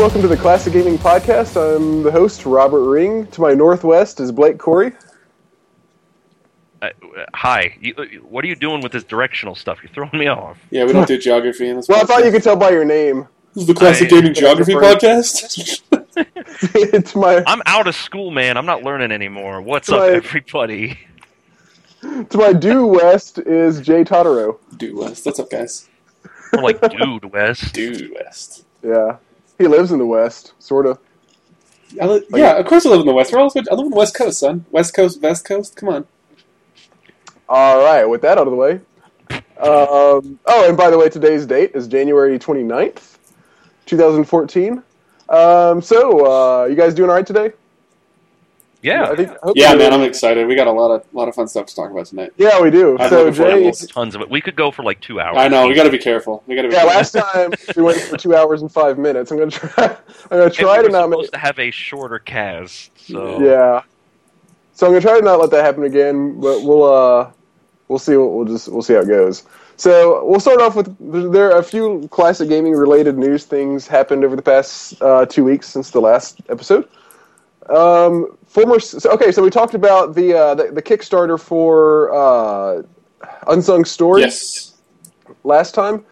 everyone, welcome to the Classic Gaming Podcast. I'm the host, Robert Ring. To my northwest is Blake Corey. Uh, hi. You, uh, what are you doing with this directional stuff? You're throwing me off. Yeah, we don't do geography in this. Well, I thought you could tell by your name. This is the Classic I- Gaming Geography Podcast. to my I'm out of school, man. I'm not learning anymore. What's up, Right. everybody? to my due west is Jay Totaro. Due West. What's up, guys? We're like, dude, West. Dude West. Yeah, he lives in the west, sort of. I li- yeah, of course I live in the West. We're all, I live in the West Coast, son. West Coast, West Coast. Come on. All right, with that out of the way. Um, oh, and by the way, today's date is January 29th, 2014. Um, so, uh, you guys doing all right today? Yeah. I think. I Yeah, man, I'm excited. We got a lot of lot of fun stuff to talk about tonight. Yeah, we do. I'm So, looking Jay. Tons of it. We could go for like two hours. I know. We got to be careful. We got to be. Yeah, careful. last time we went for two hours and five minutes. I'm gonna try. I'm gonna And try we to were not make. supposed to have a shorter cast, so Yeah. So I'm gonna try to not let that happen again, but we'll uh, we'll see. What, we'll just we'll see how it goes. So we'll start off with there are a few classic gaming related news things happened over the past uh, two weeks since the last episode. Um, former so, okay, so we talked about the uh, the, the Kickstarter for uh, Unsung Stories Yes. last time.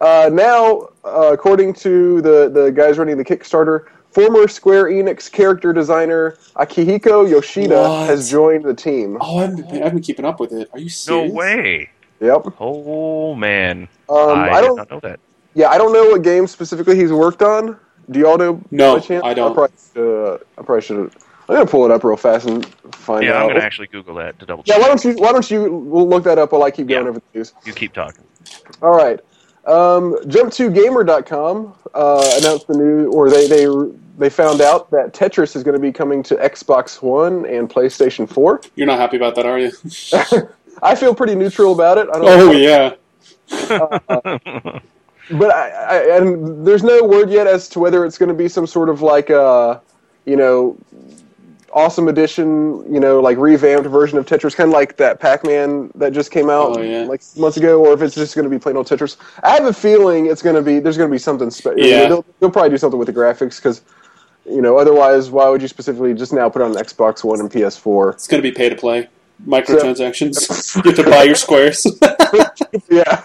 Uh, now, uh, according to the, the guys running the Kickstarter, former Square Enix character designer Akihiko Yoshida What? has joined the team. Oh, I've been, I've been keeping up with it. Are you no way. Yep. Oh man, Um, I, I don't. not know that. Yeah, I don't know what game specifically he's worked on. Do y'all know? No, by chance? I don't. probably, uh, I probably should. I'm gonna pull it up real fast and find Yeah, out. Yeah, I'm gonna actually Google that to double yeah, check. why don't you? Why don't you? We'll look that up while I keep going Yeah. over the news. You keep talking. All right. Um, Jump2Gamer.com uh, announced the new, or they, they they found out that Tetris is going to be coming to Xbox One and PlayStation 4. You're not happy about that, are you? I feel pretty neutral about it. I don't oh yeah. but I, I, and there's no word yet as to whether it's going to be some sort of like a, you know awesome edition you know like revamped version of tetris kind of like that pac-man that just came out Oh, yeah. like months ago or if it's just going to be plain old tetris i have a feeling it's going to be there's going to be something special Yeah. they'll, they'll probably do something with the graphics because you know otherwise why would you specifically just now put on an xbox one and ps4 It's gonna be pay to play. Microtransactions. you have to buy your squares. yeah.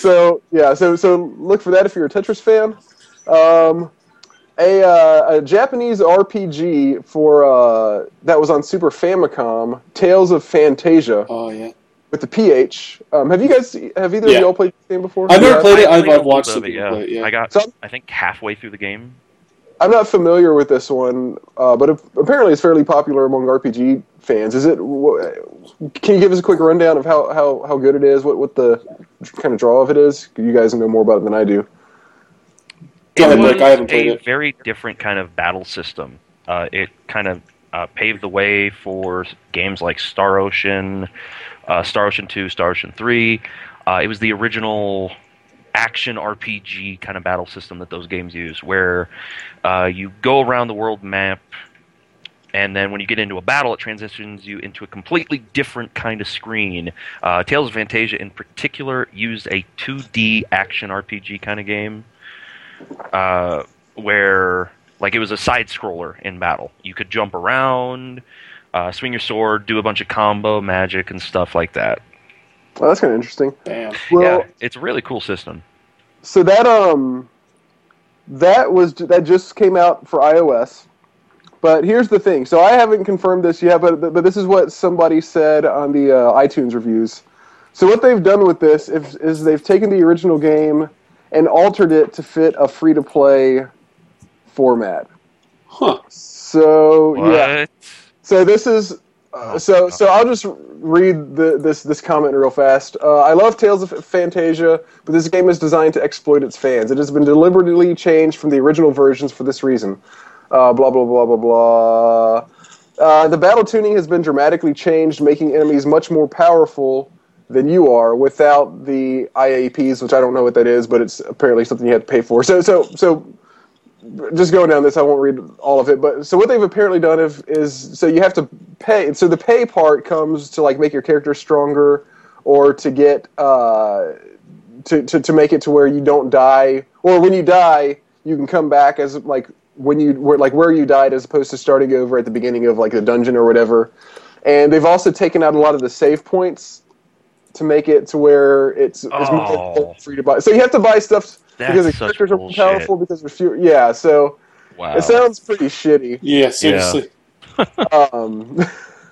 So yeah, so so look for that if you're a Tetris fan. Um, a, uh, a Japanese RPG for uh, that was on Super Famicom, Tales of Phantasia oh yeah. with the PH. Um, have you guys have either Yeah. of y'all played this game before? I've never Yeah. played it. I I've, played a I've watched little some bit of play it. Yeah. I got, So- I think, halfway through the game. I'm not familiar with this one, uh, but ap- apparently it's fairly popular among RPG fans. Is it? wh- Can you give us a quick rundown of how, how, how good it is? What what the kind of draw of it is? You guys know more about it than I do. Go it ahead, was Rick. I haven't a it. very different kind of battle system. Uh, it kind of uh, paved the way for games like Star Ocean, uh, Star Ocean 2, Star Ocean 3. Uh, it was the original action RPG kind of battle system that those games use, where uh, you go around the world map, and then when you get into a battle, it transitions you into a completely different kind of screen. Uh, Tales of Phantasia, in particular, used a 2D action RPG kind of game uh, where like it was a side scroller in battle. You could jump around, uh, swing your sword, do a bunch of combo magic and stuff like that. Well, that's kind of interesting. Damn. Well, yeah, it's a really cool system. so that um, that was that just came out for iOS. But here's the thing. So I haven't confirmed this yet, but but this is what somebody said on the uh, iTunes reviews. So what they've done with this is, is they've taken the original game and altered it to fit a free to play format. Huh. So What? yeah. So this is uh, so so I'll just read the, this this comment real fast. Uh, I love Tales of Phantasia, but this game is designed to exploit its fans. It has been deliberately changed from the original versions for this reason. Uh, blah blah blah blah blah. Uh, the battle tuning has been dramatically changed, making enemies much more powerful than you are without the IAPs, which I don't know what that is, but it's apparently something you have to pay for. So so so just going down this, I won't read all of it. But so what they've apparently done is, is so you have to pay. So the pay part comes to like make your character stronger, or to get uh, to, to to make it to where you don't die, or when you die, you can come back as like when you were like where you died as opposed to starting over at the beginning of like the dungeon or whatever. And they've also taken out a lot of the save points to make it to where it's, it's Oh. free to buy. So you have to buy stuff because the That's such characters are more powerful because there's fewer. Yeah, so Wow. it sounds pretty shitty. Yeah, seriously. Um,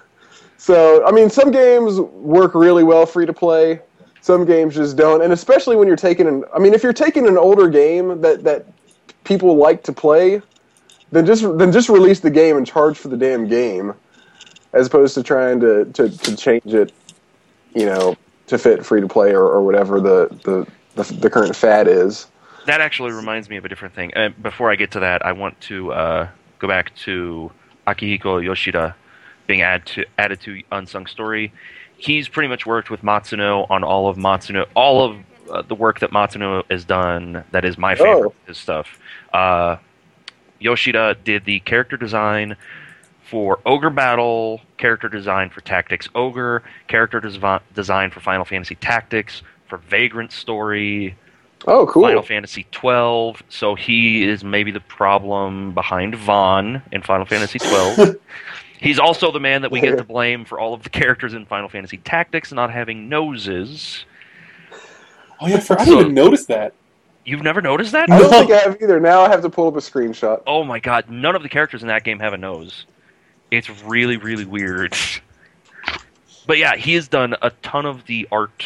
so I mean, some games work really well free to play. Some games just don't, and especially when you're taking an. I mean, if you're taking an older game that that people like to play, then just then just release the game and charge for the damn game, as opposed to trying to to, to change it, you know, to fit free to play or, or whatever the, the the the current fad is. That actually reminds me of a different thing. Uh, before I get to that, I want to uh, go back to Akihiko Yoshida being add to, added to Unsung Story. He's pretty much worked with Matsuno on all of Matsuno, all of uh, the work that Matsuno has done. That is my favorite Oh. his stuff. Uh, Yoshida did the character design for Ogre Battle, character design for Tactics Ogre, character des- design for Final Fantasy Tactics, for Vagrant Story, Oh, cool. Final Fantasy twelve. So he is maybe the problem behind Vaan in Final Fantasy twelve. He's also the man that we get to blame for all of the characters in Final Fantasy Tactics not having noses. Oh yeah, for, I So- didn't even notice that. You've never noticed that? I don't think I have either. Now I have to pull up a screenshot. Oh my god, none of the characters in that game have a nose. It's really, really weird. But yeah, he has done a ton of the art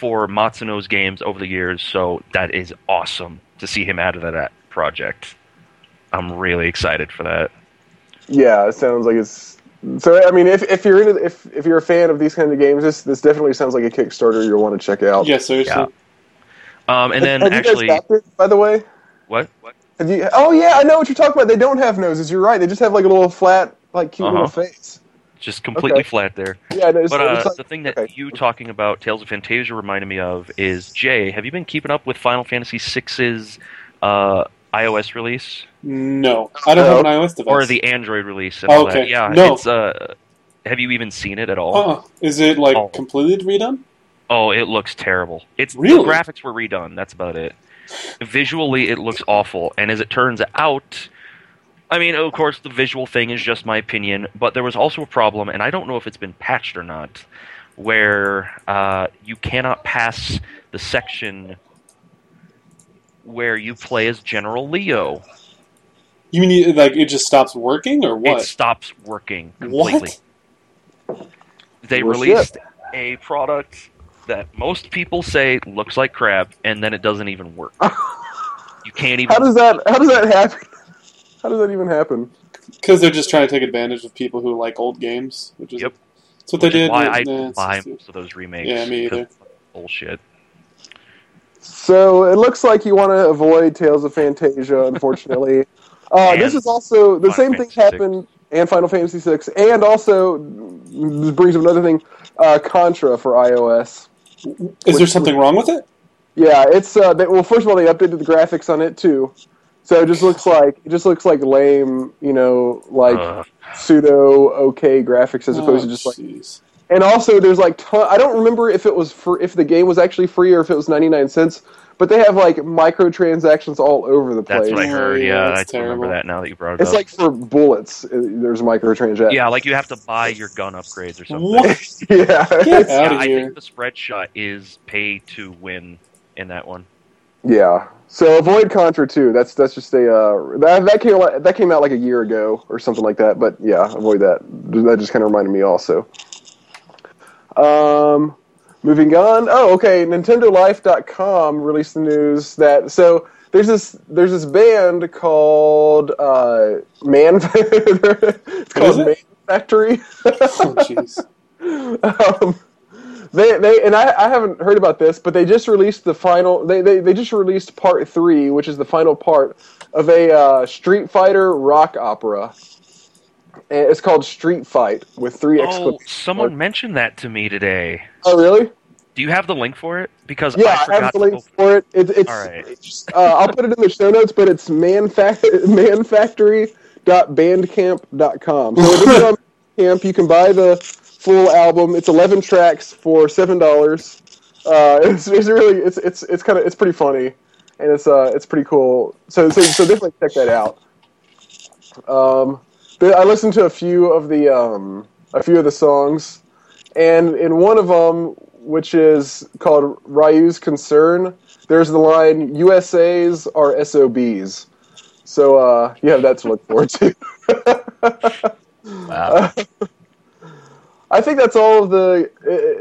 for Matsuno's games over the years, so that is awesome to see him out of that project. I'm really excited for that. Yeah, it sounds like it's. So I mean, if, if you're into if if you're a fan of these kind of games, this this definitely sounds like a Kickstarter you'll want to check out. Yeah, seriously. Yeah. Um, and then have actually, you guys it, by the way? what? What? Have you? Oh yeah, I know what you're talking about. They don't have noses. You're right. They just have like a little flat, like cute little Uh-huh. face. Just completely Okay. flat there. Yeah, it's, But uh, like, the thing that okay. you talking about Tales of Phantasia reminded me of is Jay. Have you been keeping up with Final Fantasy VI's uh, iOS release No, I don't have an iOS device. or the Android release? And Oh, okay. Yeah, No. it's uh. Have you even seen it at all? Uh-uh. Is it like Oh. completely redone? Oh, it looks terrible. It's Really? the graphics were redone. That's about it. Visually, it looks awful, and as it turns out, I mean, of course, the visual thing is just my opinion, but there was also a problem, and I don't know if it's been patched or not, where uh, you cannot pass the section where you play as General Leo. You mean like it just stops working or what? It stops working completely. What? They Well, released a product that most people say looks like crap, and then it doesn't even work. you can't even. how does that how does that happen? How does that even happen? Because they're just trying to take advantage of people who like old games, which is Yep. that's what they which is did. Why I nah, buy just- most of those remakes. Yeah, me 'cause either. Bullshit. So it looks like you want to avoid Tales of Phantasia, unfortunately. uh, this is also the Final same thing Fantasy VI. happened, and Final Fantasy VI, and also this brings up another thing, uh, Contra for iOS. Is there something wrong with it? Yeah, it's uh, they, well. First of all, they updated the graphics on it too, so it just looks like it just looks like lame, you know, like Ugh. pseudo okay graphics as opposed Oh, to just like. jeez. And also, there's like ton, I don't remember if it was for if the game was actually free or if it was 99 cents, but they have like microtransactions all over the place. That's what I heard. yeah, Yeah, I that's do remember that now that you brought it It's up. like for bullets. uh, There's microtransactions. yeah, like you have to buy your gun upgrades or something. What? yeah. Get Yeah, out of I think the spread shot is pay to win in that one. Yeah. So avoid Contra too. That's that's just a uh, that that came out- that came out like a year ago or something like that. But yeah, avoid that. That just kind of reminded me also. Um, moving on. Oh, okay. NintendoLife.com released the news that so there's this there's this band called uh, Man. it's called it? Man Factory. Oh, jeez. um, they they and I, I haven't heard about this, but they just released the final. They they, they just released part three, which is the final part of a uh, Street Fighter rock opera. And it's called Street Fight with three Oh, exclamation. someone mentioned that to me today. Oh, really? Do you have the link for it? Because Yeah, I, I have the link for it. it it's, All right. It's, uh, I'll put it in the show notes, but it's manfac- manfactory.bandcamp.com. So it is on Bandcamp. You can buy the full album. It's 11 tracks for seven dollars. Uh, it's, it's really it's it's it's kind of it's pretty funny, and it's uh it's pretty cool. So so so definitely check that out. Um, I listened to a few of the um a few of the songs, and in one of them, which is called Ryu's Concern, there's the line "USA's are SOBs." So uh, you have that to look forward to. Wow. I think that's all of the.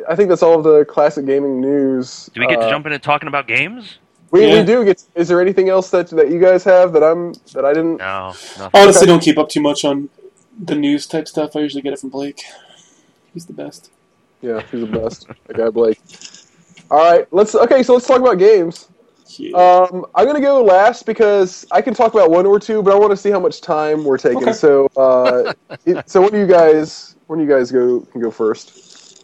I think that's all of the classic gaming news. Do we get to Uh, jump into talking about games? We, Yeah. we do get. Is there anything else that that you guys have that I'm that I didn't? No, nothing. Honestly, don't keep up too much on the news type stuff. I usually get it from Blake. He's the best. Yeah, he's the best. that guy Blake. All right, let's. Okay, so let's talk about games. Yeah. Um, I'm gonna go last because I can talk about one or two, but I want to see how much time we're taking. Okay. So, uh, it- so when do you guys? When do you guys go? Can go first.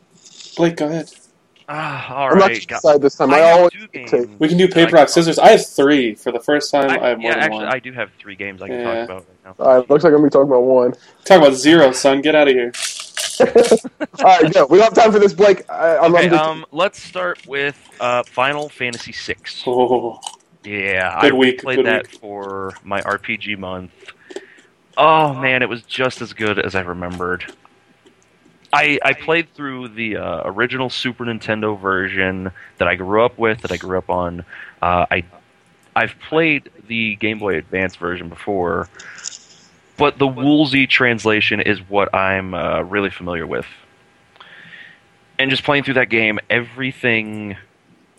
Blake, go ahead. Ah, all I'm not right. to decide this time. I I, always take. We can do paper, rock, scissors. I have three for the first time. I, I, have more yeah, than actually, one. I do have three games I can Yeah. talk about right now. All right, looks like I'm gonna be talking about one. Talk about zero, son. Get out of here. All right, go. We don't have time for this, Blake. I, I'm, Okay, I'm just, um, let's start with uh, Final Fantasy VI. Oh, Yeah, Good I week, played good that week. for my RPG month. Oh man, it was just as good as I remembered. I I played through the uh, original Super Nintendo version that I grew up with, that I grew up on. Uh, I I've played the Game Boy Advance version before, but the Woolsey translation is what I'm uh, really familiar with. And just playing through that game, everything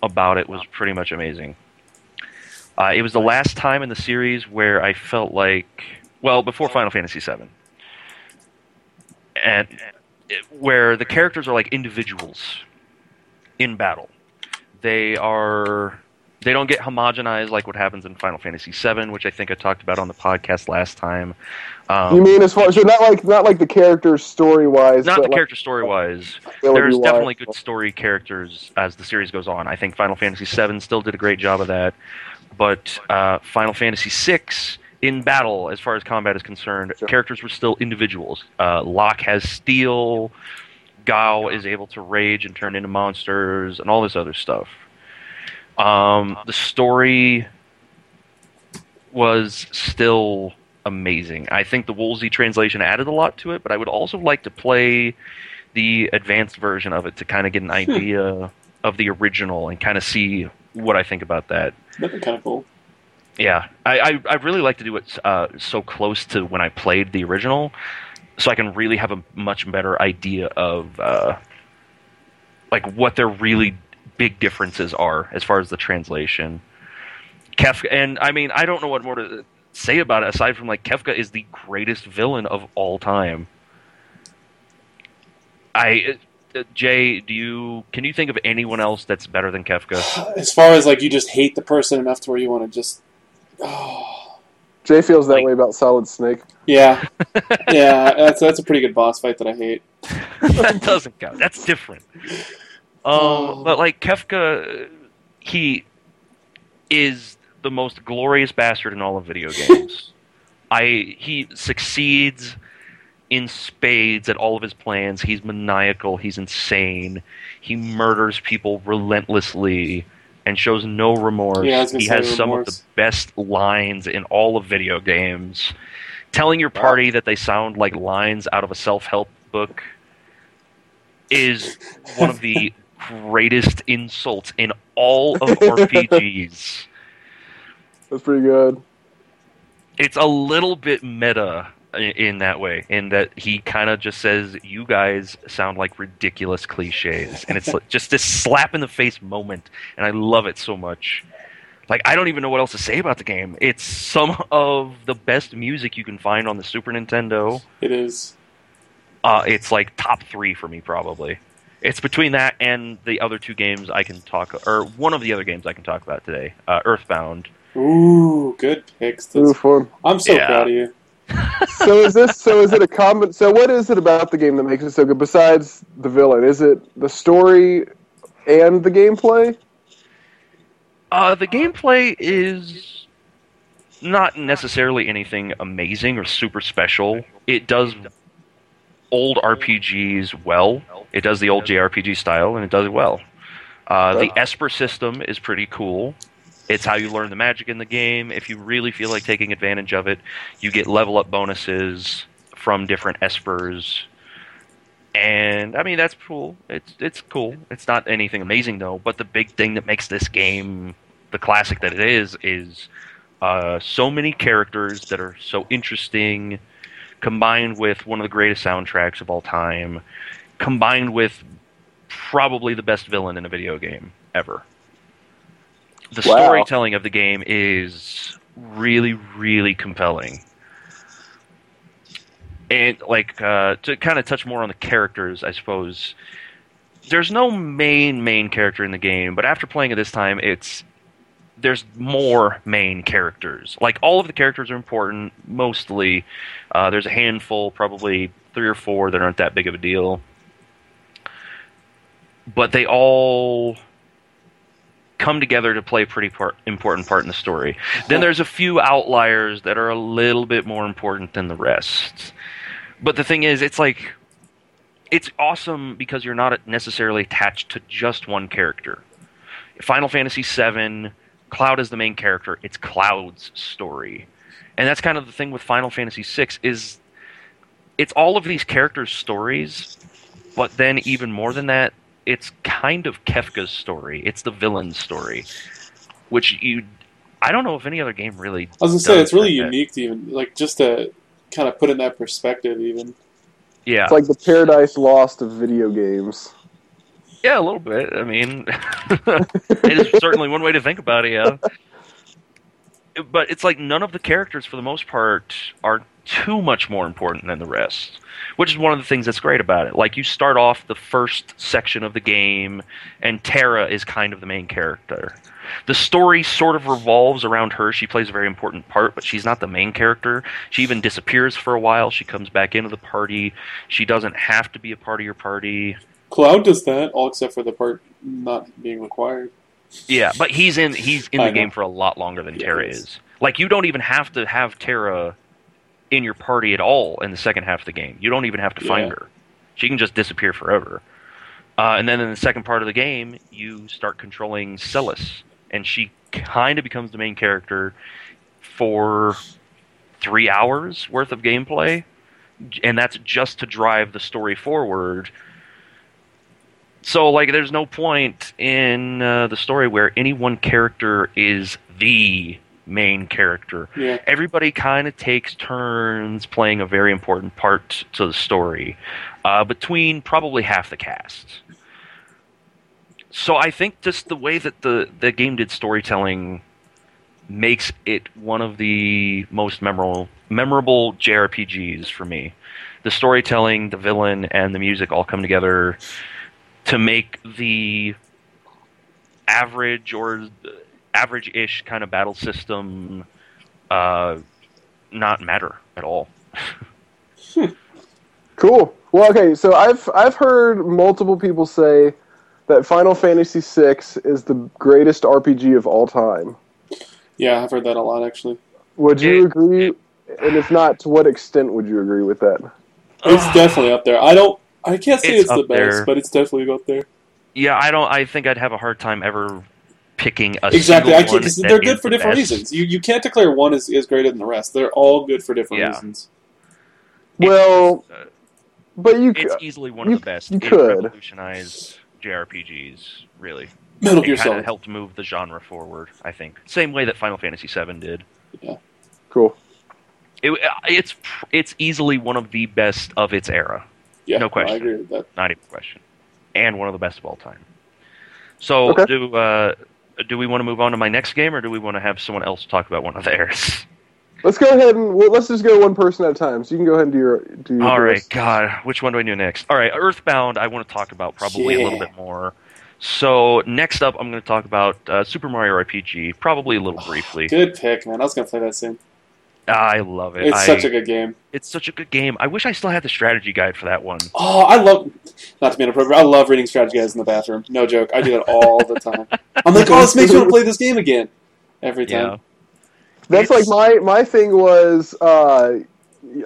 about it was pretty much amazing. Uh, it was the last time in the series where I felt like, well, before Final Fantasy VII, and where the characters are like individuals in battle. They are they don't get homogenized like what happens in Final Fantasy VII, which I think I talked about on the podcast last time. Um, you mean as far so not like not like the characters story wise, not the like character story wise. There's definitely good story characters as the series goes on. I think Final Fantasy VII still did a great job of that, but uh, Final Fantasy VI in battle, as far as combat is concerned, Sure. characters were still individuals. Uh, Locke has steal. Gau is able to rage and turn into monsters, and all this other stuff. Um, the story was still amazing. I think the Woolsey translation added a lot to it, but I would also like to play the advanced version of it to kind of get an idea of the original and kind of see what I think about that. that'd be kind of cool. Yeah, I, I, I really like to do it uh, so close to when I played the original, so I can really have a much better idea of uh, like what their really big differences are as far as the translation. Kefka, and I mean, I don't know what more to say about it aside from like Kefka is the greatest villain of all time. I, uh, Jay, do you can you think of anyone else that's better than Kefka? As far as like you just hate the person enough to where you want to just. Oh, Jay feels that like- way about Solid Snake. yeah, yeah. That's that's a pretty good boss fight that I hate. that doesn't count. That's different. Um, Oh. but like Kefka, he is the most glorious bastard in all of video games. I he succeeds in spades at all of his plans. He's maniacal. He's insane. He murders people relentlessly and shows no remorse. Yeah, I was gonna he has some of the best lines in all of video games. Telling your party that they sound like lines out of a self-help book is one of the greatest insults in all of RPGs. That's pretty good. It's a little bit meta in that way, in that he kind of just says, "You guys sound like ridiculous cliches," and it's just this slap in the face moment, and I love it so much. Like I don't even know what else to say about the game. It's some of the best music you can find on the Super Nintendo. It is. Uh, it's like top three for me, probably. It's between that and the other two games I can talk, or one of the other games I can talk about today, uh, Earthbound. Ooh, good picks. Ooh, fun. I'm so Yeah. proud of you. So is this? So is it a common? So what is it about the game that makes it so good? Besides the villain, is it the story and the gameplay? Uh, the gameplay is not necessarily anything amazing or super special. It does old RPGs well. It does the old JRPG style, and it does it well. Uh, the Esper system is pretty cool. It's how you learn the magic in the game. If you really feel like taking advantage of it, you get level up bonuses from different espers. And I mean that's cool. It's it's cool. It's not anything amazing though, but the big thing that makes this game the classic that it is is uh, so many characters that are so interesting, combined with one of the greatest soundtracks of all time, combined with probably the best villain in a video game ever. The Wow. storytelling of the game is really, really compelling. And like uh, to kind of touch more on the characters, I suppose. There's no main main character in the game, but after playing it this time, it's there's more main characters. Like all of the characters are important. Mostly, uh, there's a handful, probably three or four that aren't that big of a deal. But they all come together to play a pretty part, important part in the story. Then there's a few outliers that are a little bit more important than the rest. But the thing is, it's like it's awesome because you're not necessarily attached to just one character. Final Fantasy VII, Cloud is the main character. It's Cloud's story, and that's kind of the thing with Final Fantasy VI is it's all of these characters' stories, but then even more than that, it's kind of Kefka's story. It's the villain's story, which you I don't know if any other game really. I was gonna say it's really that. unique to even like just to kind of put in that perspective. Even Yeah, It's like the Paradise Lost of video games. yeah, a little bit. I mean, it is certainly one way to think about it. Yeah, but it's like none of the characters, for the most part, are too much more important than the rest. Which is one of the things that's great about it. Like you start off the first section of the game, and Terra is kind of the main character. The story sort of revolves around her. She plays a very important part, but she's not the main character. She even disappears for a while. She comes back into the party. She doesn't have to be a part of your party. Cloud does that, all except for the part not being required. Yeah, but he's in he's in I the know. game for a lot longer than Yeah, Terra is. is. Like you don't even have to have Terra in your party at all in the second half of the game. You don't even have to find Yeah. her. She can just disappear forever. Uh, and then in the second part of the game, you start controlling Celes, and she kind of becomes the main character for three hours worth of gameplay, and that's just to drive the story forward. So, like, there's no point in uh, the story where any one character is the main character. Yeah, Everybody kind of takes turns playing a very important part to the story, uh, between probably half the cast. So I think just the way that the, the game did storytelling makes it one of the most memorable memorable JRPGs for me. The storytelling, the villain, and the music all come together to make the average or average-ish kind of battle system uh, not matter at all. Cool. Well, okay. So I've I've heard multiple people say that Final Fantasy VI is the greatest RPG of all time. yeah, I've heard that a lot actually. Would you It- agree? and if not, to what extent would you agree with that? It's definitely up there. I don't. I can't say It's it's, the best, there. but it's definitely up there. Yeah, I don't. I think I'd have a hard time ever picking a Exactly. single I can't because that they're good for the different best. reasons. You you can't declare one is, is greater than the rest. They're all good for different Yeah. reasons. Well, Uh, but you it's c- easily one you- of the best. you it could. revolutionize JRPGs. Really, Metal it Gear kind of Solid. helped move the genre forward. I think same way that Final Fantasy VII did. Yeah, cool. It, it's it's easily one of the best of its era. Yeah, no question. I agree with that. not even a question, and one of the best of all time. So, Okay. do uh, do we want to move on to my next game, or do we want to have someone else talk about one of theirs? Let's go ahead and well, let's just go one person at a time. So you can go ahead and do your do your All right. God, which one do I do next? All right, Earthbound. I want to talk about probably a little bit more. So next up, I'm going to talk about uh, Super Mario RPG, probably a little briefly. Good pick, man. I was gonna play that soon. I love it. It's I- such a good game. it's such a good game. I wish I still had the strategy guide for that one. Oh, I love. Not to be inappropriate, I love reading strategy guides in the bathroom. No joke. I do that all the time. I'm like, oh, this makes me want to play this game again. Every time. Yeah. That's like my my thing was. Uh,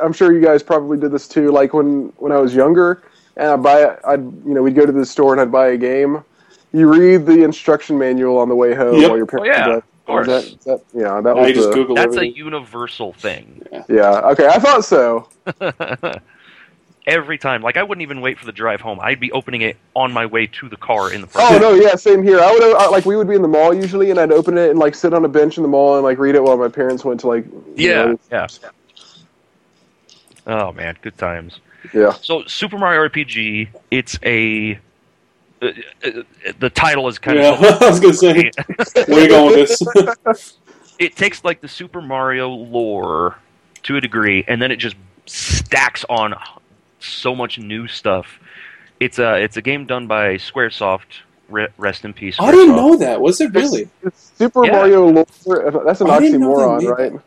I'm sure you guys probably did this too. Like when when I was younger, and I buy, I'd you know we'd go to the store and I'd buy a game. You read the instruction manual on the way home Yep. while your parents Oh, yeah. Are course. Is that, is that, yeah, that Now was just the- Google That's a universal thing. yeah. Okay, I thought so. Every time, like I wouldn't even wait for the drive home. I'd be opening it on my way to the car in the Oh no, yeah, same here. I would uh, like we would be in the mall usually, and I'd open it and like sit on a bench in the mall and like read it while my parents went to like Yeah, know, yeah. Oh man, good times. yeah. So Super Mario RPG, it's a the title is kind Yeah, of I was gonna say, where are you going with this? it takes like the Super Mario lore to a degree, and then it just stacks on so much new stuff. It's a it's a game done by SquareSoft. Rest in peace. I didn't know that. Was it really? It's Super Yeah. Mario lore. That's an I didn't know they oxymoron, made right?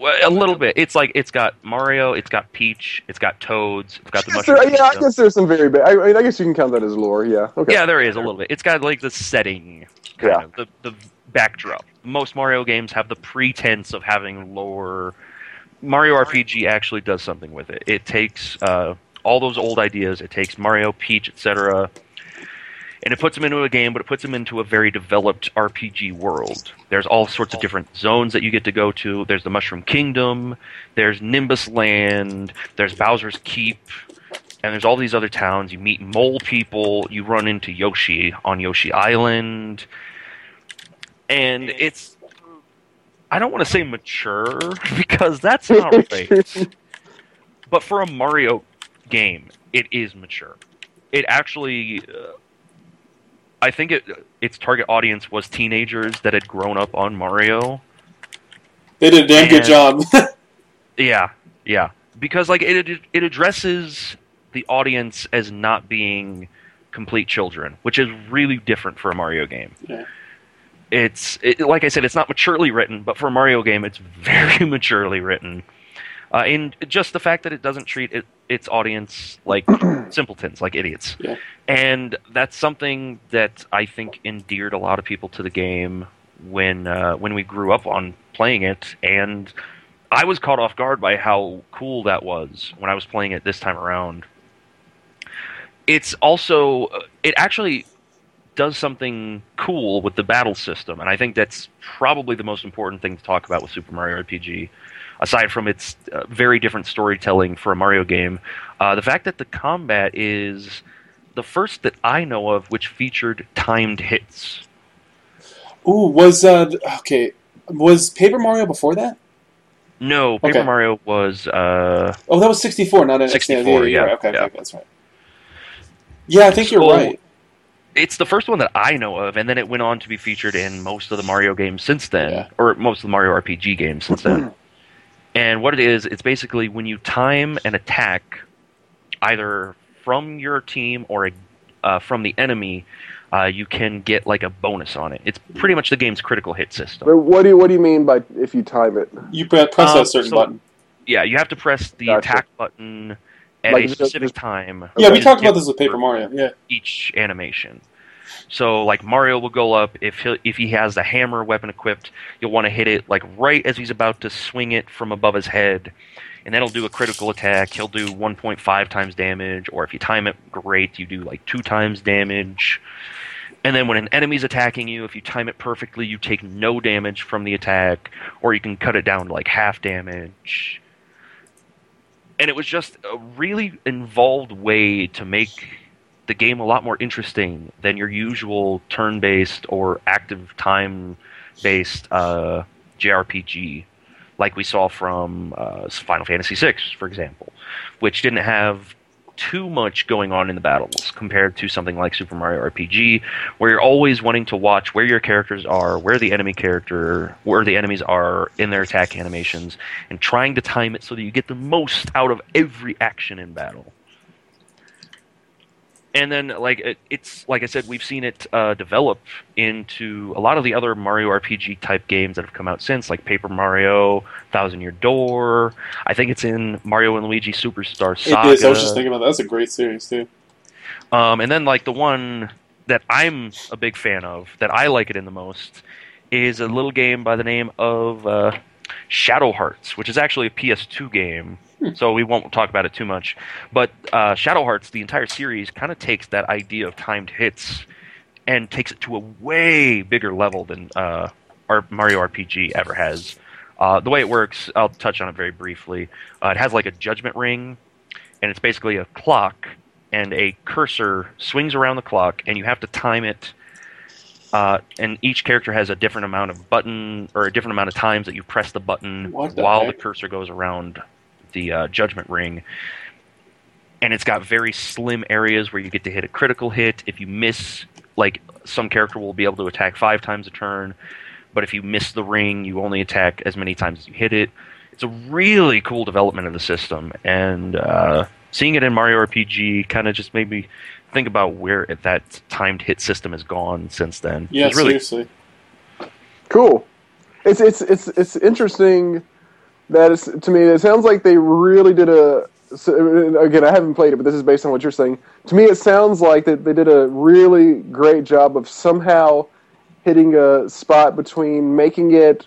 A little bit. It's like it's got Mario, it's got Peach, it's got Toads, it's got the I mushroom. there- yeah, I guess there's some very big. I, I mean, I guess you can count that as lore. Yeah. Okay. Yeah, there is a little bit. It's got like the setting, kind Yeah. of the the backdrop. Most Mario games have the pretense of having lore. Mario RPG actually does something with it. It takes uh, all those old ideas. It takes Mario, Peach, etc., and it puts them into a game, but it puts them into a very developed RPG world. There's all sorts of different zones that you get to go to. There's the Mushroom Kingdom. There's Nimbus Land. There's Bowser's Keep and there's all these other towns. You meet mole people. You run into Yoshi on Yoshi Island, and it's. I don't want to say mature because that's not right. but for a Mario game, it is mature. It actually, uh, I think it its target audience was teenagers that had grown up on Mario. They did a damn good job. Yeah, yeah. Because like it it addresses the audience as not being complete children, which is really different for a Mario game. Yeah. It's it, like I said, it's not maturely written, but for a Mario game, it's very maturely written. Uh, in just the fact that it doesn't treat it, its audience like simpletons, like idiots, Yeah. and that's something that I think endeared a lot of people to the game when uh, when we grew up on playing it, and I was caught off guard by how cool that was when I was playing it this time around. It's also uh, it actually does something cool with the battle system, and I think that's probably the most important thing to talk about with Super Mario RPG. Aside from its uh, very different storytelling for a Mario game, uh, the fact that the combat is the first that I know of which featured timed hits. Ooh, was uh okay? Was Paper Mario before that? No, Paper Okay. Mario was uh, Oh, that was sixty four, not an 64, yeah, yeah, right. Okay, yeah. okay, that's right. Yeah, I think you're right. It's the first one that I know of, and then it went on to be featured in most of the Mario games since then, Yeah. or most of the Mario RPG games since then. and what it is, it's basically when you time an attack, either from your team or uh, from the enemy, uh, you can get like a bonus on it. It's pretty much the game's critical hit system. But what do you what do you mean by if you time it? You press Um, a certain so- button. Yeah, you have to press the Gotcha. attack button at Like a specific just- time. Yeah, we talked about this with Paper Mario. Yeah, each animation. So like Mario will go up if he if he has the hammer weapon equipped, you'll want to hit it like right as he's about to swing it from above his head, and that'll do a critical attack. He'll do 1.5 times damage, or if you time it great, you do like two times damage. And then when an enemy's attacking you, if you time it perfectly, you take no damage from the attack, or you can cut it down to like half damage. And it was just a really involved way to make the game a lot more interesting than your usual turn-based or active time-based uh, JRPG, like we saw from uh, Final Fantasy VI, for example, which didn't have too much going on in the battles compared to something like Super Mario RPG, where you're always wanting to watch where your characters are, where the enemy character, where the enemies are in their attack animations, and trying to time it so that you get the most out of every action in battle and then like it, it's like I said, we've seen it uh, develop into a lot of the other Mario RPG type games that have come out since, like Paper Mario, Thousand Year Door. I think it's in Mario and Luigi Superstar Saga. it is. I was just thinking about that. That's a great series too. Um, and then like the one that I'm a big fan of, that I like it in the most, is a little game by the name of uh, Shadow Hearts, which is actually a PS2 game. So we won't talk about it too much. But uh, Shadow Hearts, the entire series, kind of takes that idea of timed hits and takes it to a way bigger level than uh, Mario RPG ever has. Uh, the way it works, I'll touch on it very briefly. Uh, it has like a judgment ring, and it's basically a clock, and a cursor swings around the clock, and you have to time it. Uh, and each character has a different amount of button or a different amount of times that you press the button the while heck? the cursor goes around the uh, judgment ring. And it's got very slim areas where you get to hit a critical hit. If you miss, like some character will be able to attack five times a turn, but if you miss the ring, you only attack as many times as you hit it. It's a really cool development of the system, and uh, seeing it in Mario RPG kind of just made me think about where it, that timed hit system has gone since then. Yeah, really seriously. Cool. It's it's it's it's interesting that it's to me. It sounds like they really did a. So, again, I haven't played it, but this is based on what you're saying. To me, it sounds like that they did a really great job of somehow hitting a spot between making it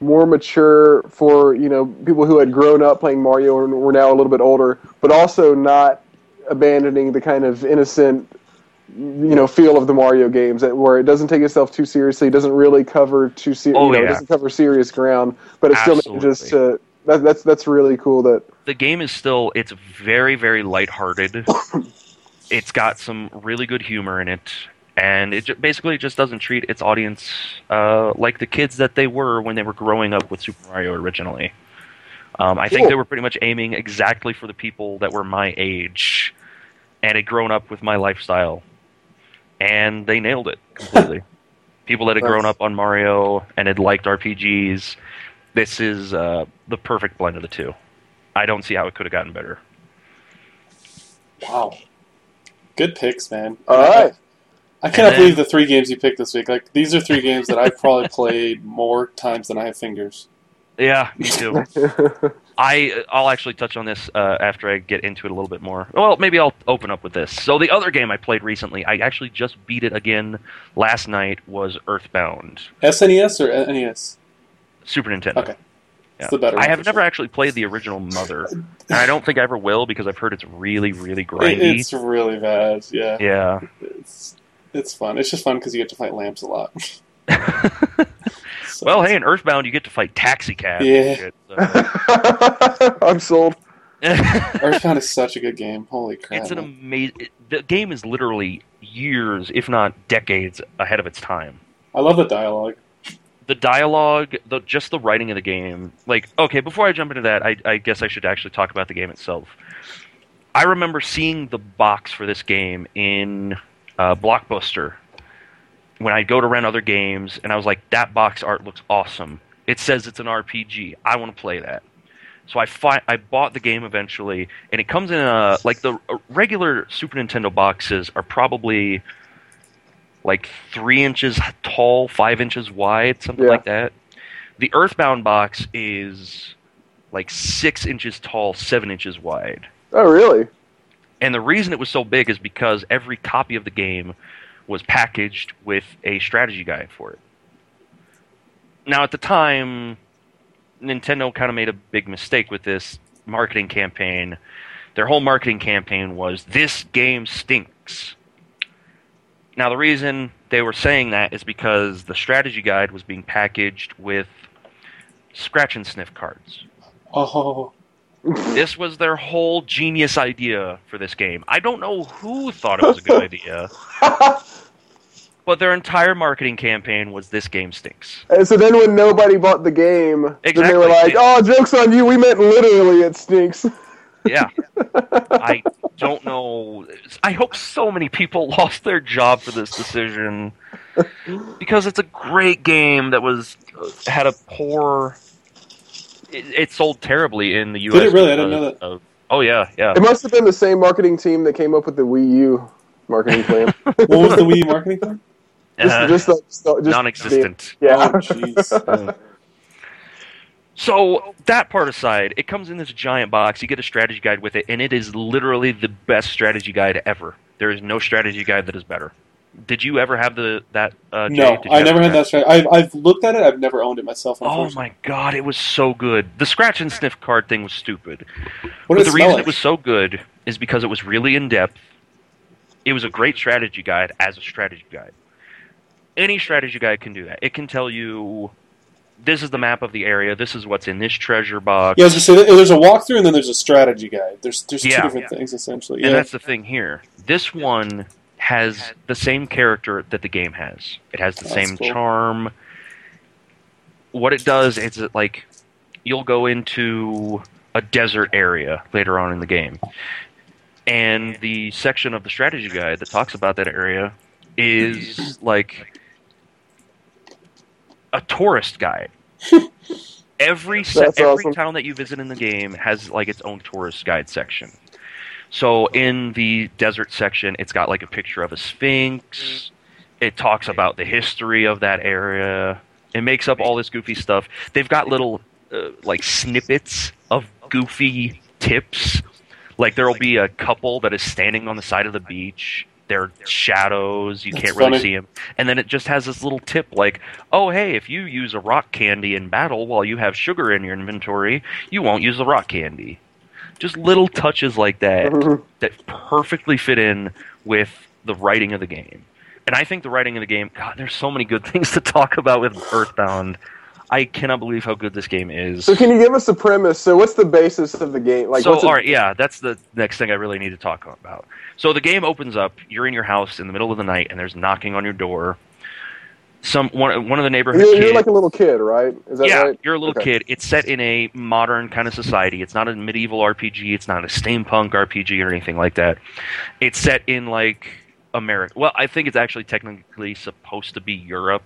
more mature for you know people who had grown up playing Mario and were now a little bit older, but also not abandoning the kind of innocent you know feel of the Mario games that where it doesn't take itself too seriously, doesn't really cover too ser- Oh, you know, it yeah. doesn't cover serious ground, but it still manages Absolutely. to. That, that's that's really cool. That the game is still it's very very lighthearted. it's got some really good humor in it, and it basically just doesn't treat its audience uh, like the kids that they were when they were growing up with Super Mario originally. Um, I think they were pretty much aiming exactly for the people that were my age and had grown up with my lifestyle, and they nailed it completely. people that had grown up on Mario and had liked RPGs. This is uh, the perfect blend of the two. I don't see how it could have gotten better. Wow. Good picks, man. all right. I cannot then- believe the three games you picked this week. Like these are three games that I've probably played more times than I have fingers. Yeah, me too. I I'll actually touch on this uh, after I get into it a little bit more. Well, maybe I'll open up with this. So the other game I played recently, I actually just beat it again last night. Was Earthbound, SNES or NES? Super Nintendo. Okay. Yeah. It's the better I have never sure. actually played the original Mother, and I don't think I ever will because I've heard it's really, really grindy. it's really bad. Yeah. Yeah. It's it's fun. It's just fun because you get to fight lamps a lot. So well, hey, in Earthbound you get to fight taxi cabs. Yeah. Shit, so. I'm sold. Earthbound is such a good game. Holy crap! It's an amazing. The game is literally years, if not decades, ahead of its time. I love the dialogue. The dialogue, the just the writing of the game. Like, okay, before I jump into that, I, I guess I should actually talk about the game itself. I remember seeing the box for this game in uh, Blockbuster when I go to rent other games, and I was like, "That box art looks awesome. It says it's an RPG. I want to play that." So I fi- I bought the game eventually, and it comes in a like the uh, regular Super Nintendo boxes are probably like three inches tall, five inches wide, something Yeah. like that. The Earthbound box is like six inches tall, seven inches wide. Oh, really? And the reason it was so big is because every copy of the game was packaged with a strategy guide for it. Now, at the time, Nintendo kind of made a big mistake with this marketing campaign. Their whole marketing campaign was this game stinks. Now, the reason they were saying that is because the strategy guide was being packaged with scratch and sniff cards Oh, this was their whole genius idea for this game. I don't know who thought it was a good idea, but their entire marketing campaign was this game stinks. And so then when nobody bought the game, then they were like, "Oh, jokes on you. We meant literally. It stinks." Yeah. I don't know. I hope so many people lost their job for this decision because it's a great game that was uh, had a poor. It, it sold terribly in the U.S. Did it really? I didn't know that. of- oh yeah, yeah. It must have been the same marketing team that came up with the Wii U marketing plan. what was the Wii marketing plan? just, Uh, just, the- just, just non-existent. Yeah. Oh. So that part aside, it comes in this giant box. You get a strategy guide with it, and it is literally the best strategy guide ever. There is no strategy guide that is better. Did you ever have the that? Uh, no, I never had that strategy. I've, I've looked at it. I've never owned it myself. Oh my god, it was so good. The scratch and sniff card thing was stupid. What but the reason like? it was so good is because it was really in depth. It was a great strategy guide as a strategy guide. any strategy guide can do that. It can tell you this is the map of the area. This is what's in this treasure box. Yeah, I say there's a walkthrough and then there's a strategy guide. There's there's Yeah. two different things essentially. And Yeah. that's the thing here. This one has the same character that the game has. It has the That's same cool. charm. What it does is it like you'll go into a desert area later on in the game. And the section of the strategy guide that talks about that area is like a tourist guide. every se- every awesome. town that you visit in the game has like its own tourist guide section. So in the desert section, it's got like a picture of a sphinx. It talks about the history of that area. It makes up all this goofy stuff. They've got little uh, like snippets of goofy tips. Like there'll be a couple that is standing on the side of the beach. They're shadows. You That's can't really funny. see them. And then it just has this little tip like, oh, hey, if you use a rock candy in battle while you have sugar in your inventory, you won't use the rock candy. Just little touches like that mm-hmm. that perfectly fit in with the writing of the game. And I think the writing of the game, God, there's so many good things to talk about with Earthbound. I cannot believe how good this game is. So can you give us the premise? So what's the basis of the game? Like, so, all right, yeah, that's the next thing I really need to talk about. So the game opens up. You're in your house in the middle of the night, and there's knocking on your door. Some one one of the neighborhood You're, you're like a little kid, right? Is that yeah, right? you're a little Okay. kid. It's set in a modern kind of society. It's not a medieval RPG. It's not a steampunk RPG or anything like that. It's set in like America. Well, I think it's actually technically supposed to be Europe,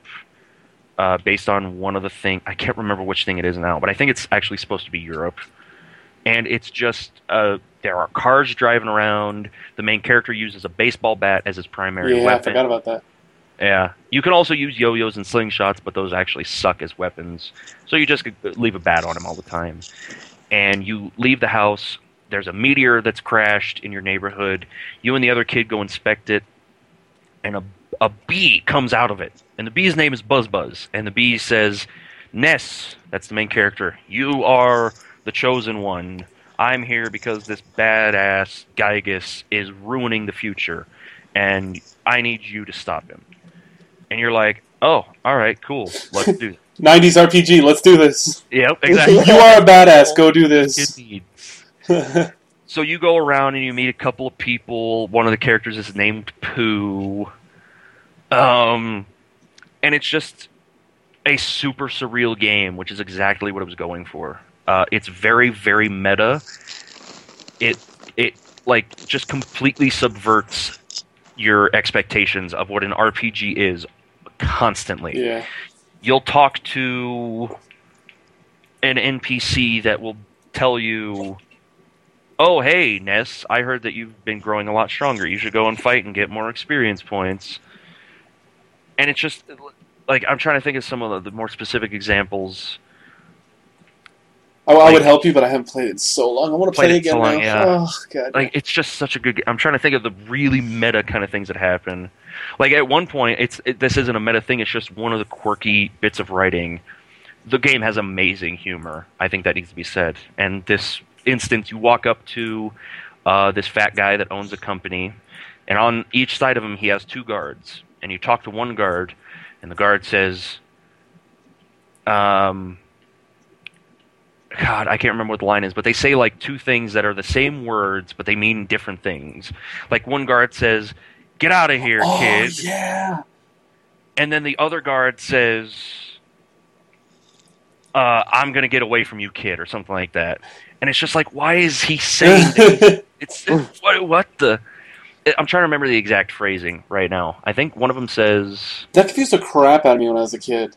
uh, based on one of the thing. I can't remember which thing it is now, but I think it's actually supposed to be Europe. And it's just uh, there are cars driving around. The main character uses a baseball bat as his primary yeah, I forgot about that. Yeah, you can also use yo-yos and slingshots, but those actually suck as weapons. So you just leave a bat on him all the time. And you leave the house. There's a meteor that's crashed in your neighborhood. You and the other kid go inspect it, and a a bee comes out of it. And the bee's name is Buzz Buzz. And the bee says, "Ness, that's the main character. You are the chosen one. I'm here because this badass Giygas is ruining the future, and I need you to stop him." And you're like, "Oh, all right, cool, let's do." It. 90s RPG. Let's do this. Yep, exactly. You are a badass. Go do this. So you go around and you meet a couple of people. One of the characters is named Poo. Um, and it's just a super surreal game, which is exactly what it was going for. Uh, it's very, very meta. It it like just completely subverts your expectations of what an RPG is constantly yeah. you'll talk to an NPC that will tell you, "Oh, hey, Ness, I heard that you've been growing a lot stronger. You should go and fight and get more experience points." And it's just like I'm trying to think of some of the, the more specific examples. I, I would help you, but I haven't played it in so long. I want to play it it again so long, now. yeah. Oh god. Like it's just such a good. g- I'm trying to think of the really meta kind of things that happen. Like at one point, it's it, this isn't a meta thing. It's just one of the quirky bits of writing. The game has amazing humor. I think that needs to be said. And this instance, you walk up to uh, this fat guy that owns a company, and on each side of him, he has two guards. And you talk to one guard, and the guard says, um, God, I can't remember what the line is, but they say like two things that are the same words, but they mean different things. Like one guard says, "Get out of here, oh kid," yeah. and then the other guard says, uh, "I'm gonna get away from you, kid," or something like that. And it's just like, why is he saying? that? it's what, what the? I'm trying to remember the exact phrasing right now. I think one of them says, that confused the crap out of me when I was a kid.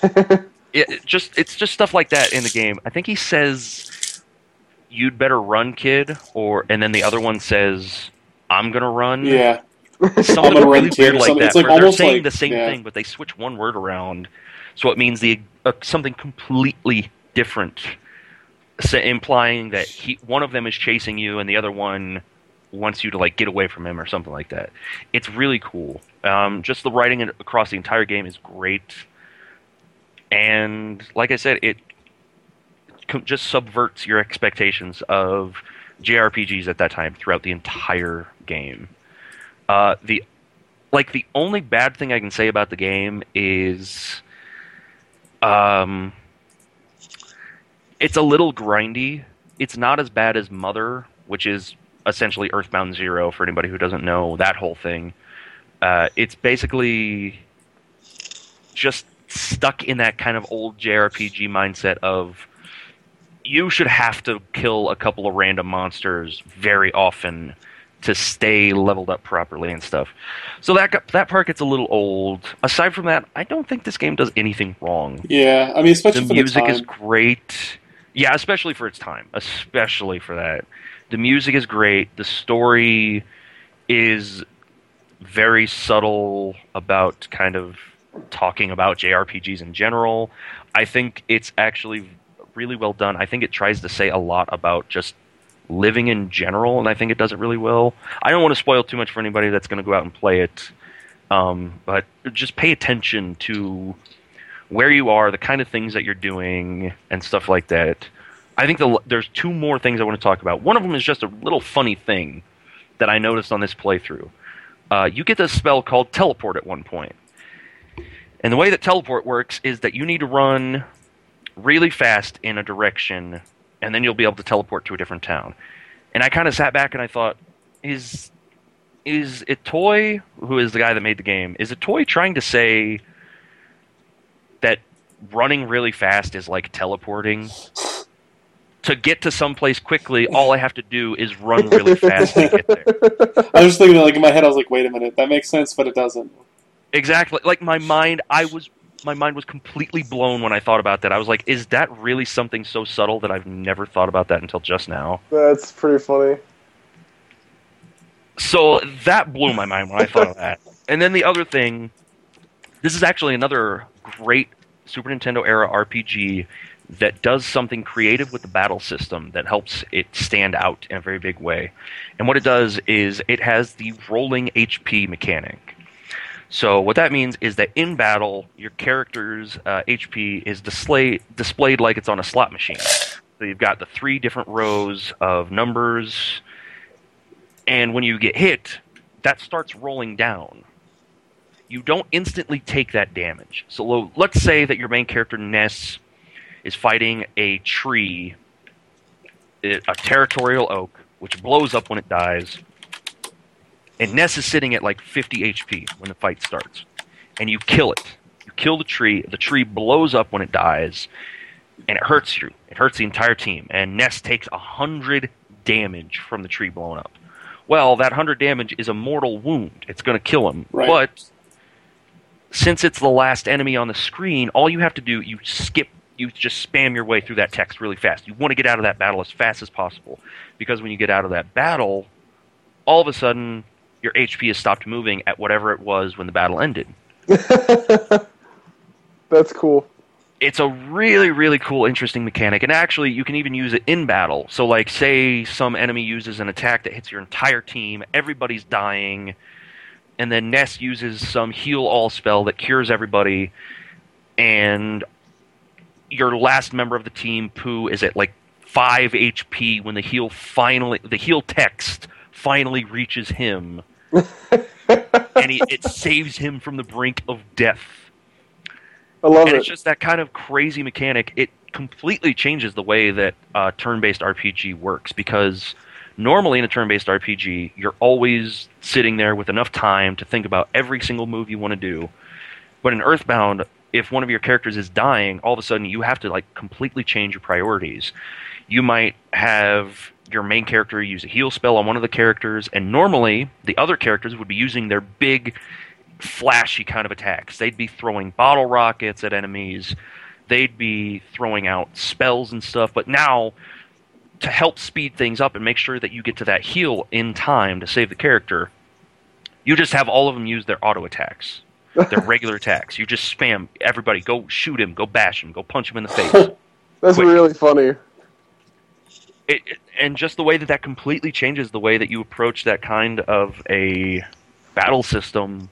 it, just it's just stuff like that in the game. I think he says, "You'd better run, kid," or and then the other one says, "I'm gonna run." Yeah. something run, really kid, weird like that. It's like where they're saying like- the same yeah. thing, but they switch one word around, so it means the uh, something completely different, so implying that he one of them is chasing you and the other one wants you to like get away from him or something like that. It's really cool. Um, just the writing across the entire game is great, and like I said, it just subverts your expectations of JRPGs at that time throughout the entire game. Uh, the like the only bad thing I can say about the game is, um, it's a little grindy. It's not as bad as Mother, which is essentially Earthbound Zero for anybody who doesn't know that whole thing. Uh, it's basically just stuck in that kind of old JRPG mindset of you should have to kill a couple of random monsters very often to stay leveled up properly and stuff. So that got, that part gets a little old. Aside from that, I don't think this game does anything wrong. Yeah, I mean, especially The music the is great. Yeah, especially for its time. Especially for that. The music is great. The story is very subtle about kind of talking about JRPGs in general. I think it's actually really well done. I think it tries to say a lot about just living in general, and I think it does it really well. I don't want to spoil too much for anybody that's going to go out and play it, um, but just pay attention to where you are, the kind of things that you're doing, and stuff like that. I think the, there's two more things I want to talk about. One of them is just a little funny thing that I noticed on this playthrough. Uh, you get this spell called teleport at one point. And the way that teleport works is that you need to run really fast in a direction, and then you'll be able to teleport to a different town. And I kind of sat back and I thought, is is Itoi, who is the guy that made the game, is it Itoi trying to say that running really fast is like teleporting? To get to someplace quickly, all I have to do is run really fast to get there. I was just thinking, like in my head, I was like, "Wait a minute, that makes sense, but it doesn't." Exactly. Like my mind, I was my mind was completely blown when I thought about that. I was like, is that really something so subtle that I've never thought about that until just now? That's pretty funny. So that blew my mind when I thought of that. And then the other thing, this is actually another great Super Nintendo era RPG that does something creative with the battle system that helps it stand out in a very big way. And what it does is it has the rolling HP mechanic. So what that means is that in battle, your character's uh, HP is display, displayed like it's on a slot machine. So you've got the three different rows of numbers, and when you get hit, that starts rolling down. You don't instantly take that damage. So lo- let's say that your main character Ness is fighting a tree, a a territorial oak, which blows up when it dies. And Ness is sitting at like 50 HP when the fight starts. And you kill it. You kill the tree. The tree blows up when it dies. And it hurts you. It hurts the entire team. And Ness takes 100 damage from the tree blowing up. Well, that 100 damage is a mortal wound. It's going to kill him. Right. But since it's the last enemy on the screen, all you have to do, you skip, you just spam your way through that text really fast. You want to get out of that battle as fast as possible. Because when you get out of that battle, all of a sudden, your HP has stopped moving at whatever it was when the battle ended. That's cool. It's a really, really cool, interesting mechanic, and actually, you can even use it in battle. So, like, say some enemy uses an attack that hits your entire team, everybody's dying, and then Ness uses some heal all spell that cures everybody, and your last member of the team, Poo, is at like five HP when the heal finally, the heal text finally reaches him, and he, it saves him from the brink of death I love and it. it's just that kind of crazy mechanic. It completely changes the way that uh, turn-based RPG works because normally in a turn-based RPG, you're always sitting there with enough time to think about every single move you want to do. But in Earthbound, if one of your characters is dying, all of a sudden you have to like completely change your priorities. You might have your main character use a heal spell on one of the characters, and normally the other characters would be using their big flashy kind of attacks. They'd be throwing bottle rockets at enemies. They'd be throwing out spells and stuff. But now, to help speed things up and make sure that you get to that heal in time to save the character, you just have all of them use their auto attacks, their regular attacks. You just spam everybody. Go shoot him. Go bash him. Go punch him in the face. That's quick. really funny. It, it- and just the way that that completely changes the way that you approach that kind of a battle system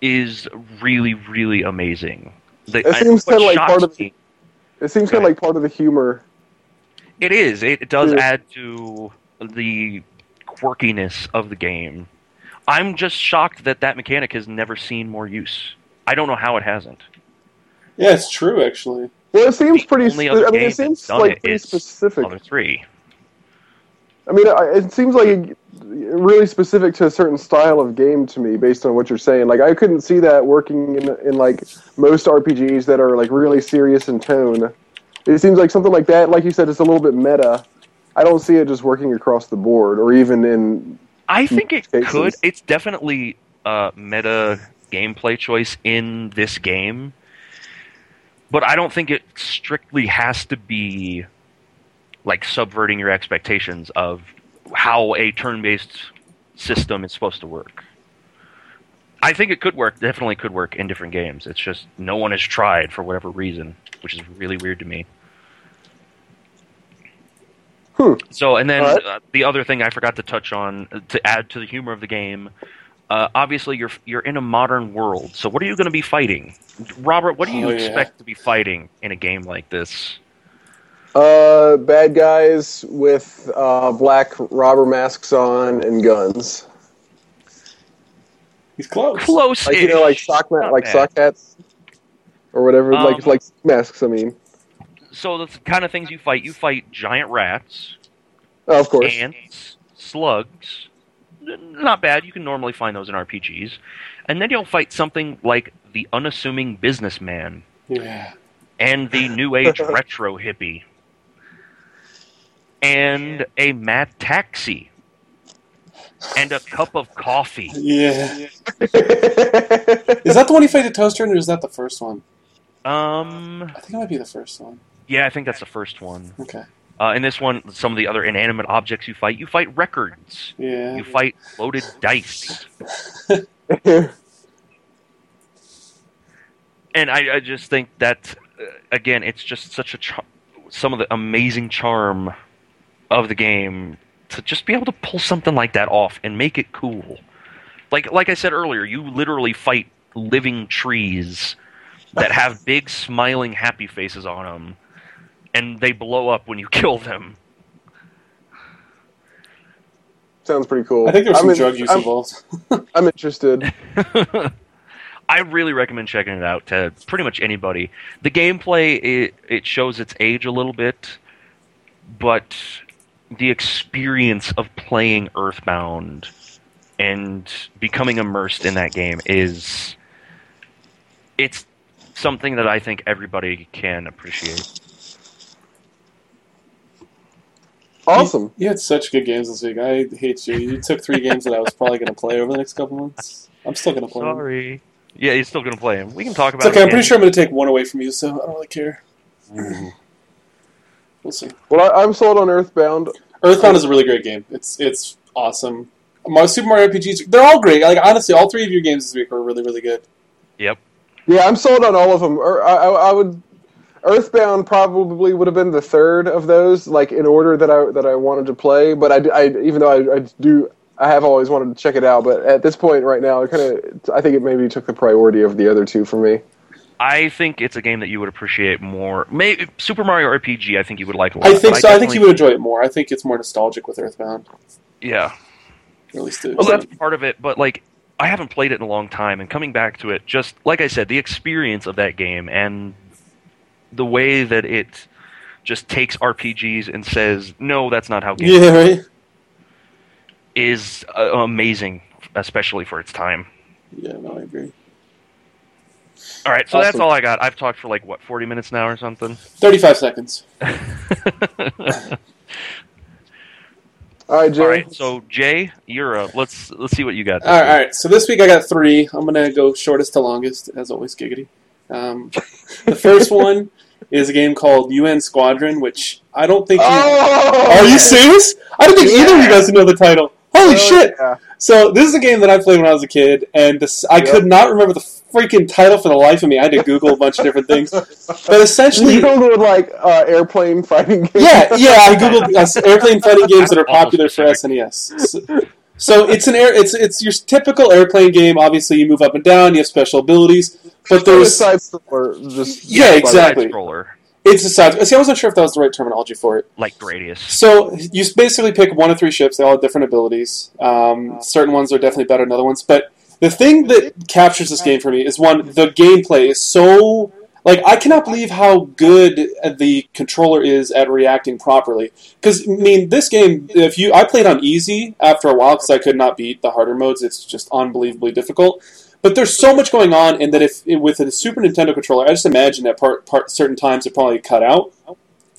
is really really amazing. The, It seems what kinda like part of- me- It seems kind of like part of the humor. it is. It, it does Yeah. add to the quirkiness of the game. I'm just shocked that that mechanic has never seen more use. I don't know how it hasn't. Yeah, it's true actually. Well, it seems pretty. I mean, it seems like it pretty specific. Other three. I mean, it seems like it- really specific to a certain style of game to me, based on what you're saying. Like, I couldn't see that working in in like most RPGs that are like really serious in tone. It seems like something like that, like you said, it's a little bit meta. I don't see it just working across the board, or even in. I think it cases. could. It's definitely a meta gameplay choice in this game, but I don't think it strictly has to be like subverting your expectations of how a turn-based system is supposed to work. I think it could work. Definitely could work in different games. It's just no one has tried for whatever reason, which is really weird to me. Hmm. So, and then right. uh, the other thing I forgot to touch on uh, to add to the humor of the game. Uh, obviously, you're you're in a modern world. So, what are you going to be fighting, Robert? What do you Oh, yeah. expect to be fighting in a game like this? Uh, bad guys with uh, black robber masks on and guns, He's close. Close, like you know, like sock ma- like bad. sock hats or whatever, Um, like like masks. I mean, So, the kind of things you fight, you fight giant rats, oh, of course. ants, slugs. N- Not bad. You can normally find those in RPGs. And then you'll fight something like the unassuming businessman Yeah. and the new age retro hippie and a mad taxi and a cup of coffee. Yeah. Is that the one he fighted Toaster in, or is that the first one? Um, I think it might be the first one. yeah, I think that's the first one. Okay. Uh, in this one, some of the other inanimate objects you fight, you fight records, Yeah. you fight loaded dice, and I, I just think that uh, again, it's just such a char- some of the amazing charm of the game to just be able to pull something like that off and make it cool. Like like I said earlier, you literally fight living trees that have big smiling happy faces on them and they blow up when you kill them. Sounds pretty cool. I think there's I'm some in- drug use I'm, involved. I'm interested. I really recommend checking it out to pretty much anybody. The gameplay it, it shows its age a little bit, but the experience of playing Earthbound and becoming immersed in that game is it's something that I think everybody can appreciate. Awesome. You had such good games this week. I hate you. You took three games that I was probably going to play over the next couple months. I'm still going to play them. Sorry. Yeah, you're still gonna play him. We can talk It's about. okay. it I'm pretty sure I'm going to take one away from you, so I don't really care. Ooh. We'll see. Well, I, I'm sold on Earthbound. Earthbound is a really great game. It's it's awesome. My Super Mario RPGs, they're all great. Like honestly, all three of your games this week were really really good. Yep. Yeah, I'm sold on all of them. Or er, I, I, I would. Earthbound probably would have been the third of those, like in order that I that I wanted to play. But I, I even though I, I do, I have always wanted to check it out. But at this point, right now, it kind of, I think it maybe took the priority of the other two for me. I think it's a game that you would appreciate more. Maybe Super Mario RPG. I think you would like a lot. I think so. I think you would enjoy it more. I think it's more nostalgic with Earthbound. Yeah. At least it. Well, that's part of it. But like, I haven't played it in a long time, and coming back to it, just like I said, the experience of that game and the way that it just takes RPGs and says, "No, that's not how games," yeah, right. is uh, amazing, especially for its time. Yeah, no, I agree. All right, so that's all I got. I've talked for like what forty minutes now or something. Thirty-five seconds. All right, Jay. All right, so Jay, you're up. Let's let's see what you got. All right, all right, So this week I got three. I'm gonna go shortest to longest, as always. Giggity. Um, the first one is a game called UN Squadron, which I don't think. You, Oh, are you serious? I don't think either of you guys know the title. Holy Oh, shit! yeah. So this is a game that I played when I was a kid, and this, I Yep. could not remember the freaking title for the life of me. I had to Google a bunch of different things, but essentially, You googled like uh, airplane fighting game. yeah, yeah. I googled uh, airplane fighting games that are popular for. SNES. So, so it's an air. It's it's your typical airplane game. Obviously, you move up and down. You have special abilities, but There's there's side scroller, just Yeah, exactly. Scroller. It's a side. See, I wasn't sure if that was the right terminology for it. like Gradius. So you basically pick one of three ships. They all have different abilities. Um, certain ones are definitely better than other ones. But the thing that captures this game for me is one: the gameplay is so like I cannot believe how good the controller is at reacting properly. Because I mean, this game, if you I played on easy after a while because I could not beat the harder modes. It's just unbelievably difficult. But there's so much going on, and that if with a Super Nintendo controller, I just imagine that part, part certain times it probably cut out.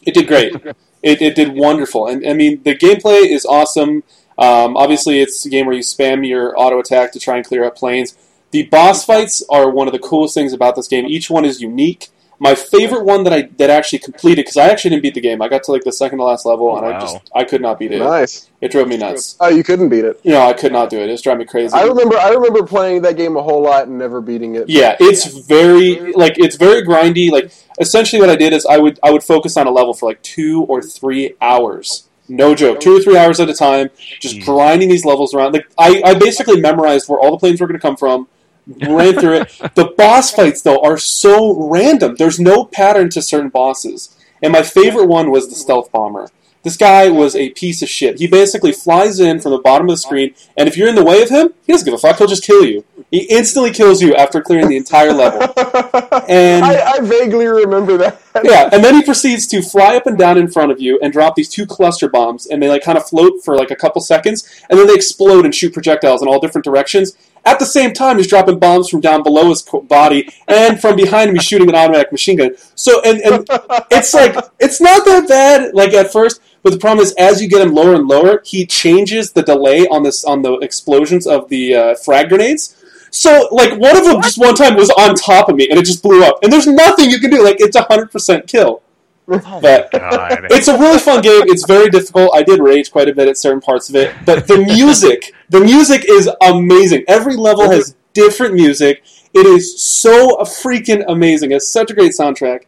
It did great. It, it did wonderful, and I mean the gameplay is awesome. Um, obviously, it's a game where you spam your auto attack to try and clear up planes. The boss fights are one of the coolest things about this game. Each one is unique. My favorite one that I that actually completed because I actually didn't beat the game. I got to like the second to last level, and I just I could not beat it. Nice. It drove me nuts. Oh, you couldn't beat it. You know, I could not do it. It was driving me crazy. I remember. I remember playing that game a whole lot and never beating it. Yeah, it's very like it's very grindy. Like essentially, what I did is I would I would focus on a level for like two or three hours. No joke, two or three hours at a time, just Jeez. grinding these levels around. Like I, I basically memorized where all the planes were going to come from, ran through it. The boss fights though are so random. There's no pattern to certain bosses. And my favorite one was the stealth bomber. This guy was a piece of shit. He basically flies in from the bottom of the screen, and if you're in the way of him, he doesn't give a fuck. He'll just kill you. He instantly kills you after clearing the entire level. And I, I vaguely remember that. yeah, and then he proceeds to fly up and down in front of you and drop these two cluster bombs, and they like kind of float for like a couple seconds, and then they explode and shoot projectiles in all different directions. At the same time, he's dropping bombs from down below his body, and from behind he's shooting an automatic machine gun. So, and, and it's like it's not that bad, like at first. But the problem is, as you get him lower and lower, he changes the delay on this on the explosions of the uh, frag grenades. So, like, one of them just one time was on top of me, and it just blew up. And there's nothing you can do. Like, it's a hundred percent kill. Oh But God. it's a really fun game. It's very difficult. I did rage quite a bit at certain parts of it, but the music, the music is amazing. Every level has different music. It is so freaking amazing. It's such a great soundtrack.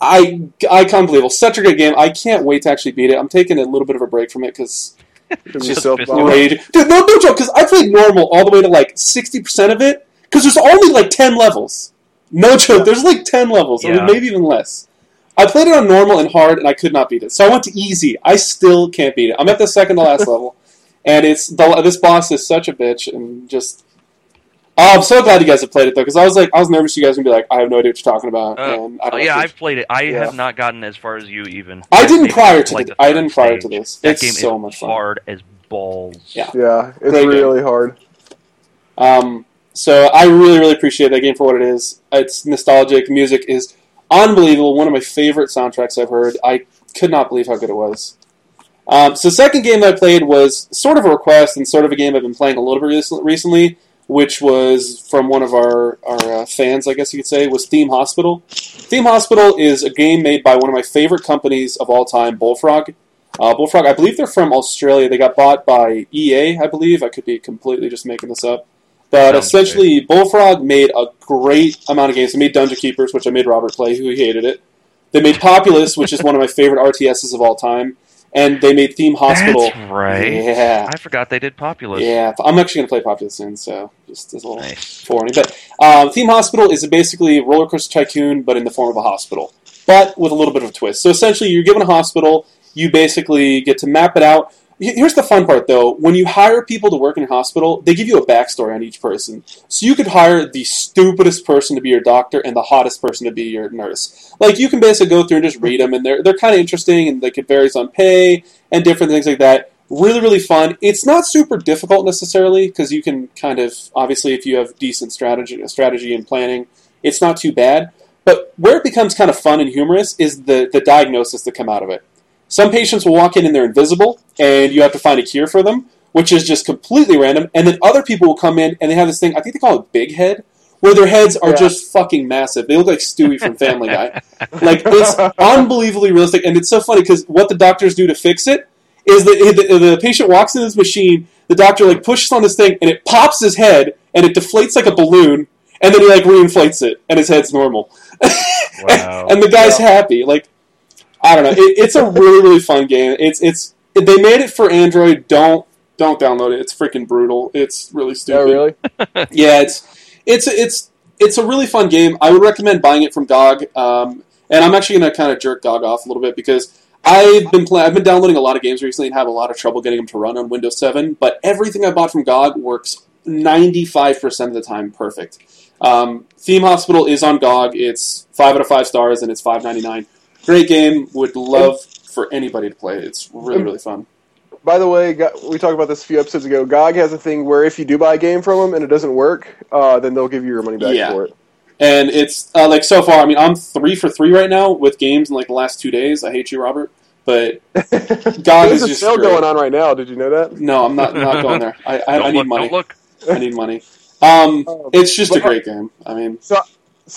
I I can't believe it. Such a great game. I can't wait to actually beat it. I'm taking a little bit of a break from it because It's Just so pissed fun. new age. Dude, no, no joke. Because I played normal all the way to like 60% of it. Because there's only like 10 levels. No joke. There's like 10 levels, or Yeah. maybe even less. I played it on normal and hard, and I could not beat it. So I went to easy. I still can't beat it. I'm at the second to last level, and it's the, this boss is such a bitch, and just. Oh, I'm so glad you guys have played it though, because I was like, I was nervous you guys would be like, I have no idea what you're talking about. Uh, and I Oh, don't yeah, I've played it. I Yeah. have not gotten as far as you even. I didn't prior to like the- the I didn't prior to this. That It's game so is much fun. hard as balls. Yeah. Yeah, it's Great game. really hard. Um, so I really, really appreciate that game for what it is. It's nostalgic. Music is unbelievable. One of my favorite soundtracks I've heard. I could not believe how good it was. Um, so, the second game that I played was sort of a request and sort of a game I've been playing a little bit recently, which was from one of our, our uh, fans, I guess you could say, was Theme Hospital. Theme Hospital is a game made by one of my favorite companies of all time, Bullfrog. Uh, Bullfrog, I believe they're from Australia. They got bought by EA, I believe. I could be completely just making this up. But Sounds essentially, Bullfrog made a great amount of games. They made Dungeon Keepers, which I made Robert play, who hated it. They made Populous, which is one of my favorite RTSs of all time. And they made Theme Hospital. That's right. Yeah. I forgot they did Populous. Yeah, I'm actually going to play Populous soon, so just as a little Nice. forewarning. But um, Theme Hospital is basically Roller Coaster Tycoon, but in the form of a hospital, but with a little bit of a twist. So essentially, you're given a hospital, you basically get to map it out. Here's the fun part, though. When you hire people to work in your hospital, they give you a backstory on each person. So you could hire the stupidest person to be your doctor and the hottest person to be your nurse. Like you can basically go through and just read them, and they're they're kind of interesting, and like, it varies on pay and different things like that. Really, really fun. It's not super difficult necessarily because you can kind of obviously if you have decent strategy, strategy and planning, it's not too bad. But where it becomes kind of fun and humorous is the the diagnosis that come out of it. Some patients will walk in and they're invisible, and you have to find a cure for them, which is just completely random. And then other people will come in and they have this thing. I think they call it big head, where their heads are Yeah. just fucking massive. They look like Stewie from Family Guy. Like it's unbelievably realistic, and it's so funny because what the doctors do to fix it is that the, the patient walks in this machine, the doctor like pushes on this thing, and it pops his head, and it deflates like a balloon, and then he like reinflates it, and his head's normal. Wow. and the guy's happy. Like I don't know, it, it's a really really fun game. It's it's they made it for Android. Don't don't download it. It's freaking brutal. It's really stupid. Oh, really? Yeah, it's it's it's it's a really fun game. I would recommend buying it from GOG. Um, And I'm actually going to kind of jerk GOG off a little bit because I've been play- I've been downloading a lot of games recently and have a lot of trouble getting them to run on Windows 7. But everything I bought from GOG works 95% of the time perfect. Um, Theme Hospital is on GOG. It's five out of five stars and it's 5.99. Great game. Would love for anybody to play it. It's really really fun. By the way, we talked about this a few episodes ago. GOG has a thing where if you do buy a game from them and it doesn't work, uh, then they'll give you your money back Yeah. for it. And it's uh, like so far. I mean, I'm three for three right now with games in like the last two days. I hate you, Robert, but GOG is a just sale great. going on right now. Did you know that? no, I'm not not going there. I, I, I Don't need look, money. Don't look. I need money. Um, Um, it's just a but- great game. I mean, So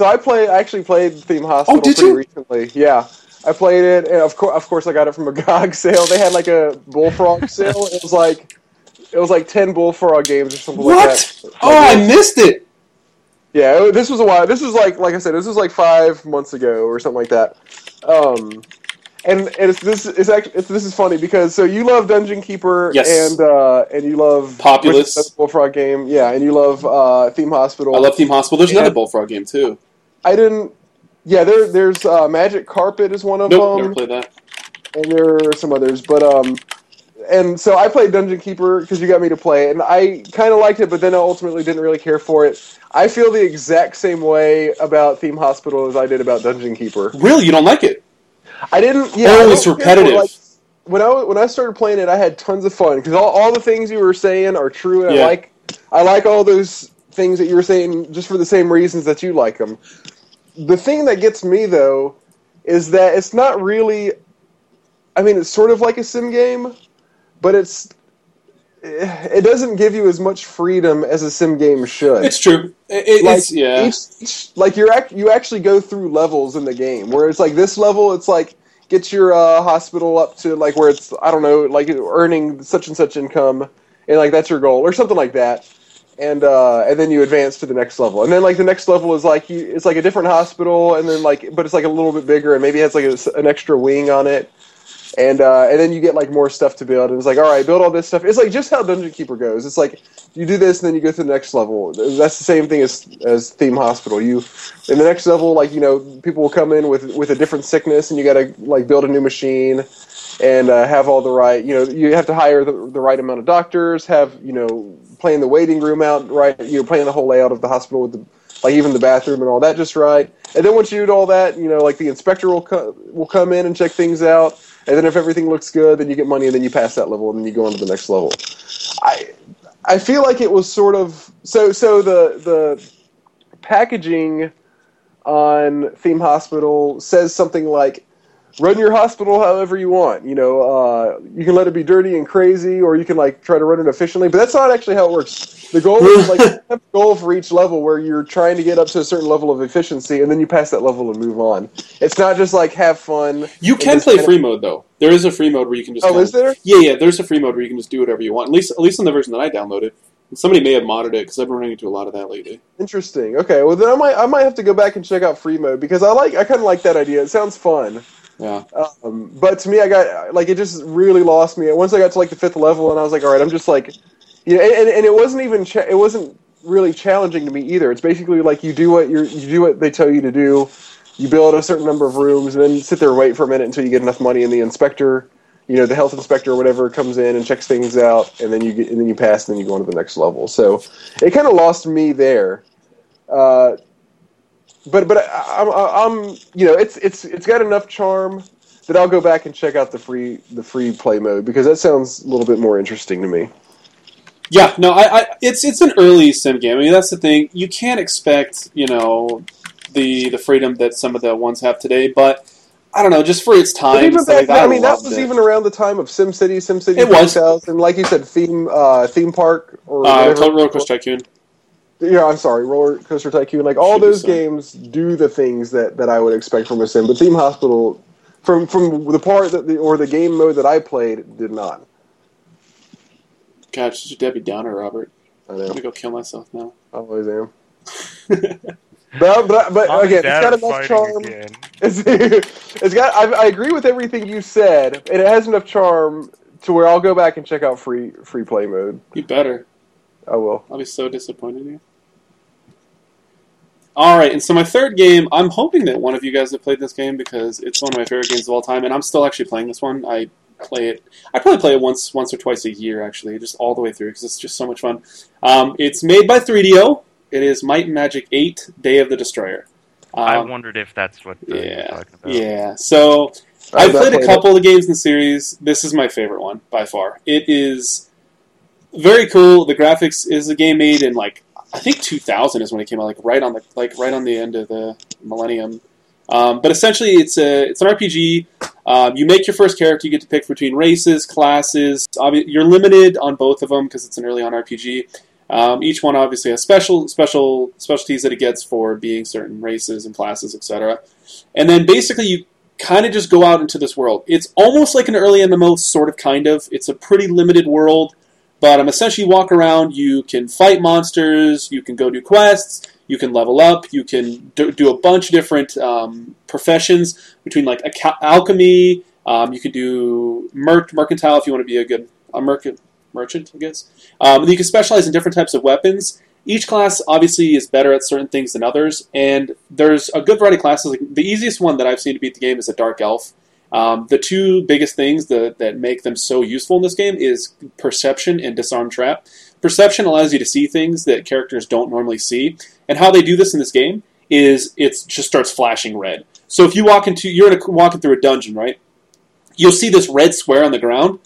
I played. I actually played Theme Hospital Oh, did pretty you? recently. Yeah, I played it, and of course, of course, I got it from a GOG sale. They had like a Bullfrog sale. It was like, it was like ten Bullfrog games or something like what? that. Oh, I missed it. Yeah, it- this was a while. This was like, like I said, this was like five months ago or something like that. Um, and and it's, this is actually it's, this is funny because so you love Dungeon Keeper Yes. and uh, and you love Populous. Bullfrog game, yeah, and you love uh, Theme Hospital. I love Theme Hospital. There's Yeah. another Bullfrog game too. I didn't. Yeah, there there's uh, Magic Carpet is one of Nope, them. never played that. and there are some others. But um, and so I played Dungeon Keeper because you got me to play it, and I kind of liked it, but then I ultimately didn't really care for it. I feel the exact same way about Theme Hospital as I did about Dungeon Keeper. Really, you don't like it? I didn't. Yeah, Oh, it's repetitive. like, when I when I started playing it, I had tons of fun because all, all the things you were saying are true, and Yeah. I like I like all those things that you were saying just for the same reasons that you like them. The thing that gets me though is that it's not really. I mean, it's sort of like a sim game, but it's it doesn't give you as much freedom as a sim game should It's true. It, like it's yeah. each, each like you're act, you actually go through levels in the game where it's like this level it's like get your uh, hospital up to like where it's I don't know like earning such and such income and like that's your goal or something like that and uh, and then you advance to the next level and then like the next level is like you, it's like a different hospital and then like but it's like a little bit bigger and maybe it has like a, an extra wing on it and uh, and then you get like more stuff to build. And it's like all right build all this stuff. It's like just how dungeon keeper goes. It's like you do this and then you go to the next level. That's the same thing as as theme hospital. You in the next level like you know people will come in with with a different sickness and you got to like build a new machine and uh, have all the right you know you have to hire the, the right amount of doctors have you know plan the waiting room out right? You're plan the whole layout of the hospital with the like even the bathroom and all that just right. And then once you do all that you know like the inspector will co- will come in and check things out and then if everything looks good then you get money and then you pass that level and then you go on to the next level. I i feel like it was sort of so so the the packaging on theme hospital says something like run your hospital however you want you know uh, you can let it be dirty and crazy or you can like try to run it efficiently but that's not actually how it works the goal is like you have a goal for each level where you're trying to get up to a certain level of efficiency and then you pass that level and move on it's not just like have fun you can play free mode though. There is a free mode where you can just. oh kinda- is there Yeah, yeah. There's a free mode where you can just do whatever you want. At least, at least on the version that I downloaded. Somebody may have modded it because I've been running into a lot of that lately. Interesting. Okay, well then I might I might have to go back and check out free mode because I like I kind of like that idea. It sounds fun. Yeah. Um, but to me, I got like it just really lost me. Once I got to like the fifth level, and I was like, all right, I'm just like, you know, and, and it wasn't even cha- it wasn't really challenging to me either. It's basically like you do what you you do what they tell you to do. You build a certain number of rooms, and then sit there and wait for a minute until you get enough money, and the inspector, you know, the health inspector or whatever, comes in and checks things out, and then you get and then you pass, and then you go on to the next level. So it kind of lost me there. Uh, but but I, I'm, I'm you know it's it's it's got enough charm that I'll go back and check out the free the free play mode because that sounds a little bit more interesting to me. Yeah, no, I, I, it's it's an early sim game. I mean, that's the thing. You can't expect, you know, the the freedom that some of the ones have today. But I don't know, just for its time. But even back like that, I mean that was it. even around the time of SimCity, SimCity It was. 2000, like you said, theme uh, theme park or uh. Total Roller Coaster Tycoon. Yeah, I'm sorry, Roller Coaster Tycoon. Like all those games do the things that, that I would expect from a sim, but Theme Hospital, from from the part that the, or the game mode that I played, did not. God, such a Debbie Downer, Robert. I I'm gonna go kill myself now. I always am. But but, but Mom and again, it's Dad got enough charm. It's, it's got. I, I agree with everything you said, and it has enough charm to where I'll go back and check out free free play mode. You better. I will. I'll be so disappointed in you. All right, and so my third game, I'm hoping that one of you guys have played this game because it's one of my favorite games of all time, and I'm still actually playing this one. I play it. I probably play it once, once or twice a year, actually, just all the way through because it's just so much fun. Um, it's made by 3DO. It is Might and Magic 8: Day of the Destroyer. Um, I wondered if that's what uh, you're yeah, talking about. yeah. So I've played a couple of games in the series. This is my favorite one by far. It is very cool. The graphics is a game made in like I think 2000 is when it came out, like right on the like right on the end of the millennium. Um, but essentially, it's a it's an RPG. Um, you make your first character. You get to pick between races, classes. Obvi- you're limited on both of them because it's an early on RPG. Um, each one obviously has special special specialties that it gets for being certain races and classes, etc. And then basically, you kind of just go out into this world. It's almost like an early MMO, sort of, kind of. It's a pretty limited world. But um, essentially, you walk around, you can fight monsters, you can go do quests, you can level up, you can do, do a bunch of different um, professions between like alch- alchemy. Um, you can do mer- mercantile if you want to be a good a merchant, merchant, I guess. Um, and you can specialize in different types of weapons. Each class obviously is better at certain things than others, and there's a good variety of classes. Like, the easiest one that I've seen to beat the game is a dark elf. Um, the two biggest things that, that make them so useful in this game is perception and disarm trap. Perception allows you to see things that characters don't normally see, and how they do this in this game is it just starts flashing red. So if you walk into you're a, walking through a dungeon, right? You'll see this red square on the ground.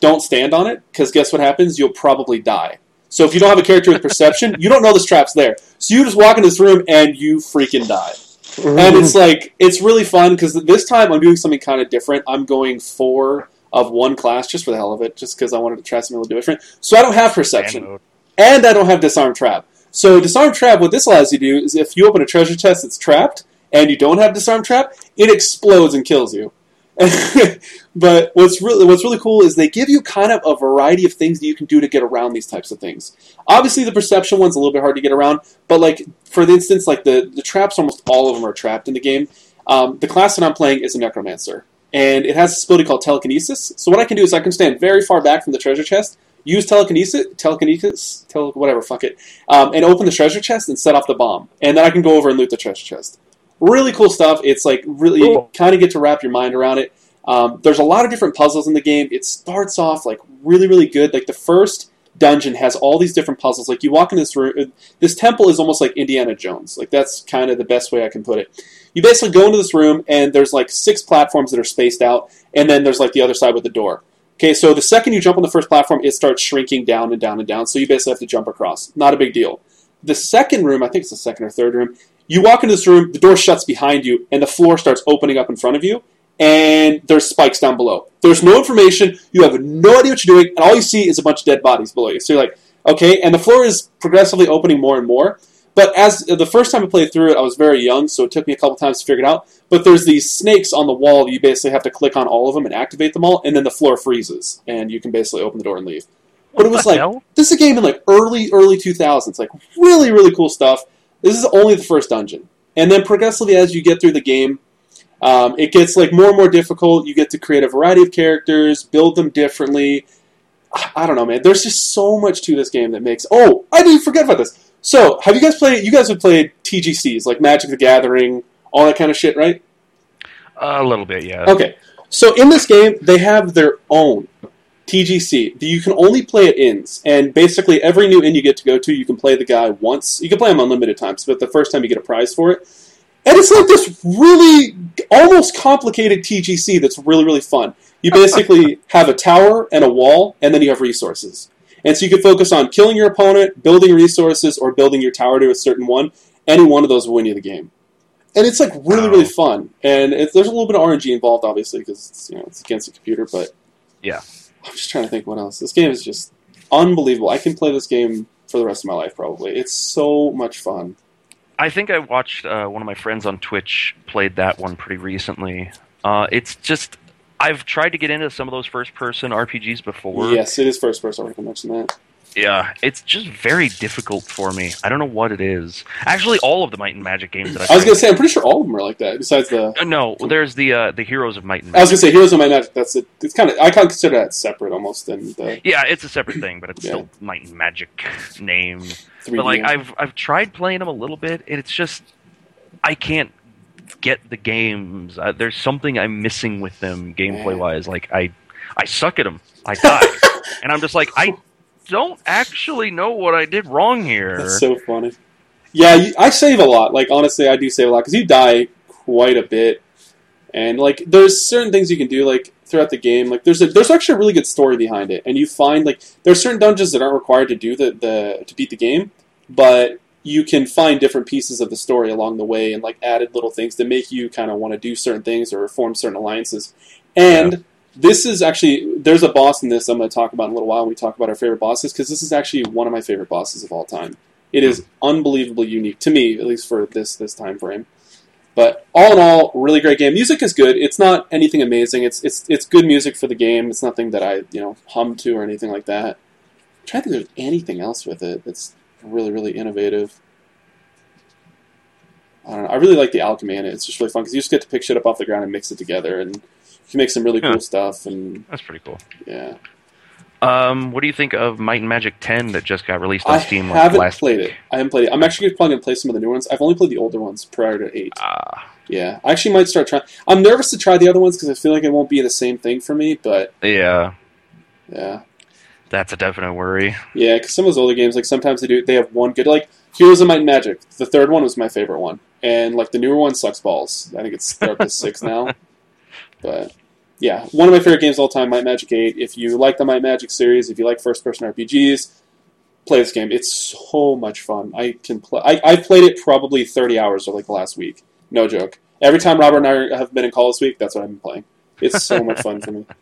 Don't stand on it because guess what happens? You'll probably die. So if you don't have a character with perception, you don't know this trap's there. So you just walk into this room and you freaking die and it's like it's really fun because this time I'm doing something kind of different. I'm going four of one class just for the hell of it, just because I wanted to try something a little different. So I don't have perception, and I don't have disarm trap. So disarm trap, what this allows you to do is if you open a treasure chest that's trapped and you don't have disarm trap, it explodes and kills you. but what's really what's really cool is they give you kind of a variety of things that you can do to get around these types of things. Obviously, the perception one's a little bit hard to get around, but like for instance, like the the traps, almost all of them are trapped in the game. Um, the class that I'm playing is a necromancer, and it has this ability called telekinesis. So what I can do is I can stand very far back from the treasure chest, use telekinesis, telekinesis, tele, whatever, fuck it, um, and open the treasure chest and set off the bomb, and then I can go over and loot the treasure chest. Really cool stuff. It's like really you Cool. kind of get to wrap your mind around it. Um, there's a lot of different puzzles in the game. It starts off like really, really good. Like the first dungeon has all these different puzzles. Like you walk in this room, uh, this temple is almost like Indiana Jones. Like that's kind of the best way I can put it. You basically go into this room and there's like six platforms that are spaced out, and then there's like the other side with the door. Okay, so the second you jump on the first platform, it starts shrinking down and down and down. So you basically have to jump across. Not a big deal. The second room, I think it's the second or third room, you walk into this room, the door shuts behind you, and the floor starts opening up in front of you, and there's spikes down below. There's no information, you have no idea what you're doing, and all you see is a bunch of dead bodies below you. So you're like, okay, and the floor is progressively opening more and more. But as the first time I played through it, I was very young, so it took me a couple times to figure it out. But there's these snakes on the wall. You basically have to click on all of them and activate them all, and then the floor freezes, and you can basically open the door and leave. But it was like hell? this is a game in like early early 2000s, like really really cool stuff. This is only the first dungeon, and then progressively as you get through the game, um, it gets like more and more difficult. You get to create a variety of characters, build them differently. I don't know, man. There's just so much to this game that makes. Oh, I didn't forget about this. So, have you guys played? You guys have played TGCs like Magic the Gathering, all that kind of shit, right? a little bit, yeah. Okay, so in this game, they have their own TGC. You can only play at inns, and basically every new inn you get to go to, you can play the guy once. You can play him unlimited times, but the first time you get a prize for it. And it's like this really almost complicated TGC that's really really fun. You basically have a tower and a wall, and then you have resources. And so you can focus on killing your opponent, building resources, or building your tower to a certain one. Any one of those will win you the game. And it's like really, really fun. And there's a little bit of RNG involved, obviously, because it's, you know, it's against the computer. But Yeah. I'm just trying to think what else. This game is just unbelievable. I can play this game for the rest of my life, probably. It's so much fun. I think I watched uh, one of my friends on Twitch played that one pretty recently. Uh, it's just I've tried to get into some of those first-person RPGs before. Yes, it is first person. I can mention that. Yeah, it's just very difficult for me. I don't know what it is. Actually, all of the Might and Magic games that I've I was gonna say, I'm pretty sure all of them are like that. Besides the, Uh, no, there's the uh, the Heroes of Might and Magic. I was gonna say Heroes of Might and Magic. That's it. It's kind of I kind of consider that separate almost than the Yeah, it's a separate thing, but it's Yeah. still Might and Magic name. 3D. But like I've I've tried playing them a little bit, and it's just I can't get the games. Uh, there's something I'm missing with them gameplay wise. Like I I suck at them. I die, and I'm just like I don't actually know what I did wrong here. That's so funny. Yeah, you, I save a lot. Like honestly, I do save a lot because you die quite a bit, and like there's certain things you can do like throughout the game. Like there's a, there's actually a really good story behind it, and you find like there's certain dungeons that aren't required to do the, the to beat the game, but you can find different pieces of the story along the way and like added little things that make you kind of want to do certain things or form certain alliances. And this is actually there's a boss in this I'm going to talk about in a little while when we talk about our favorite bosses because this is actually one of my favorite bosses of all time. It is unbelievably unique to me, at least for this this time frame. But all in all, really great game. Music is good. It's not anything amazing. It's it's it's good music for the game. It's nothing that I you know hum to or anything like that. I'm trying to think there's anything else with it that's really really innovative. I don't know. I really like the alchemy in it. It's just really fun because you just get to pick shit up off the ground and mix it together, and you can make some really Huh. cool stuff. And That's pretty cool. yeah, Um, what do you think of Might and Magic 10 that just got released on I Steam like haven't last played week? it. I haven't played it. I'm actually probably gonna play some of the new ones. I've only played the older ones prior to eight. Ah, Yeah, I actually might start trying. I'm nervous to try the other ones because I feel like it won't be the same thing for me. But yeah, yeah, that's a definite worry. yeah, because some of those older games, like sometimes they do, they have one good, like Heroes of Might and Magic. The third one was my favorite one, and like the newer one sucks balls. I think it's up to six now. But yeah, one of my favorite games of all time, Might Magic Eight. If you like the Might Magic series, if you like first-person RPGs, play this game. It's so much fun. I can play. I, I played it probably 30 hours over like the last week. No joke. Every time Robert and I have been in call this week, that's what I've been playing. It's so much fun for me.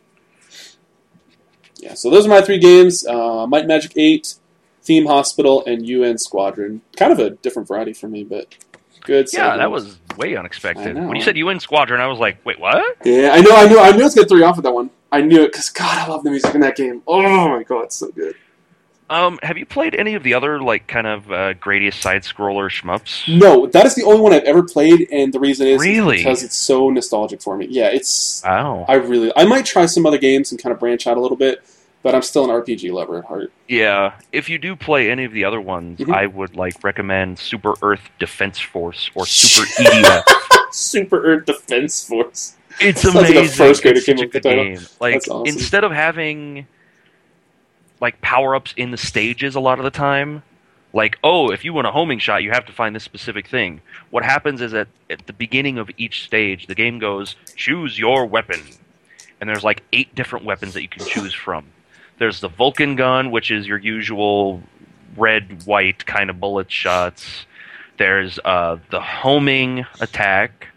Yeah, so those are my three games: uh, Might Magic Eight, Theme Hospital, and UN Squadron. Kind of a different variety for me, but good. Yeah, that was way unexpected. When you said UN Squadron, I was like, wait, what? Yeah, I know, I knew, I knew I was gonna throw you off with that one. I knew it because God, I love the music in that game. Oh my God, it's so good. Um, have you played any of the other like kind of uh, Gradius side scroller shmups? No, that is the only one I've ever played, and the reason is, Really? because it's so nostalgic for me. Yeah, it's. Oh, I really, I might try some other games and kind of branch out a little bit, but I'm still an RPG lover at heart. yeah. If you do play any of the other ones, Mhm. I would like recommend Super Earth Defense Force or Super EDF. Super Earth Defense Force. It's Sounds like amazing. first grader it's came such up a with the good title. game. Like awesome. instead of having like power ups in the stages a lot of the time, like oh, if you want a homing shot, you have to find this specific thing. What happens is that at the beginning of each stage, the game goes choose your weapon, and there's like eight different weapons that you can choose from. There's the Vulcan gun, which is your usual red white kind of bullet shots. There's uh, the homing attack.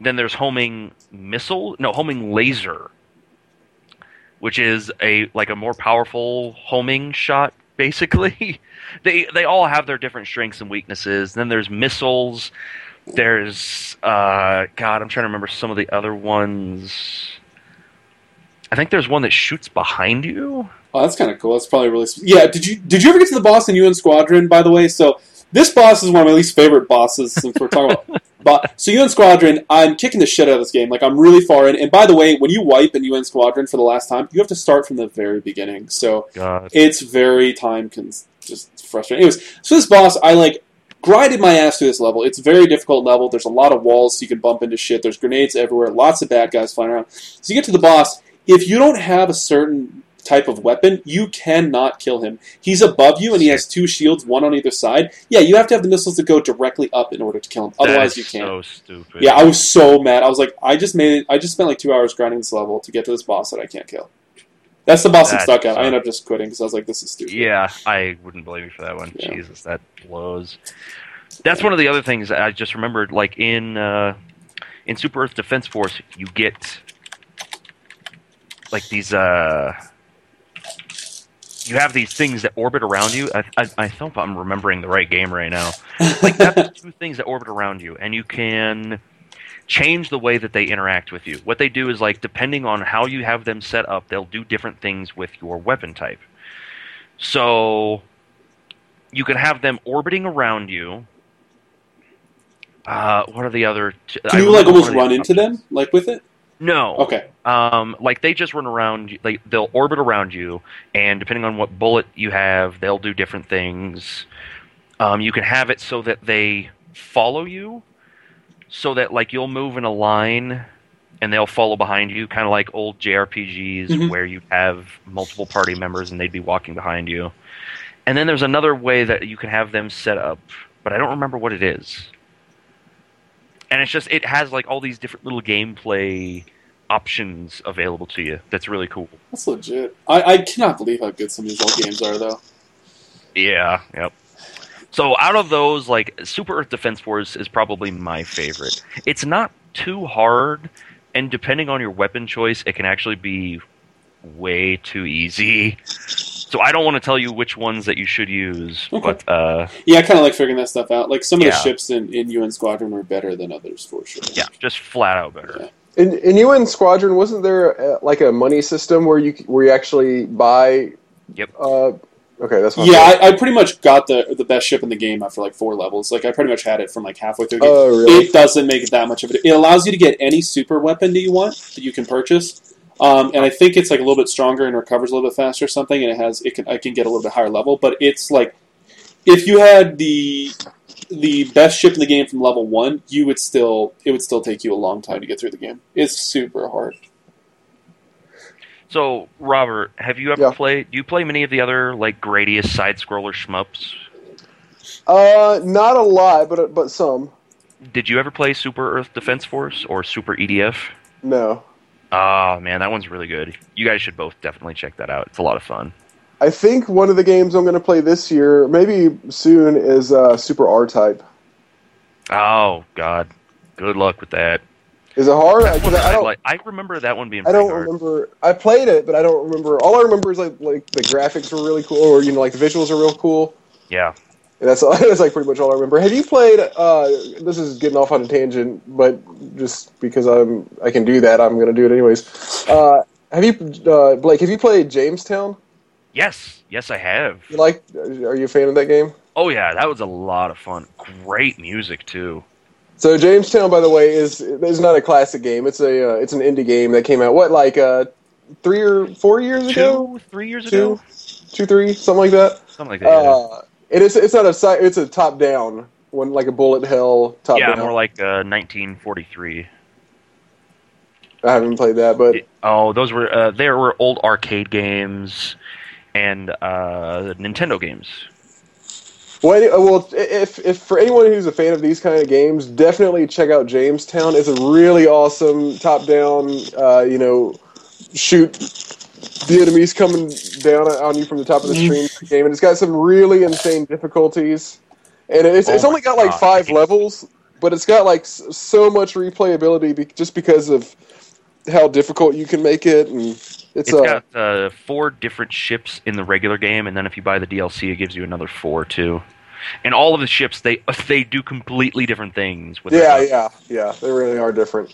Then there's homing missile, no, homing laser, which is a like a more powerful homing shot. Basically, they they all have their different strengths and weaknesses. Then there's missiles. There's uh, God, I'm trying to remember some of the other ones. I think there's one that shoots behind you. Oh, that's kind of cool. That's probably really. Yeah. Did you did you ever get to the boss in UN Squadron? By the way, so this boss is one of my least favorite bosses since we're talking about. But so UN Squadron, I'm kicking the shit out of this game. Like I'm really far in. And by the way, when you wipe in UN Squadron for the last time, you have to start from the very beginning. So God, it's very time cons- just frustrating. Anyways, so this boss, I like grinded my ass through this level. It's a very difficult level. There's a lot of walls, so you can bump into shit. There's grenades everywhere. Lots of bad guys flying around. So you get to the boss. If you don't have a certain type of weapon, you cannot kill him. He's above you, and he has two shields, one on either side. Yeah, you have to have the missiles that go directly up in order to kill him. Otherwise, you can't. So stupid. Yeah, I was so mad. I was like, I just made it. I just spent like two hours grinding this level to get to this boss that I can't kill. That's the boss that That stuck out. I ended up just quitting because I was like, this is stupid. Yeah, I wouldn't blame you for that one. Yeah. Jesus, that blows. That's one of the other things I just remembered. Like in uh, in Super Earth Defense Force, you get like these. Uh, you have these things that orbit around you. I, I, I hope I'm remembering the right game right now. Like that's two things that orbit around you, and you can change the way that they interact with you. What they do is like depending on how you have them set up, they'll do different things with your weapon type. So you can have them orbiting around you. Uh, what are the other? T- I Can you like almost one of the run into options. them, like with it? No. Okay. Um, like they just run around. Like they'll orbit around you, and depending on what bullet you have, they'll do different things. Um, you can have it so that they follow you, so that like you'll move in a line, and they'll follow behind you, kind of like old JRPGs Mhm. where you have multiple party members and they'd be walking behind you. And then there's another way that you can have them set up, but I don't remember what it is. And it's just it has like all these different little gameplay options available to you. That's really cool. That's legit. I, I cannot believe how good some of these old games are, though. Yeah, yep. So out of those, like Super Earth Defense Force is probably my favorite. It's not too hard, and depending on your weapon choice, it can actually be way too easy. So I don't want to tell you which ones that you should use, Okay. but uh, Yeah, I kind of like figuring that stuff out. Like some of the ships in, in UN Squadron were better than others for sure. yeah, just flat out better. In, in UN Squadron, wasn't there uh, like a money system where you where you actually buy? Yep. Uh, okay, that's what Yeah, I'm I, I pretty much got the the best ship in the game after like four levels. Like I pretty much had it from like halfway through the game. Oh, really? It doesn't make it that much of it. It allows you to get any super weapon that you want that you can purchase. Um, and I think it's like a little bit stronger and recovers a little bit faster or something. And it has it can I can get a little bit higher level. But it's like if you had the the best ship in the game from level one, you would still it would still take you a long time to get through the game. It's super hard. So Robert, have you ever Yeah. played? Do you play many of the other like Gradius side scroller shmups? Uh, not a lot, but but some. Did you ever play Super Earth Defense Force or Super EDF? No, Oh man, that one's really good. You guys should both definitely check that out. It's a lot of fun. I think one of the games I'm going to play this year, maybe soon, is uh, Super R Type. Oh God, good luck with that. Is it hard? I, I, don't. like, I remember that one being I don't hard. remember. I played it, but I don't remember. All I remember is like like the graphics were really cool, or you know, like the visuals are real cool. Yeah. And that's that's like pretty much all I remember. Have you played? Uh, this is getting off on a tangent, but just because I'm I can do that, I'm going to do it anyways. Uh, have you, uh, Blake? Have you played Jamestown? Yes. Yes, I have. You like? Are you a fan of that game? Oh yeah, that was a lot of fun. Great music too. So Jamestown, by the way, is is not a classic game. It's a uh, it's an indie game that came out what like uh, three or four years ago, Two, three years Two? ago, two, three, something like that. something like that. yeah. Uh, and it's not a it's a top down one like a bullet hell top yeah, down. more like uh, 1943. I haven't played that, but Oh, those were uh, there were old arcade games and uh, Nintendo games. well, well, if if for anyone who's a fan of these kind of games, definitely check out Jamestown. It's a really awesome top down. Uh, you know, shoot the enemies coming down on you from the top of the Mm-hmm. screen game, and it's got some really insane difficulties. And it's, Oh it's only got like God. five levels, but it's got like so much replayability be- just because of how difficult you can make it, and it's, It's uh, got uh, four different ships in the regular game, and then if you buy the DLC, it gives you another four too. And all of the ships, they they do completely different things. With yeah, yeah, yeah. They really are different.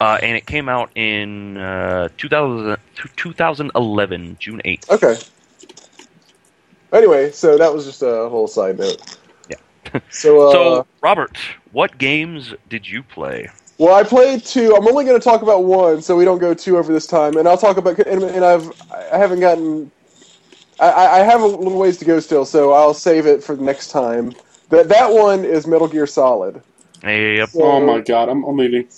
Uh, and it came out in uh, 2000, 2011, June 8th. Okay. Anyway, so that was just a whole side note. Yeah. So, uh, so, Robert, what games did you play? well, I played two. I'm only going to talk about one, so we don't go two over this time. And I'll talk about and, and I've I haven't gotten. I, I have a little ways to go still, so I'll save it for the next time. That that one is Metal Gear Solid. Yep. So, Oh my god, I'm, I'm leaving.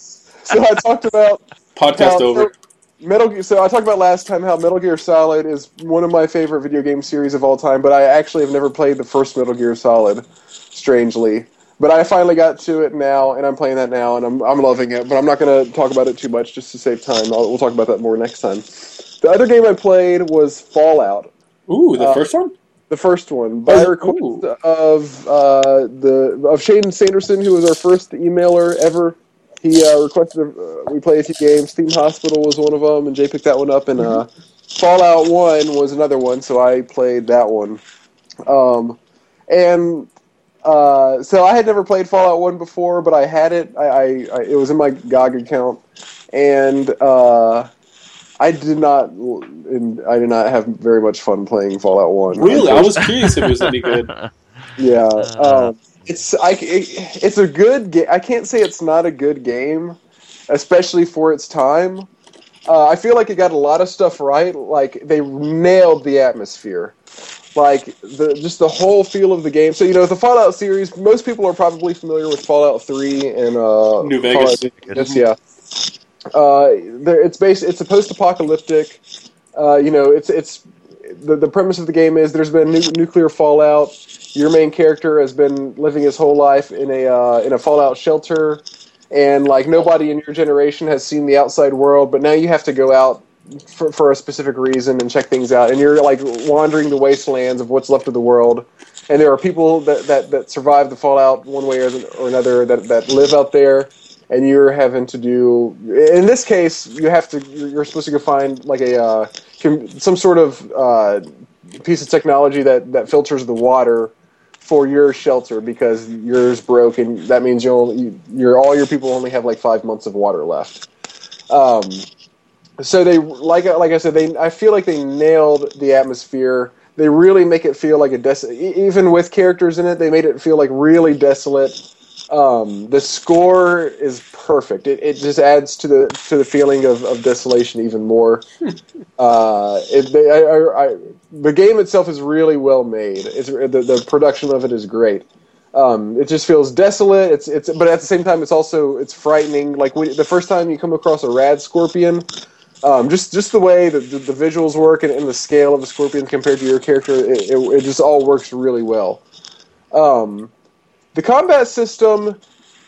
So I talked about Podcast over. Metal Gear. So I talked about last time how Metal Gear Solid is one of my favorite video game series of all time, but I actually have never played the first Metal Gear Solid. Strangely, but I finally got to it now, and I'm playing that now, and I'm I'm loving it. But I'm not going to talk about it too much just to save time. I'll, we'll talk about that more next time. The other game I played was Fallout, Ooh, the uh, first one? the first one, by Oh, request ooh. of uh, the of Shane Sanderson, who was our first emailer ever. He uh, requested uh, we play a few games. Theme Hospital was one of them, and Jay picked that one up. And uh, Fallout One was another one, so I played that one. Um, and uh, so I had never played Fallout One before, but I had it. I, I, I it was in my GOG account, and uh, I did not. and I did not have very much fun playing Fallout One. Really, I was curious if it was any good. Yeah, um, it's I, it, it's a good game. I can't say it's not a good game, especially for its time. Uh, I feel like it got a lot of stuff right. Like they nailed the atmosphere, like the just the whole feel of the game. So you know the Fallout series. Most people are probably familiar with Fallout Three and uh, New Vegas. Fallout New Vegas, yeah. Uh, there, it's based. It's a post-apocalyptic. Uh, you know, it's it's the the premise of the game is there's been nu- nuclear fallout. Your main character has been living his whole life in a uh, in a fallout shelter, and like nobody in your generation has seen the outside world. But now you have to go out for, for a specific reason and check things out. And you're like wandering the wastelands of what's left of the world. And there are people that that, that survive the fallout one way or, or another that that live out there and you're having to do in this case you have to you're supposed to go find like a uh, some sort of uh, piece of technology that that filters the water for your shelter because yours broke and that means you'll you, all your people only have like five months of water left. Um, so they like like I said they I feel like they nailed the atmosphere. They really make it feel like a des- even with characters in it they made it feel like really desolate um, the score is perfect. It, it just adds to the to the feeling of, of desolation even more. uh, it, they, I, I, I, the game itself is really well made. It's the, the production of it is great. Um, it just feels desolate. It's it's but at the same time it's also it's frightening. Like when, the first time you come across a rad scorpion, um, just just the way that the, the visuals work and, and, the scale of the scorpion compared to your character, it, it, it just all works really well. Um, the combat system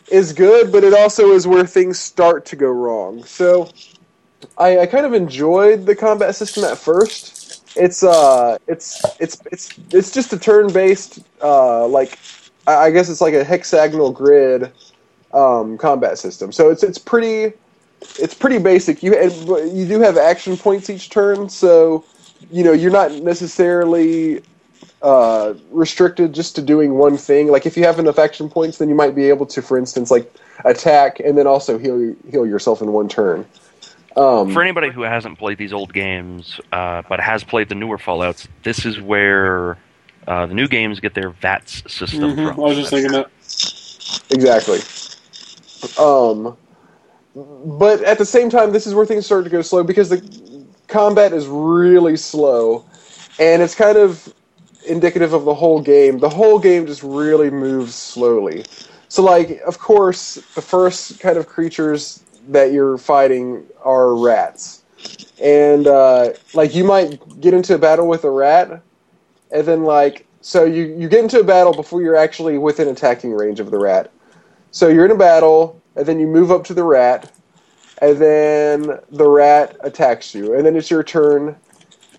is good, but it also is where things start to go wrong. So I, I kind of enjoyed the combat system at first. It's uh, it's it's it's it's just a turn-based uh, like I guess it's like a hexagonal grid um, combat system. So it's it's pretty it's pretty basic. You you do have action points each turn, so you know you're not necessarily uh, restricted just to doing one thing. Like if you have enough action points, then you might be able to, for instance, like attack and then also heal heal yourself in one turn. Um, for anybody who hasn't played these old games uh, but has played the newer Fallout's, this is where uh, the new games get their VATS system mm-hmm. from. I was just thinking that. Exactly. Um, but at the same time, this is where things start to go slow because the combat is really slow, and it's kind of indicative of the whole game. The whole game just really moves slowly. So, like, of course, the first kind of creatures that you're fighting are rats. And, uh, like, you might get into a battle with a rat, and then, like, so you, you get into a battle before you're actually within attacking range of the rat. So you're in a battle, and then you move up to the rat, and then the rat attacks you. And then it's your turn,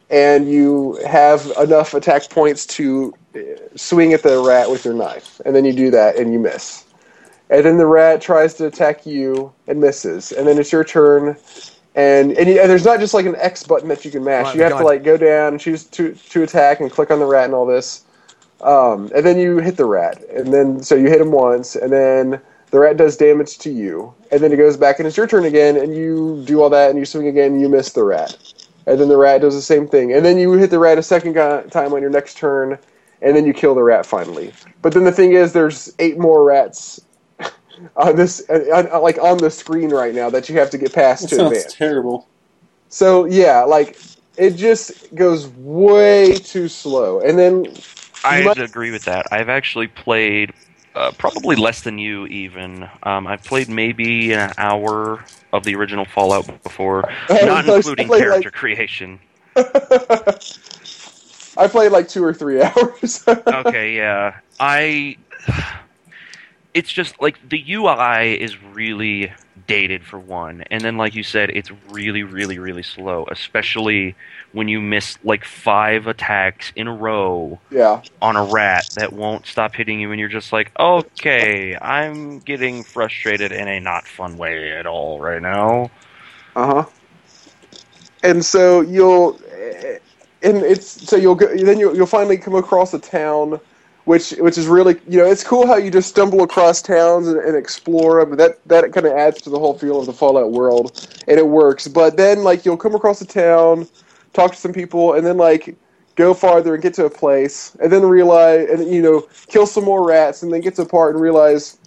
and you have enough attack points to uh, swing at the rat with your knife, and then you do that and you miss. And then the rat tries to attack you and misses, and then it's your turn. And and, you, and there's not just like an X button that you can mash. Right, you have to like go down and choose to to attack and click on the rat and all this. Um, and then you hit the rat, and then so you hit him once, and then the rat does damage to you, and then it goes back and it's your turn again, and you do all that, and you swing again, and you miss the rat, and then the rat does the same thing, and then you hit the rat a second time on your next turn, and then you kill the rat finally. But then the thing is, there's eight more rats on this, uh, on, like on the screen right now that you have to get past That to sounds advance. terrible. So yeah, like it just goes way too slow, and then I might- agree with that. I've actually played uh, probably less than you, even. Um, I've played maybe an hour of the original Fallout before, not including character like- creation. I played like two or three hours. okay, yeah. I. It's just like the UI is really dated for one, and then like you said, it's really, really, really slow, especially when you miss like five attacks in a row yeah. on a rat that won't stop hitting you, and you're just like, okay, I'm getting frustrated in a not fun way at all right now. Uh huh. And so you'll, and it's so you'll go, then you'll, you'll finally come across a town which which is really you know it's cool how you just stumble across towns and, and explore them. That that kind of adds to the whole feel of the Fallout world, and it works. But then like you'll come across a town, talk to some people, and then like go farther and get to a place, and then realize and you know kill some more rats, and then get to a part and realize.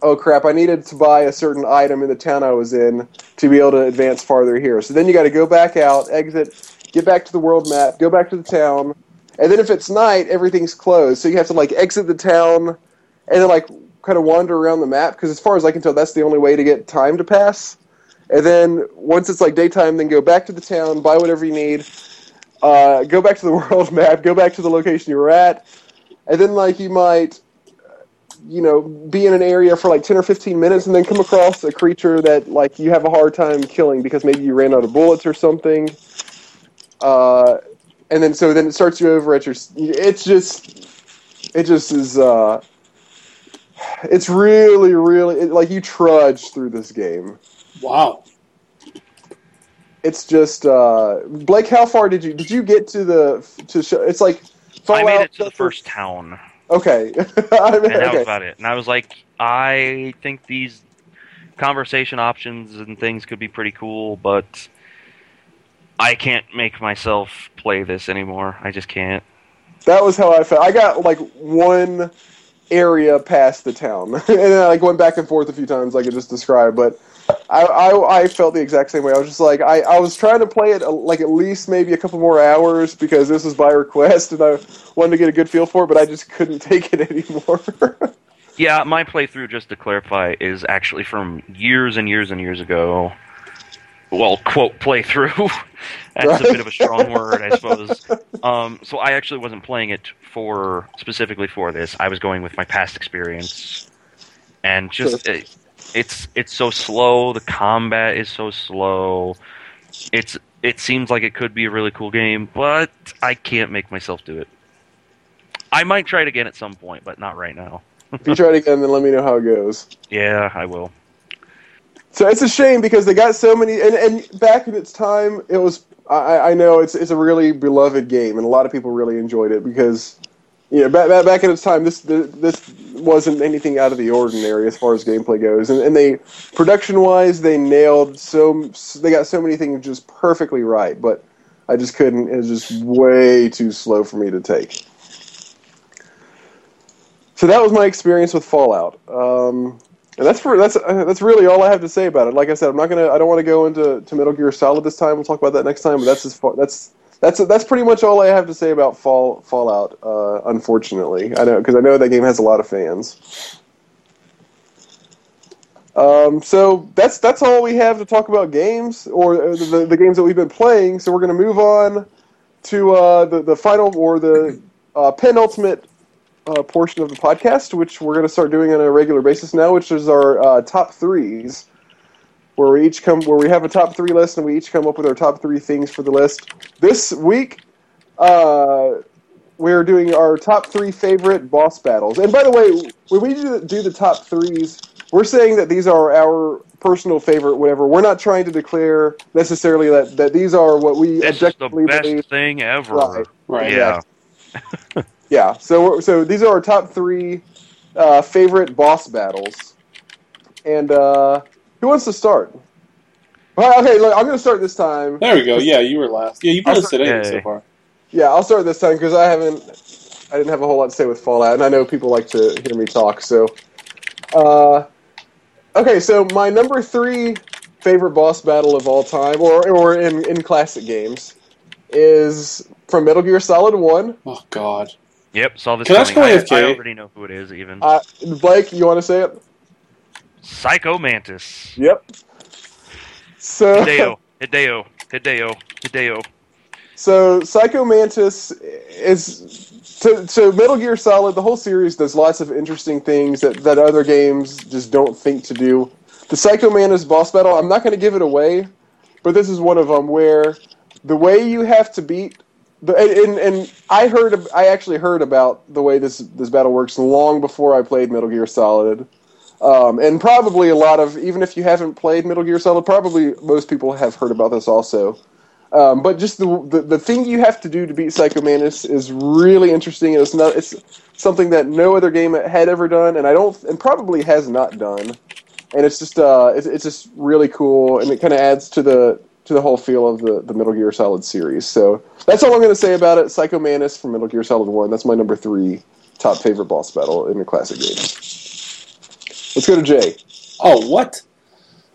Oh crap! I needed to buy a certain item in the town I was in to be able to advance farther here. So then you got to go back out, exit, get back to the world map, go back to the town, and then if it's night, everything's closed. So you have to like exit the town and then like kind of wander around the map because as far as I can tell, that's the only way to get time to pass. And then once it's like daytime, then go back to the town, buy whatever you need, uh, go back to the world map, go back to the location you were at, and then like you might, you know, be in an area for like ten or fifteen minutes, and then come across a creature that like you have a hard time killing because maybe you ran out of bullets or something. Uh, and then so then it starts you over at your. It's just, it just is. Uh, it's really, really it, like you trudge through this game. Wow. It's just uh, Blake. How far did you did you get to the to show? It's like I made Fallout it to the first town, Okay, I mean, and that was about it. And I was like, I think these conversation options and things could be pretty cool, but I can't make myself play this anymore. I just can't. That was how I felt. I got like one area past the town, and then I like went back and forth a few times, like I just described. But I, I, I felt the exact same way. I was just like, I, I was trying to play it uh, like at least maybe a couple more hours because this was by request, and I wanted to get a good feel for it, but I just couldn't take it anymore. Yeah, my playthrough, just to clarify, is actually from years and years and years ago. Well, quote playthrough. That's a bit of a strong word, I suppose. Um, so I actually wasn't playing it for specifically for this. I was going with my past experience, and just it, it's it's so slow. The combat is so slow. It's it seems like it could be a really cool game, but I can't make myself do it. I might try it again at some point, but not right now. if you try it again, then let me know how it goes. Yeah, I will. So it's a shame because they got so many, and, and back in its time, it was. I, I know it's it's a really beloved game, and a lot of people really enjoyed it because, you know, back, back, back in its time, this this wasn't anything out of the ordinary as far as gameplay goes, and, and they production wise, they nailed so they got so many things just perfectly right, but I just couldn't. It was just way too slow for me to take. So that was my experience with Fallout. Um, and that's for, that's uh, that's really all I have to say about it. Like I said, I'm not gonna I don't want to go into to Metal Gear Solid this time. We'll talk about that next time. But that's as far, that's that's that's pretty much all I have to say about Fall Fallout. Uh, unfortunately, I know because I know that game has a lot of fans. Um, so that's that's all we have to talk about games or uh, the, the games that we've been playing. So we're going to move on to uh, the the final or the uh, penultimate uh, portion of the podcast, which we're going to start doing on a regular basis now, which is our uh, top threes, where we each come where we have a top three list and we each come up with our top three things for the list. This week, uh, we're doing our top three favorite boss battles. And by the way, when we do the, do the top threes, we're saying that these are our personal favorite, whatever. We're not trying to declare necessarily that, that these are what we This is the best believe. thing ever. Right. Right. Yeah. Yeah, so so these are our top three uh, favorite boss battles, and uh, who wants to start? Well, okay, look, I'm going to start this time. There we go. Yeah, you were last. Yeah, you've been I'll listed start- so far. Yeah, I'll start this time because I haven't, I didn't have a whole lot to say with Fallout, and I know people like to hear me talk. So, uh, okay, so my number three favorite boss battle of all time, or or in in classic games, is from Metal Gear Solid One. Oh God. Yep, saw this Can I coming. just go I, I AFK? already know who it is, even. Uh, Blake, you want to say it? Psycho Mantis. Yep. So. Hideo. Hideo. Hideo. Hideo. So Psycho Mantis is so, so Metal Gear Solid. The whole series does lots of interesting things that, that other games just don't think to do. The Psycho Mantis boss battle. I'm not going to give it away, but this is one of them where the way you have to beat and, and I heard I actually heard about the way this this battle works long before I played Metal Gear Solid. Um, and probably a lot of even if you haven't played Metal Gear Solid, probably most people have heard about this also. Um, but just the, the the thing you have to do to beat Psycho Mantis is really interesting, and it's not it's something that no other game had ever done, and I don't and probably has not done. And it's just uh, it's, it's just really cool, and it kind of adds to the to the whole feel of the, the Metal Gear Solid series. So that's all I'm going to say about it. Psycho Mantis from Metal Gear Solid One. That's my number three top favorite boss battle in a classic game. Let's go to Jay. Oh, what?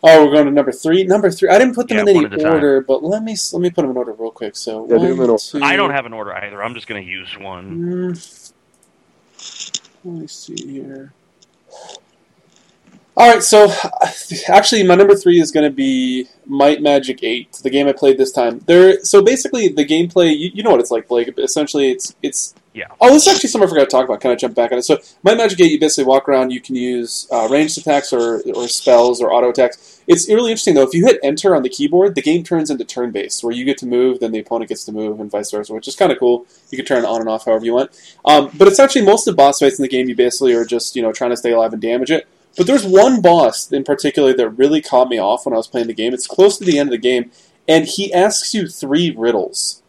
Oh, we're going to number three. Number three. I didn't put them Yeah, in any at a time. order, but let me let me put them in order real quick. So Yeah, do them one, order. two- I don't have an order either. I'm just going to use one. Mm. Let me see here. All right, so actually, my number three is going to be Might Magic Eight, the game I played this time. There, so basically, the gameplay, you, you know what it's like, Blake. Essentially, it's it's. Yeah. Oh, this is actually something I forgot to talk about. Kind of jump back on it. So, Might Magic Eight, you basically walk around. You can use uh, ranged attacks or or spells or auto attacks. It's really interesting though. If you hit Enter on the keyboard, the game turns into turn based, where you get to move, then the opponent gets to move, and vice versa, which is kind of cool. You can turn it on and off however you want. Um, but it's actually most of the boss fights in the game. You basically are just you know trying to stay alive and damage it. But there's one boss in particular that really caught me off when I was playing the game. It's close to the end of the game, and he asks you three riddles,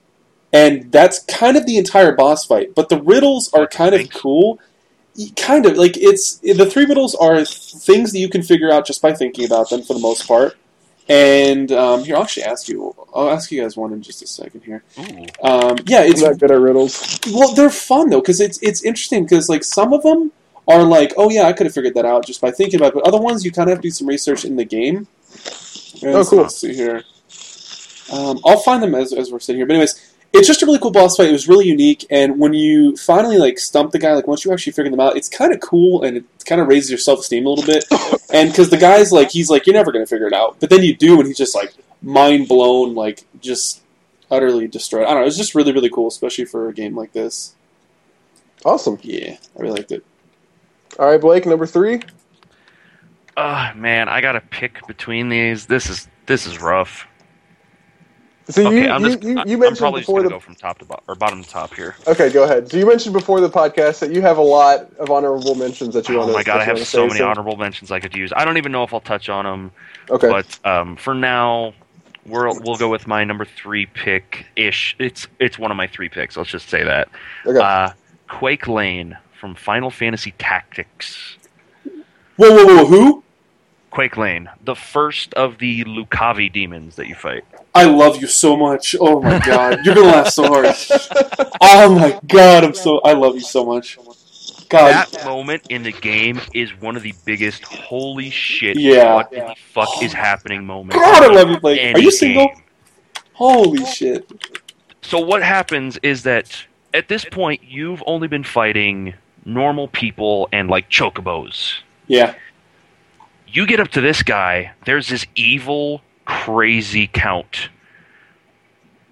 and that's kind of the entire boss fight. But the riddles are kind of cool. Kind of like it's the three riddles are things that you can figure out just by thinking about them for the most part. And um, here, I'll actually ask you. I'll ask you guys one in just a second here. Um, yeah, I'm it's not good at riddles. well, they're fun though because it's it's interesting because like some of them are like, oh yeah, I could have figured that out just by thinking about it. But other ones, you kind of have to do some research in the game. And Oh, cool. Let's see here. Um, I'll find them as, as we're sitting here. But anyways, it's just a really cool boss fight. It was really unique, and when you finally like stump the guy, like once you actually figure them out, it's kind of cool, and it kind of raises your self esteem a little bit. and because the guy's like, he's like, you're never gonna figure it out, but then you do, and he's just like mind blown, like just utterly destroyed. I don't know. It's just really really cool, especially for a game like this. Awesome. Yeah, I really liked it. All right, Blake, number three. Uh, man, I got to pick between these. This is this is rough. So Okay, you, I'm you, just you, you I'm mentioned probably before the go from top to bottom or bottom to top here. okay, go ahead. So you mentioned before the podcast that you have a lot of honorable mentions that you want Oh my god, I have so many honorable mentions I could use. I don't even know if I'll touch on them, Okay, but um, for now, we're, we'll go with my number three pick ish. It's it's one of my three picks. Let's just say that. okay. Uh, Queklain from Final Fantasy Tactics. Whoa, whoa, whoa! Who? Queklain, the first of the Lucavi demons that you fight. I love you so much. Oh my god, you're gonna laugh so hard. Oh my god, I'm so. I love you so much. God, That moment in the game is one of the biggest holy shit Yeah. what the fuck is happening moments. God, I love you, Blake. Are you single? game. holy shit! So what happens is that at this point you've only been fighting normal people and like chocobos. Yeah, You get up to this guy, there's this evil, crazy count.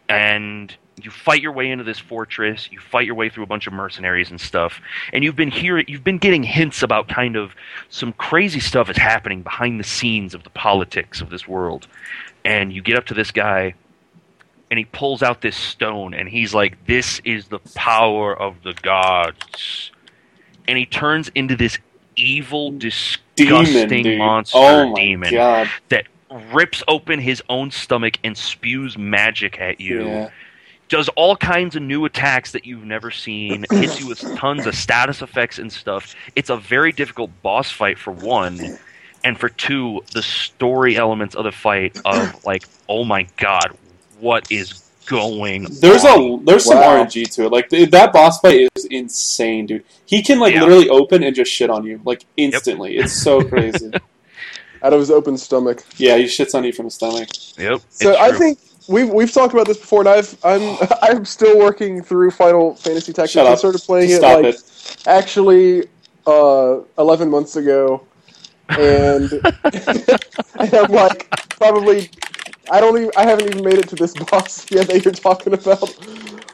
And you fight your way into this fortress, you fight your way through a bunch of mercenaries and stuff, and you've been hearing you've been getting hints about kind of some crazy stuff is happening behind the scenes of the politics of this world. And you get up to this guy and he pulls out this stone and he's like, This is the power of the gods. And he turns into this evil, disgusting demon, monster oh demon god. that rips open his own stomach and spews magic at you. Yeah. Does all kinds of new attacks that you've never seen, hits you with tons of status effects and stuff. It's a very difficult boss fight for one, and for two, the story elements of the fight of like, oh my god, what is going There's on? a there's some RNG to it. Like th- that boss fight is insane, dude. He can like Yeah. literally open and just shit on you like instantly. It's so crazy. Out of his open stomach. yeah, he shits on you from his stomach. Yep. So it's I true. think we've we've talked about this before, and I've I'm I'm still working through Final Fantasy Tactics. Shut I started playing it like it. actually uh, 11 months ago, and, and I'm like probably I don't even I haven't even made it to this boss yet that you're talking about.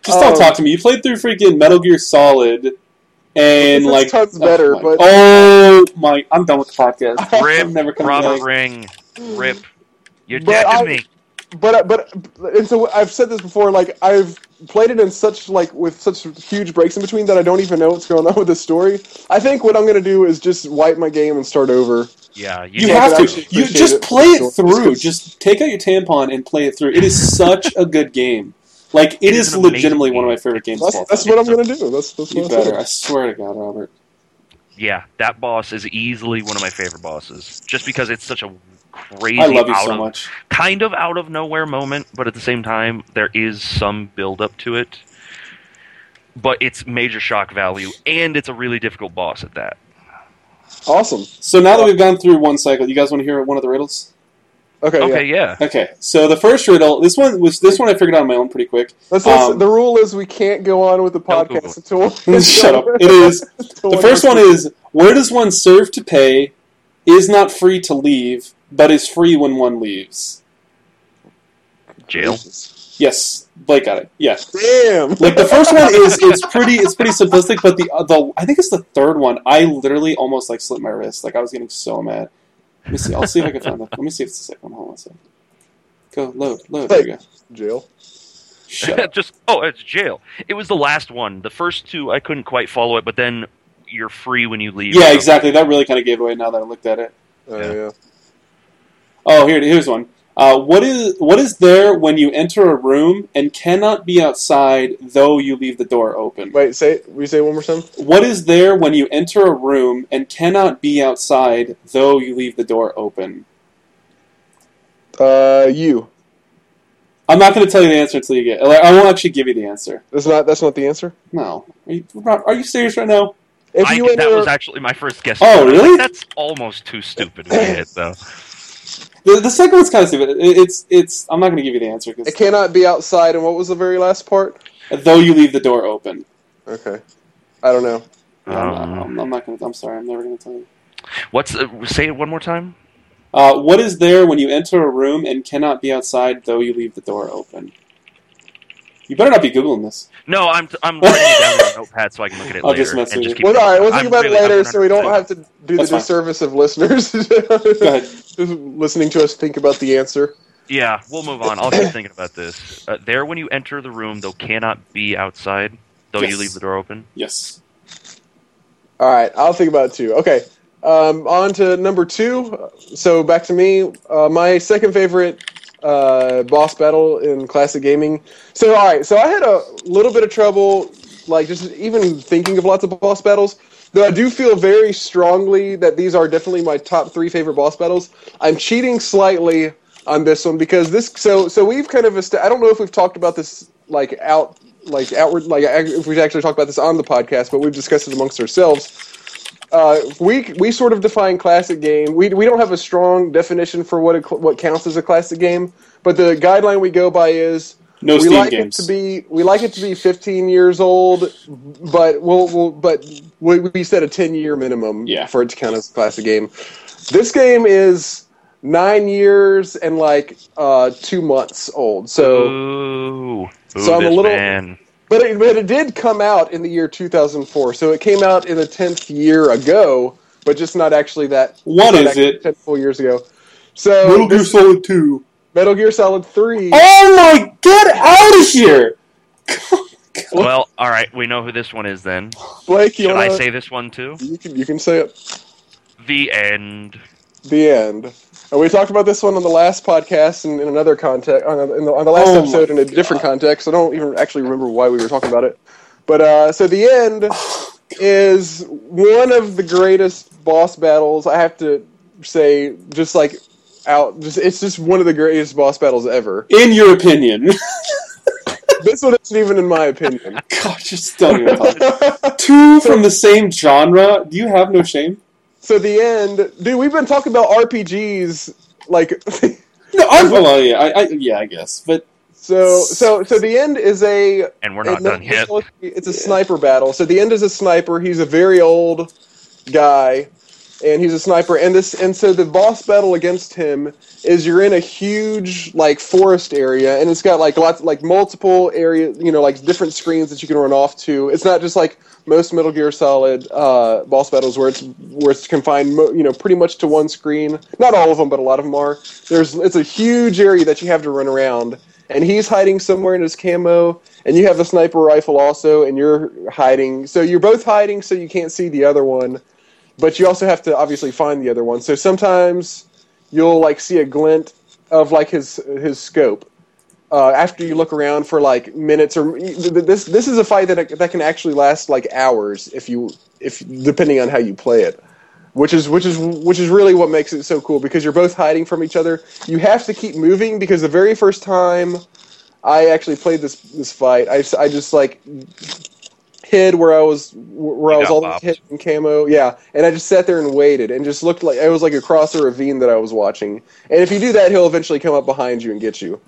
Just don't Um, talk to me. You played through freaking Metal Gear Solid, and like tons oh better, my- but- oh my, I'm done with the podcast. Rip, I'm never coming Robert back. Ring, Rip. You're But dead I- to me. but but and so I've said this before. Like I've played it in such like with such huge breaks in between that I don't even know what's going on with the story. I think what I'm gonna do is just wipe my game and start over. Yeah, You Yeah, have to. You just it play for it through. Just- Just take out your tampon and play it through. It is such a good game. Like it It is is legitimately one of my favorite games. That's, that's what I'm gonna do. That's that's You what better. I swear to God, Robert. yeah, that boss is easily one of my favorite bosses, just because it's such a crazy, I love you out so of, much. kind of out of nowhere moment, but at the same time, there is some build up to it. But it's major shock value, and it's a really difficult boss at that. Awesome. So now that we've gone through one cycle, you guys want to hear one of the riddles? Okay. Okay, Yeah. yeah. Okay. So the first riddle. This one was this one I figured out on my own pretty quick. Let's, let's, Um, the rule is we can't go on with the Don't Google podcast until Shut up. It is the first one is where does one serve to pay, is not free to leave, but is free when one leaves. Jail. Yes, Blake got it. Yes. Damn. Like the first one is it's pretty it's pretty simplistic, but the uh, the I think it's the third one. I literally almost like slit my wrist. Like I was getting so mad. Let me see. I'll see if I can find that. Let me see if it's the second one. Hold on a second. Go load load. There you go. Jail. Shut up. just oh, it's jail. It was the last one. The first two I couldn't quite follow it, but then you're free when you leave. Yeah, exactly. That really kind of gave away now that I looked at it. Oh Yeah. yeah. Oh, here here's one. Uh, what is what is there when you enter a room and cannot be outside though you leave the door open? Wait. Say. We say it one more time. What is there when you enter a room and cannot be outside though you leave the door open? Uh, you. I'm not going to tell you the answer until you get. Like, I won't actually give you the answer. That's not. That's not the answer. No. Are you, are you serious right now? If I, you that enter, was actually my first guess. Oh, I was like, really? That's almost too stupid to be though. The, the second one's kind of stupid. It- It's it's. I'm not going to give you the answer it cannot be outside. And what was the very last part? though you leave the door open. Okay. I don't know. I'm, not, Um, I'm, I'm not going to. I'm sorry. I'm never going to tell you. What's uh, say it one more time? Uh, what is there when you enter a room and cannot be outside though you leave the door open? You better not be googling this. No, I'm I'm writing it down on a notepad so I can look at it I'll later. just mess and with just you. keep Well, all right. We'll I'm think about really- it later, so we don't have to do That's the fine. disservice of listeners Go ahead. just listening to us think about the answer. Yeah, we'll move on. I'll keep thinking about this. Uh, there, when you enter the room, though cannot be outside, though Yes. you leave the door open. Yes. All right, I'll think about it too. Okay, um, on to number two. So back to me. Uh, my second favorite uh, boss battle in classic gaming. So all right, so I had a little bit of trouble, like just even thinking of lots of boss battles. Though I do feel very strongly that these are definitely my top three favorite boss battles. I'm cheating slightly on this one because this. So so we've kind of. I don't know if we've talked about this like out like outward like if we've actually talked about this on the podcast, but we've discussed it amongst ourselves. Uh, we we sort of define classic game. We we don't have a strong definition for what a, what counts as a classic game, but the guideline we go by is No we Steam like games. it to be we like it to be 15 years old, but we'll, we'll but we, we set a 10 year minimum Yeah. for it to count as a classic game. This game is nine years and like uh, two months old. So. Ooh, Ooh, So I'm a little- man. But it, but it did come out in the year 2004, so it came out in the 10th year ago, but just not actually that. What not it? 10 full years ago. So Metal Gear Solid 2. Metal Gear Solid 3. Oh my, get out of here! Well, all right, we know who this one is then. Blake, you Should wanna, I say this one too? You can you can say it. The end. The end. And we talked about this one on the last podcast and in another context, on, the- in the, on the last Oh episode in a different context. I don't even actually remember why we were talking about it. But uh, so the end is one of the greatest boss battles. I have to say, just like out, just it's just one of the greatest boss battles ever. In your opinion. This one isn't even in my opinion. God, even talk. Two from the same genre? Do you have no shame? So the end, dude. We've been talking about RPGs like. No, I'm, well, yeah, I, I, yeah, I guess. But So, so, so the end is a And we're not it- done yet. It's a sniper battle. So the end is a sniper. He's a very old guy, and he's a sniper. And this, and so the boss battle against him is you're in a huge like forest area, and it's got like lots, like multiple area, you know, like different screens that you can run off to. It's not just like most Metal Gear Solid uh, boss battles where it's where it's confined, you know, pretty much to one screen. Not all of them, but a lot of them are. There's it's a huge area that you have to run around, and he's hiding somewhere in his camo, and you have the sniper rifle also, and you're hiding. So you're both hiding, so you can't see the other one, but you also have to obviously find the other one. So sometimes you'll like see a glint of like his his scope. Uh, after you look around for like minutes or this this is a fight that that can actually last like hours if you if depending on how you play it which is which is which is really what makes it so cool because you're both hiding from each other. You have to keep moving because the very first time I actually played this this fight, I, I just like where I was where You I was all bopped. hit in camo, yeah, and I just sat there and waited and just looked like it was like across a ravine that I was watching. And if you do that, he'll eventually come up behind you and get you.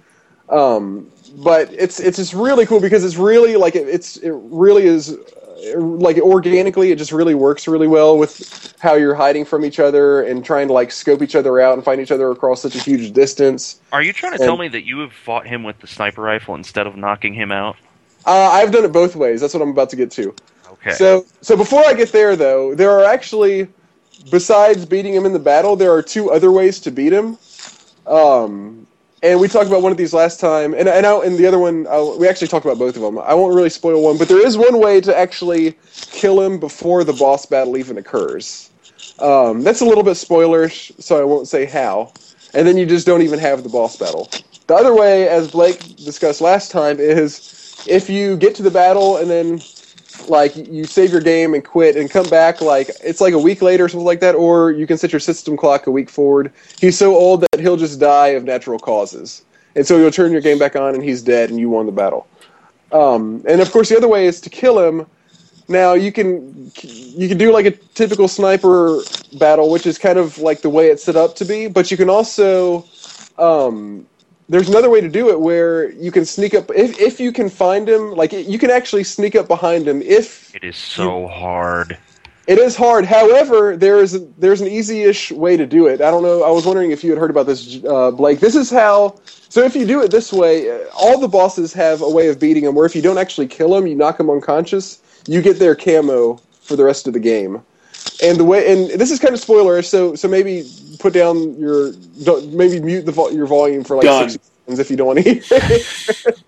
Um, but it's it's just really cool because it's really like it, it's it really is like organically it just really works really well with how you're hiding from each other and trying to like scope each other out and find each other across such a huge distance. Are you trying to And- tell me that you have fought him with the sniper rifle instead of knocking him out? Uh, I've done it both ways. That's what I'm about to get to. Okay. So, so before I get there, though, there are actually, besides beating him in the battle, there are two other ways to beat him. Um, and we talked about one of these last time, and and, I, and the other one uh, we actually talked about both of them. I won't really spoil one, but there is one way to actually kill him before the boss battle even occurs. Um, that's a little bit spoilerish, so I won't say how. And then you just don't even have the boss battle. The other way, as Blake discussed last time, is if you get to the battle and then like you save your game and quit and come back like it's like a week later or something like that, or you can set your system clock a week forward. He's so old that he'll just die of natural causes, and so you'll turn your game back on and he's dead and you won the battle. Um, and of course, the other way is to kill him. Now you can you can do like a typical sniper battle, which is kind of like the way it's set up to be. But you can also um, there's another way to do it where you can sneak up if if you can find him. Like you can actually sneak up behind him if it is so hard. it is hard. However, there is a, there's an easy-ish way to do it. I don't know. I was wondering if you had heard about this, uh, Blake. This is how. So if you do it this way, uh, all the bosses have a way of beating them. Where if you don't actually kill them, you knock them unconscious. You get their camo for the rest of the game. And the way, and this is kind of spoilerish. So so maybe put down your, don't, maybe mute the vol- your volume for like Done. six seconds if you don't want to hear.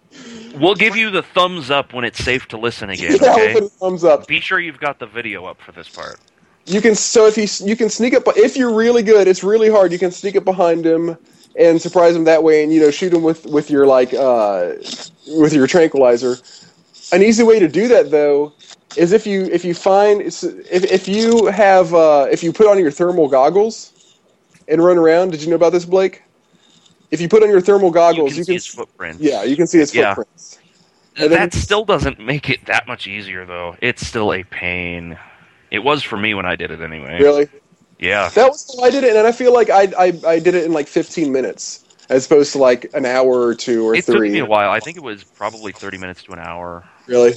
We'll give you the thumbs up when it's safe to listen again. yeah, Okay. we'll thumbs up. Be sure you've got the video up for this part. You can so if you you can sneak up if you're really good, it's really hard. You can sneak up behind him and surprise him that way, and you know shoot him with with your like uh, with your tranquilizer. An easy way to do that though is if you if you find if if you have uh, if you put on your thermal goggles and run around. Did you know about this, Blake? If you put on your thermal goggles, You can you see can, his footprints. yeah you can see his Yeah. footprints. And then- That still doesn't make it that much easier, though. It's still a pain. It was for me when I did it anyway. Really. Yeah. That was how I did it, and I feel like I, I I did it in like 15 minutes, as opposed to like an hour or two or It three. took me a while. I think it was probably 30 minutes to an hour. Really.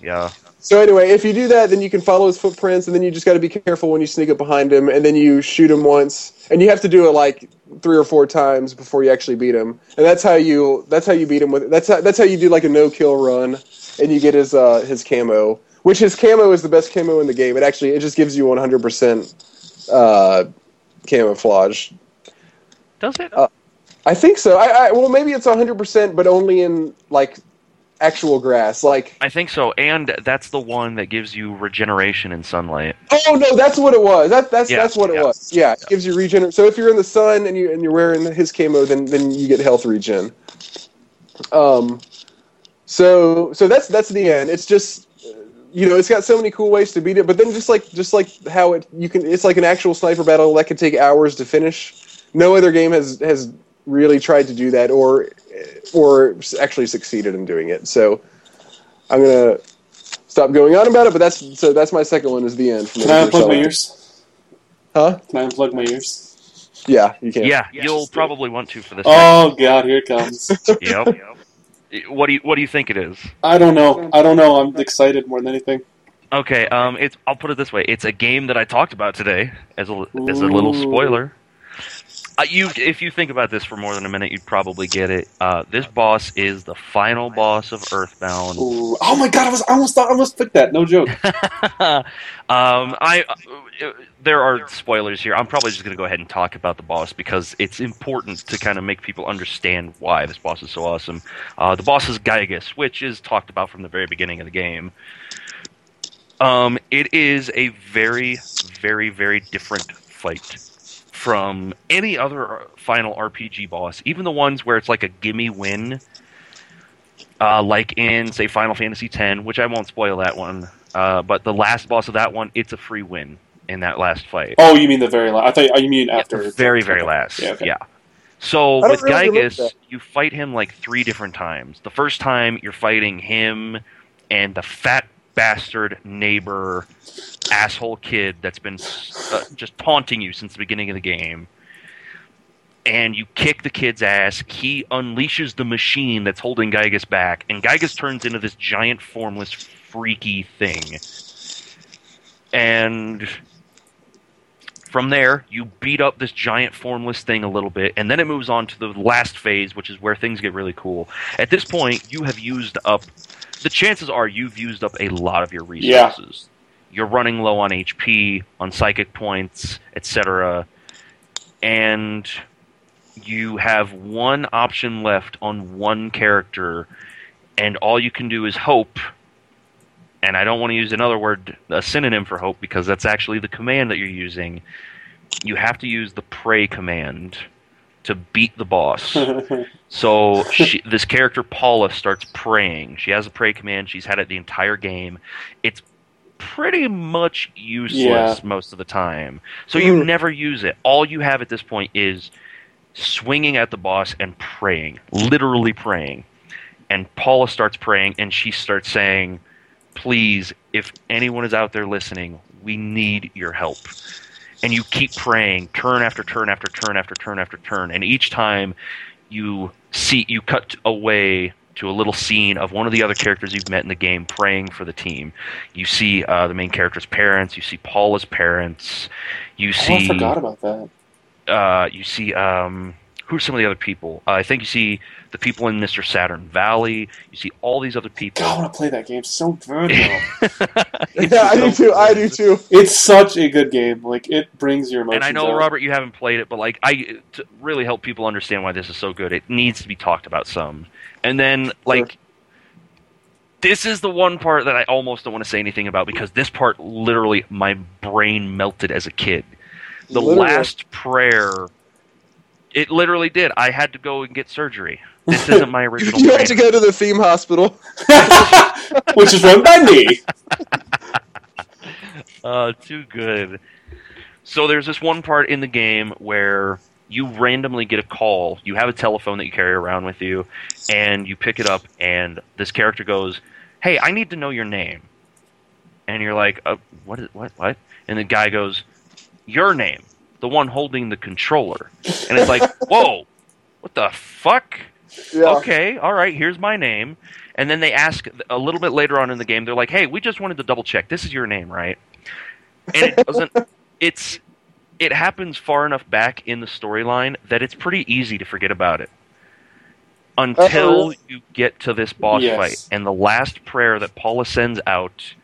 Yeah. So anyway, if you do that, then you can follow his footprints, and then you just got to be careful when you sneak up behind him, and then you shoot him once, and you have to do it like three or four times before you actually beat him, and that's how you that's how you beat him with that's how, that's how you do like a no kill run, and you get his uh, his camo, which his camo is the best camo in the game. It actually it just gives you 100 percent uh, camouflage. Does it? Uh, I think so. I, I well maybe it's 100 percent, but only in like actual grass, like. I think so. And that's the one that gives you regeneration in sunlight. Oh no, that's what it was. That, that's Yeah, that's what it yeah. was. Yeah, it gives you regen. So if you're in the sun and you and you're wearing his camo, then then you get health regen. Um, so so that's that's the end. It's just you know it's got so many cool ways to beat it, but then just like just like how it you can it's like an actual sniper battle that can take hours to finish. No other game has has really tried to do that or or actually succeeded in doing it. So I'm gonna stop going on about it. But that's so that's my second one is the end. from Can I unplug my ears? Huh? Can I unplug my ears? Yeah, you can. Yeah, Yes, you'll let's it. probably want to for this. Oh god, here it comes. Yep. What do you What do you think it is? I don't know. I don't know. I'm excited more than anything. Okay, um, it's I'll put it this way: it's a game that I talked about today as a as a little spoiler. Uh, you, if you think about this for more than a minute, you'd probably get it. Uh, this boss is the final boss of Earthbound. Ooh. Oh my god! I was I almost thought I almost picked that. No joke. um, I uh, there are spoilers here. I'm probably just going to go ahead and talk about the boss because it's important to kind of make people understand why this boss is so awesome. Uh, the boss is Giygas, which is talked about from the very beginning of the game. Um, it is a very, very, very different fight from any other final RPG boss, even the ones where it's like a gimme win, uh, like in say Final Fantasy X, which I won't spoil that one. Uh, but the last boss of that one, it's a free win in that last fight. Oh, you mean the very last? I thought you mean after. Yeah, very, very last. Yeah. Okay. yeah. So with really believe you fight him like three different times. The first time you're fighting him and the fat bastard neighbor asshole kid that's been uh, just taunting you since the beginning of the game. And you kick the kid's ass. He unleashes the machine that's holding Giygas back, and Giygas turns into this giant, formless, freaky thing. And from there, you beat up this giant formless thing a little bit, and then it moves on to the last phase, which is where things get really cool. At this point, you have used up. The chances are you've used up a lot of your resources. Yeah. You're running low on HP, on psychic points, etc. And you have one option left on one character, and all you can do is hope. And I don't want to use another word, a synonym for hope, because that's actually the command that you're using. You have to use the pray command to beat the boss. So she, this character Paula starts praying. She has a pray command. She's had it the entire game. It's pretty much useless Yeah. most of the time. So you Mm. never use it. All you have at this point is swinging at the boss and praying, literally praying. And Paula starts praying, and she starts saying, "Please, if anyone is out there listening, we need your help." And you keep praying, turn after turn after turn after turn after turn, and each time you see you cut away to a little scene of one of the other characters you've met in the game praying for the team. You see uh, the main character's parents. You see Paula's parents. You Oh, see I forgot about that. uh, you see um, who's some of the other people? Uh, I think you see the people in Mr. Saturn Valley. You see all these other people. God, I want to play that game so good. Yeah, I do too. I do too. it's such a good game. Like it brings your emotions. And I know out. Robert, you haven't played it, but like I to really help people understand why this is so good. It needs to be talked about some. And then like. This is the one part that I almost don't want to say anything about because this part literally my brain melted as a kid. The Literally. last prayer it literally did. I had to go and get surgery. This isn't my original You brain. have to go to the theme hospital. which is run by me. Uh, too good. So there's this one part in the game where you randomly get a call. You have a telephone that you carry around with you, and you pick it up, and this character goes, "Hey, I need to know your name." And you're like, uh, "What? Is, what? What?" And the guy goes, "Your name, the one holding the controller." And it's like, "Whoa, what the fuck?" Yeah. okay, all right, here's my name. And then they ask a little bit later on in the game, they're like, hey, we just wanted to double check. This is your name, right? And it doesn't, it's, it happens far enough back in the storyline that it's pretty easy to forget about it. Until Uh-oh. you get to this boss Yes. fight. And the last prayer that Paula sends out,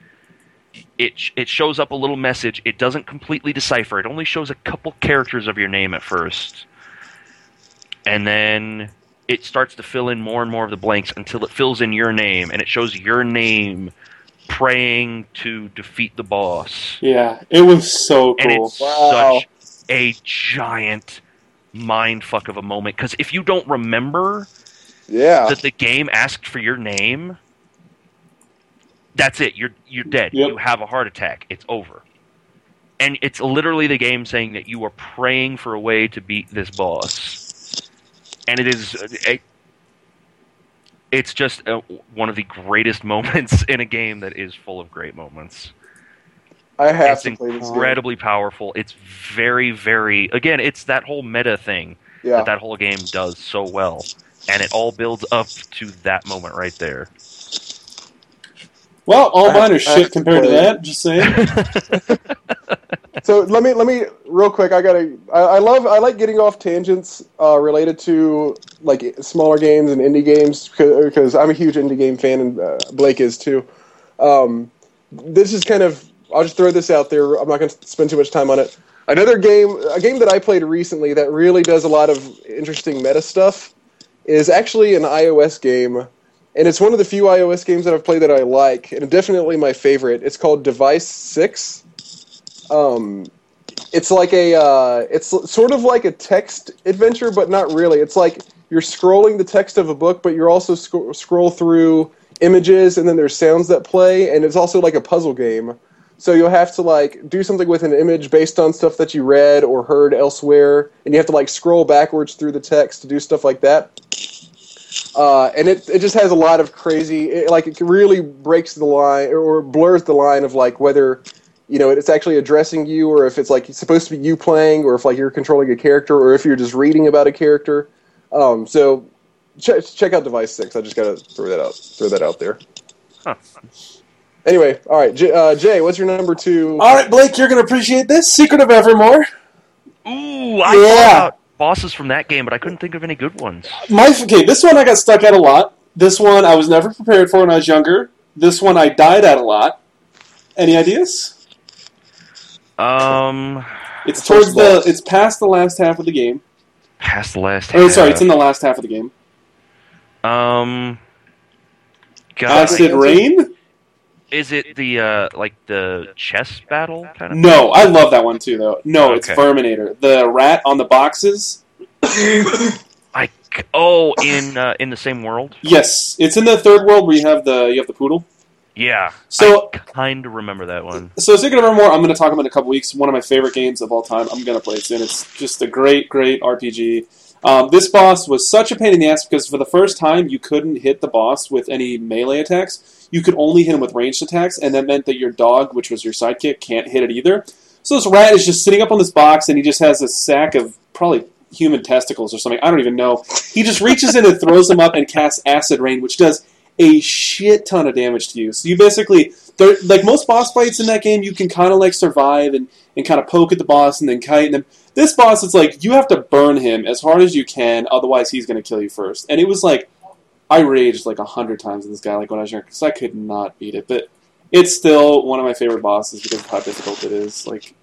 it, it shows up a little message. It doesn't completely decipher. It only shows a couple characters of your name at first. And then it starts to fill in more and more of the blanks until it fills in your name and it shows your name praying to defeat the boss. Yeah, it was so And cool. it's Wow. such a giant mind fuck of a moment because if you don't remember Yeah. that the game asked for your name, that's it. You're you're dead. Yep. You have a heart attack. It's over. And it's literally the game saying that you are praying for a way to beat this boss. And it is a, it's just uh one of the greatest moments in a game that is full of great moments. I have it's to play this game. incredibly powerful. It's very very again, it's that whole meta thing Yeah. that that whole game does so well, and it all builds up to that moment right there. Well, all I mine are have- I have shit compared to play. that. Just saying. So let me let me real quick. I gotta. I, I love. I like getting off tangents uh, related to like smaller games and indie games because I'm a huge indie game fan and uh, Blake is too. Um, this is kind of. I'll just throw this out there. I'm not going to spend too much time on it. Another game, a game that I played recently that really does a lot of interesting meta stuff, is actually an iOS game, and it's one of the few iOS games that I've played that I like, and definitely my favorite. It's called Device Six um, it's like a uh, it's sort of like a text adventure, but not really. It's like you're scrolling the text of a book, but you're also sc- scroll through images, and then there's sounds that play, and it's also like a puzzle game. So you'll have to like do something with an image based on stuff that you read or heard elsewhere, and you have to like scroll backwards through the text to do stuff like that. Uh, and it it just has a lot of crazy, it, like it really breaks the line or blurs the line of like whether you know it's actually addressing you or if it's like it's supposed to be you playing or if like you're controlling a character or if you're just reading about a character um, so ch- check out device 6 i just gotta throw that out throw that out there Huh. anyway all right J- uh, jay what's your number two All right, Blake, you're going to appreciate this. Secret of Evermore. Ooh, I Yeah. Bosses from that game, but I couldn't think of any good ones. My okay, this one I got stuck at a lot. This one I was never prepared for when I was younger. This one I died at a lot. Any ideas? Um, It's towards the. It's past the last half of the game. past the last. Oh, sorry, it's in the last half of the game. Um, God, Acid Rain? Is it the uh like the chess battle kind of? No, I love that one too, though. No, it's Verminator. The rat on the boxes. I oh in uh, in the same world. Yes, it's in the third world where you have the you have the poodle. Yeah. So- I kind of remember that one. So Secret of Evermore, I'm going to talk about in a couple weeks. One of my favorite games of all time. I'm going to play it soon. It's just a great, great RPG. Um, this boss was such a pain in the ass because for the first time you couldn't hit the boss with any melee attacks. You could only hit him with ranged attacks, and that meant that your dog, which was your sidekick, can't hit it either. So this rat is just sitting up on this box, and he just has a sack of probably human testicles or something. I don't even know. He just reaches in and throws them up and casts acid rain, which does a shit ton of damage to you. So you basically, like most boss fights in that game, you can kind of like survive and, and kind of poke at the boss and then kite then this boss, it's like you have to burn him as hard as you can, otherwise he's going to kill you first. And it was like I raged like a hundred times with this guy, like when I was younger, because I could not beat it. But it's still one of my favorite bosses because of how difficult it is. Like,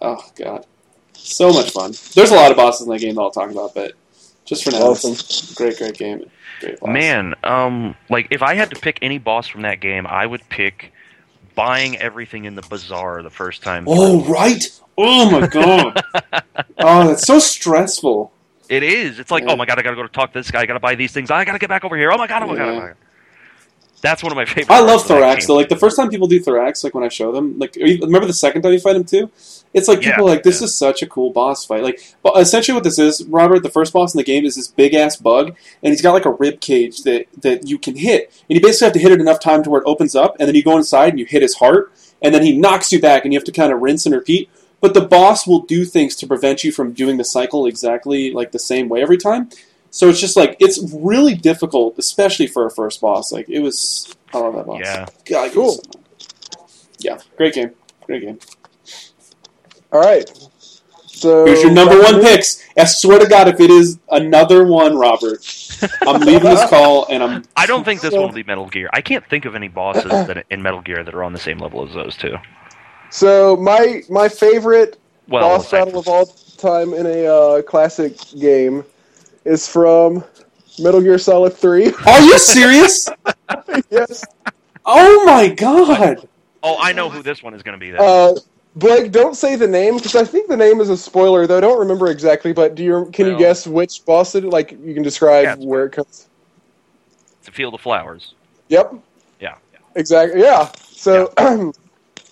oh god, so much fun. There's a lot of bosses in that game that I'll talk about, but just for now, Awesome. it's great, great game. Great boss. Man, um, like if I had to pick any boss from that game, I would pick buying everything in the bazaar the first time. Oh right! Oh my god! oh, that's so stressful. It is. It's like, oh Yeah. oh my god, I gotta go to talk to this guy. I gotta buy these things. I gotta get back over here. Oh my god, oh my god, oh my Yeah. god. That's one of my favorite. I love Thraxx though. Like the first time people do Thraxx, like when I show them, like remember the second time you fight him too? It's like people Yeah, are like this yeah. is such a cool boss fight. Like, but essentially what this is, Robert, the first boss in the game is this big ass bug, and he's got like a rib cage that that you can hit, and you basically have to hit it enough time to where it opens up, and then you go inside and you hit his heart, and then he knocks you back, and you have to kind of rinse and repeat. But the boss will do things to prevent you from doing the cycle exactly like the same way every time. So it's just like it's really difficult, especially for a first boss. Like it was, I love that boss. Yeah. God, Cool. cool. Yeah, great game. Great game. all right so Here's your number one picks. I swear to God, if it is another one, Robert, I'm leaving this call and I'm. I don't think this one will be Metal Gear. I can't think of any bosses that in Metal Gear that are on the same level as those two. So my my favorite Well, boss battle of all time in a uh, classic game is from Metal Gear Solid 3. Are you serious? yes. Oh my God! Oh, I know who this one is going to be. Then. Uh, Blake, don't say the name because I think the name is a spoiler, though. I don't remember exactly, but do you can you guess which boss it? Like you can describe Yeah, where it comes. it's a Field of Flowers. Yep. Yeah. Exactly. Yeah. So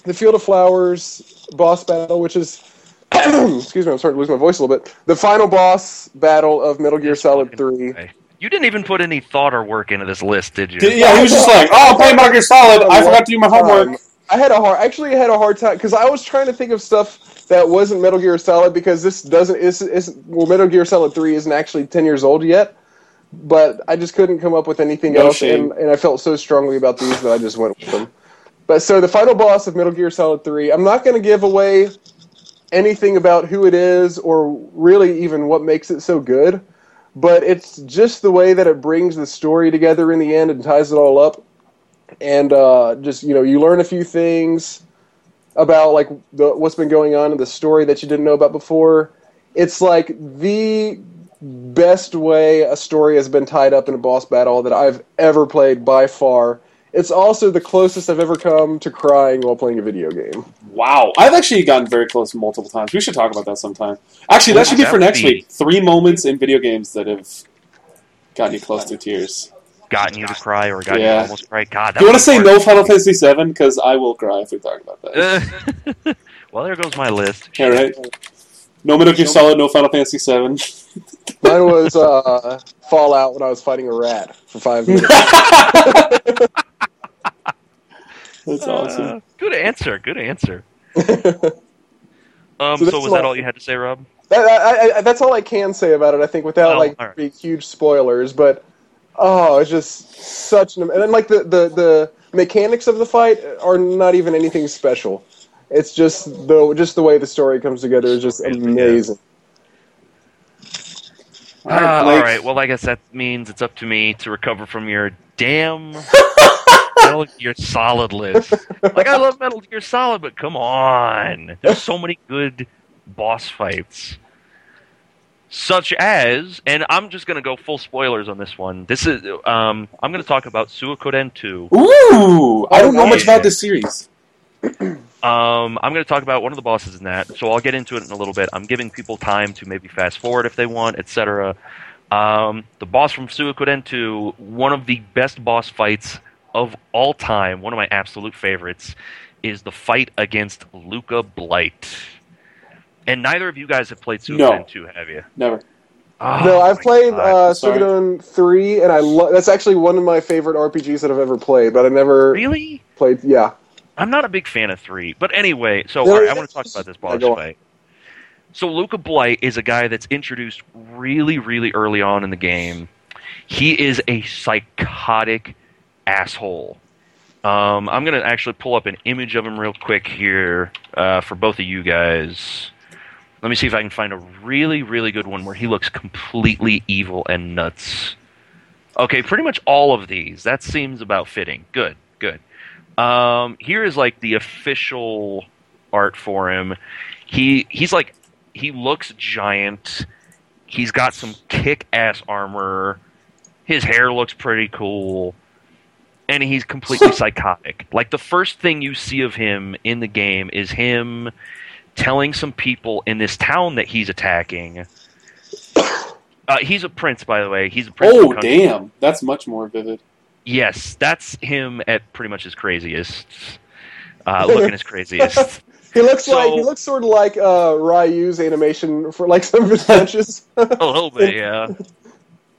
the Field of Flowers boss battle, which is excuse me, I'm starting to lose my voice a little bit. The final boss battle of Metal Gear Solid Three. You didn't even put any thought or work into this list, did you? Yeah, he was just like, "Oh, I'm playing Metal Gear Solid. I forgot to do my homework." I had a hard, actually, I had a hard time because I was trying to think of stuff that wasn't Metal Gear Solid because this doesn't is is well, Metal Gear Solid Three isn't actually ten years old yet. But I just couldn't come up with anything No else, and, and I felt so strongly about these that I just went with them. But so the final boss of Metal Gear Solid Three, I'm not going to give away anything about who it is or really even what makes it so good, but it's just the way that it brings the story together in the end and ties it all up. And uh, just you know, you learn a few things about like the, what's been going on in the story that you didn't know about before. It's like the best way a story has been tied up in a boss battle that I've ever played by far. It's also the closest I've ever come to crying while playing a video game. Wow, I've actually gotten very close multiple times. We should talk about that sometime. Actually, that should be would for next be? week. Three moments in video games that have gotten you close to tears. Gotten you to cry or gotten you Yeah. to almost cry. God, you want to say be no. Final Fantasy VII? Because I will cry if we talk about that. Uh, well, there goes my list. Yeah, right. No Metal Gear Solid, no Final Fantasy VII. Mine was uh, Fallout when I was fighting a rat for five minutes. That's awesome. Uh, good answer. Good answer. Um, So so, was my- that all you had to say, Rob? That, I, I, that's all I can say about it. I think without Oh, like all right. being huge spoilers, but oh, it's just such an and then like the, the the mechanics of the fight are not even anything special. It's just the just the way the story comes together is just amazing. All right, Ah, all right. Well, I guess that means it's up to me to recover from your damn Metal Gear Solid list. Like I love Metal Gear Solid, but come on, there's so many good boss fights. Such as, and I'm just gonna go full spoilers on this one. This is, um, I'm gonna talk about Suikoden 2. Ooh, I don't know much about this series. Um, I'm going to talk about one of the bosses in that, so I'll get into it in a little bit. I'm giving people time to maybe fast forward if they want, etc. Um, the boss from Suikoden 2, one of the best boss fights of all time, one of my absolute favorites, is the fight against Luca Blight. And neither of you guys have played No. Suikoden 2, have you? Never. Oh, no, I've played God. uh. Suikoden three, and I lo- that's actually one of my favorite RPGs that I've ever played. But I never really? played. Yeah, I'm not a big fan of three, but anyway. So No, all right, I want to talk about this boss go on. fight. So Luca Blight is a guy that's introduced really, really early on in the game. He is a psychotic asshole. Um, I'm gonna actually pull up an image of him real quick here uh, for both of you guys. Let me see if I can find a really, really good one where he looks completely evil and nuts. Okay, pretty much all of these. That seems about fitting. Good, good. Um, here is like the official art for him. He he's like he looks giant. He's got some kick ass armor. His hair looks pretty cool. And he's completely psychotic. Like the first thing you see of him in the game is him telling some people in this town that he's attacking. Uh, he's a prince, by the way. He's a prince. Oh, damn. That's much more vivid. Yes, that's him at pretty much his craziest. Uh, looking his craziest. he looks So- like he looks sort of like uh, Ryu's animation for like some of his punches. a little bit, yeah.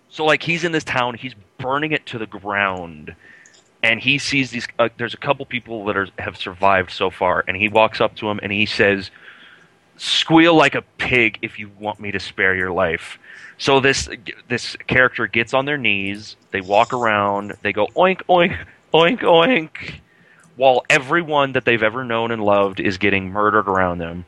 So like he's in this town, he's burning it to the ground, and he sees these. Uh, there's a couple people that are, have survived so far, and he walks up to him and he says, "Squeal like a pig if you want me to spare your life." So this this character gets on their knees. They walk around. They go oink oink oink oink, while everyone that they've ever known and loved is getting murdered around them.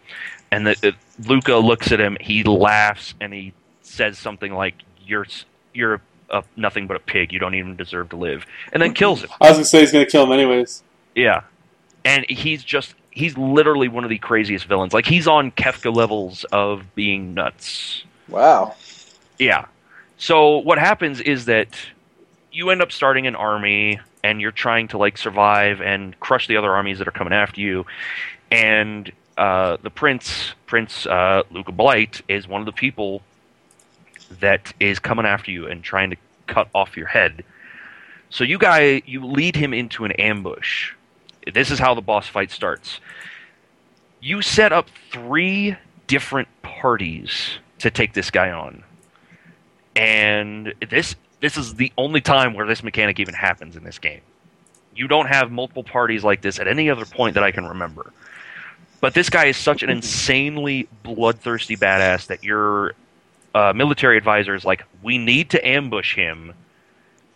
And the, the, Luca looks at him. He laughs and he says something like, "You're you're a, nothing but a pig. You don't even deserve to live," and then kills him. I was going to say he's going to kill him anyways. Yeah, and he's just he's literally one of the craziest villains. Like he's on Kefka levels of being nuts. wow. Yeah. So what happens is that you end up starting an army and you're trying to like survive and crush the other armies that are coming after you. And uh, the prince, Prince uh, Luca Blight, is one of the people that is coming after you and trying to cut off your head. So you guy, you lead him into an ambush. This is how the boss fight starts. You set up three different parties to take this guy on and this this is the only time where this mechanic even happens in this game. You don't have multiple parties like this at any other point that I can remember. But this guy is such an insanely bloodthirsty badass that your uh, military advisor is like, we need to ambush him,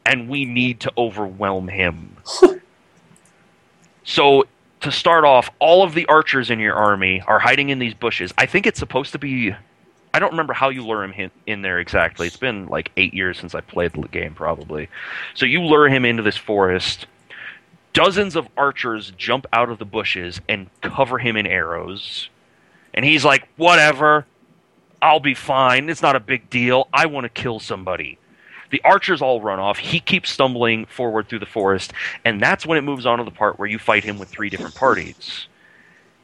and we need to overwhelm him. so to start off, all of the archers in your army are hiding in these bushes. I think it's supposed to be. I don't remember how you lure him in- in there exactly. It's been like eight years since I played the game, probably. So you lure him into this forest. Dozens of archers jump out of the bushes and cover him in arrows. And he's like, whatever. I'll be fine. It's not a big deal. I want to kill somebody. The archers all run off. He keeps stumbling forward through the forest, and that's when it moves on to the part where you fight him with three different parties.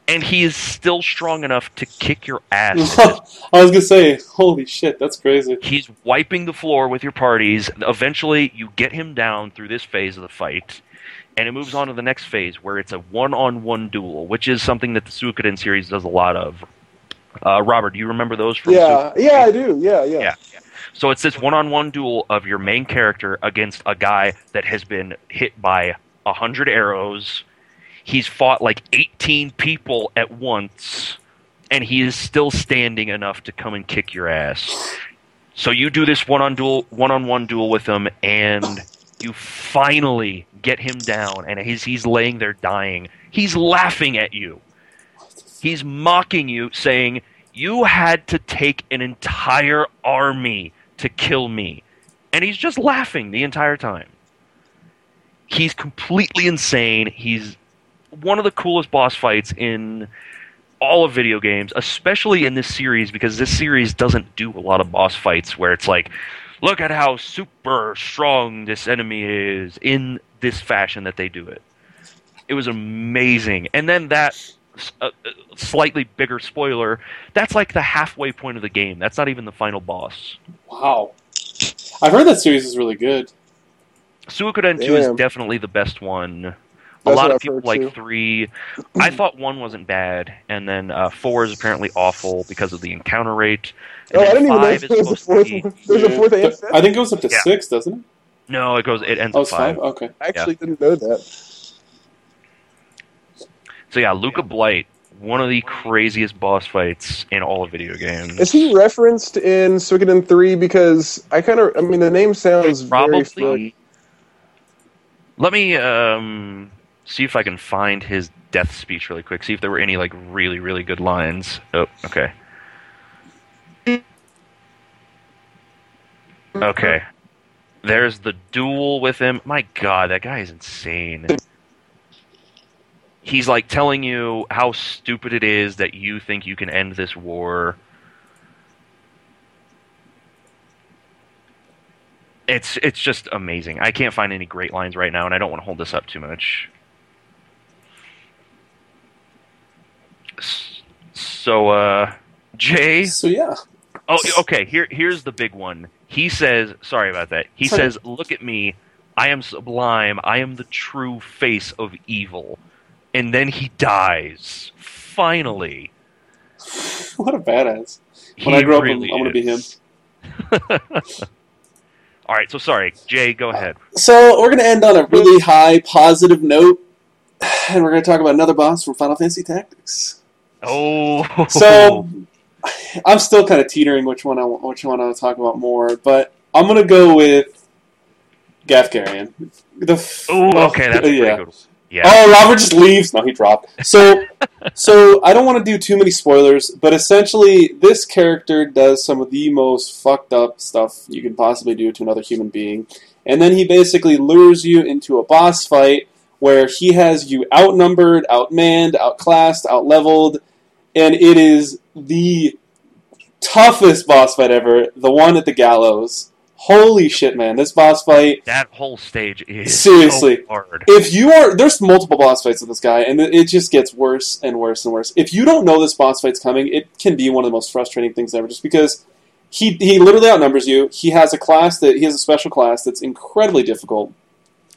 And he is still strong enough to kick your ass. I was gonna say, holy shit, that's crazy. He's wiping the floor with your parties. Eventually, you get him down through this phase of the fight, and it moves on to the next phase where it's a one-on-one duel, which is something that the Suikoden series does a lot of. Uh, Robert, do you remember those from? Yeah, Suikoden? yeah, I do. Yeah, yeah. Yeah. So it's this one-on-one duel of your main character against a guy that has been hit by a hundred arrows. He's fought like eighteen people at once, and he is still standing enough to come and kick your ass. So you do this one-on duel, one-on-one duel with him, and you finally get him down, and he's he's laying there dying. He's laughing at you. He's mocking you, saying, You had to take an entire army to kill me. And he's just laughing the entire time. He's completely insane. He's one of the coolest boss fights in all of video games, especially in this series, because this series doesn't do a lot of boss fights where it's like, look at how super strong this enemy is in this fashion that they do it. It was amazing. And then that uh, uh, slightly bigger spoiler, that's like the halfway point of the game. That's not even the final boss. Wow. I've heard that series is really good. Suikoden 2 is definitely the best one. A lot of I've people like too. 3. I thought 1 wasn't bad, and then uh, 4 is apparently awful because of the encounter rate. And Oh, I didn't even know 5 is there was a to fourth be- There's a Yeah, fourth and fifth? I think it goes up to Yeah. six, doesn't it? No, it goes. It ends Oh, at five. 5. Okay. I actually didn't know that. So yeah, Luca Blight, one of the craziest boss fights in all of video games. Is he referenced in Suikoden 3? Because I kind of, I mean, the name sounds very familiar. Probably. Let me um, see if I can find his death speech really quick. See if there were any like really really good lines. Oh, okay. Okay. There's the duel with him. My God, that guy is insane. He's like telling you how stupid it is that you think you can end this war. It's it's just amazing. I can't find any great lines right now, and I don't want to hold this up too much. So, uh, Jay. So yeah. Oh, okay. Here, here's the big one. He says, "Sorry about that." He Sorry. says, "Look at me. I am sublime. I am the true face of evil." And then he dies. Finally. What a badass. He When I grow up, really I'm, I'm gonna be him. All right. So sorry, Jay. Go ahead. So we're gonna end on a really high positive note, and we're gonna talk about another boss from Final Fantasy Tactics. Oh. So I'm still kind of teetering which one I wa- which one I want to talk about more, but I'm gonna go with Gafgarion. The f- Oh, okay. That's a yeah. pretty good. Yeah. Oh, Robert just leaves. No, he dropped. So, so I don't want to do too many spoilers, but essentially, this character does some of the most fucked up stuff you can possibly do to another human being, and then he basically lures you into a boss fight where he has you outnumbered, outmanned, outclassed, outleveled, and it is the toughest boss fight ever. The one at the gallows. Holy shit, man! This boss fight That whole stage is Seriously. so hard. if you are there's multiple boss fights with this guy and it just gets worse and worse and worse if you don't know this boss fight's coming it can be one of the most frustrating things ever just because he he literally outnumbers you he has a class that he has a special class that's incredibly difficult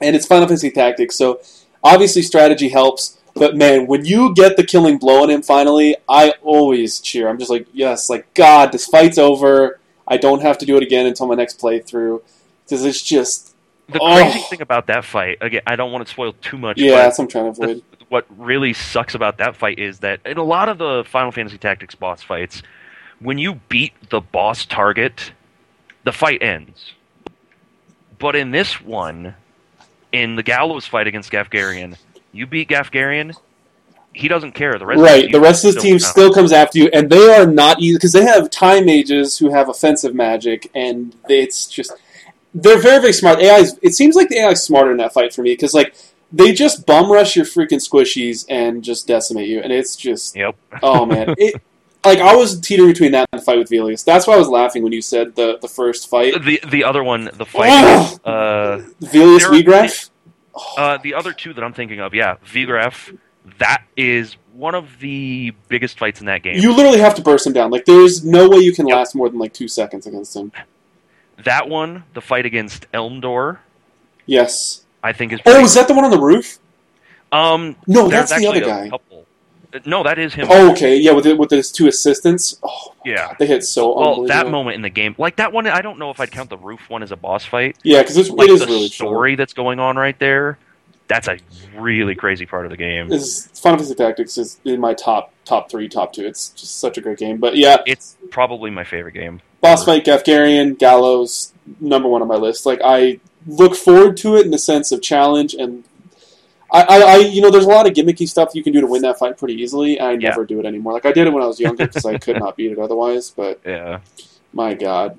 and it's final fantasy tactics so obviously strategy helps but man when you get the killing blow on him finally i always cheer i'm just like yes like god this fight's over i don't have to do it again until my next playthrough because it's just The Oh. crazy thing about that fight, again, I don't want to spoil too much. yeah that's what i'm trying to avoid the, what really sucks about that fight is that in a lot of the Final Fantasy Tactics boss fights, when you beat the boss target, the fight ends. But in this one, in the Gallows fight against Gafgarion, you beat Gafgarion, he doesn't care. The rest Right, of the rest of the team still comes after you, and they are not easy because they have time mages who have offensive magic, and they, it's just they're very very smart. AI, it seems like the AI is smarter in that fight for me because like they just bum rush your freaking squishies and just decimate you, and it's just Yep. oh man, it like I was teetering between that and the fight with Velius. That's why I was laughing when you said the the first fight. The the other one, the fight. Uh, Velius Wiegraf. uh, the other two that I'm thinking of, yeah, Wiegraf. That is one of the biggest fights in that game. You literally have to burst him down. Like there's no way you can Yep. last more than like two seconds against him. that one, the fight against Elmdor, Yes. I think is. Oh, is that the one on the roof? Um, No, that's the other guy. couple. No, that is him. Oh, okay. Yeah, with it, with his two assistants. Oh, yeah. they hit so Well, that moment in the game, like that one, I don't know if I'd count the roof one as a boss fight. Yeah, because Like it is the really story that's going on right there, that's a really crazy part of the game. Is Final Fantasy Tactics is in my top top three, top two. It's just such a great game. But yeah, It's probably my favorite game. boss fight, Gafgarion, Gallows, number one on my list. Like I look forward to it in the sense of challenge and. I, I, I, you know, there's a lot of gimmicky stuff you can do to win that fight pretty easily. I Yeah. never do it anymore. Like I did it when I was younger because I could not beat it otherwise. But Yeah. My God.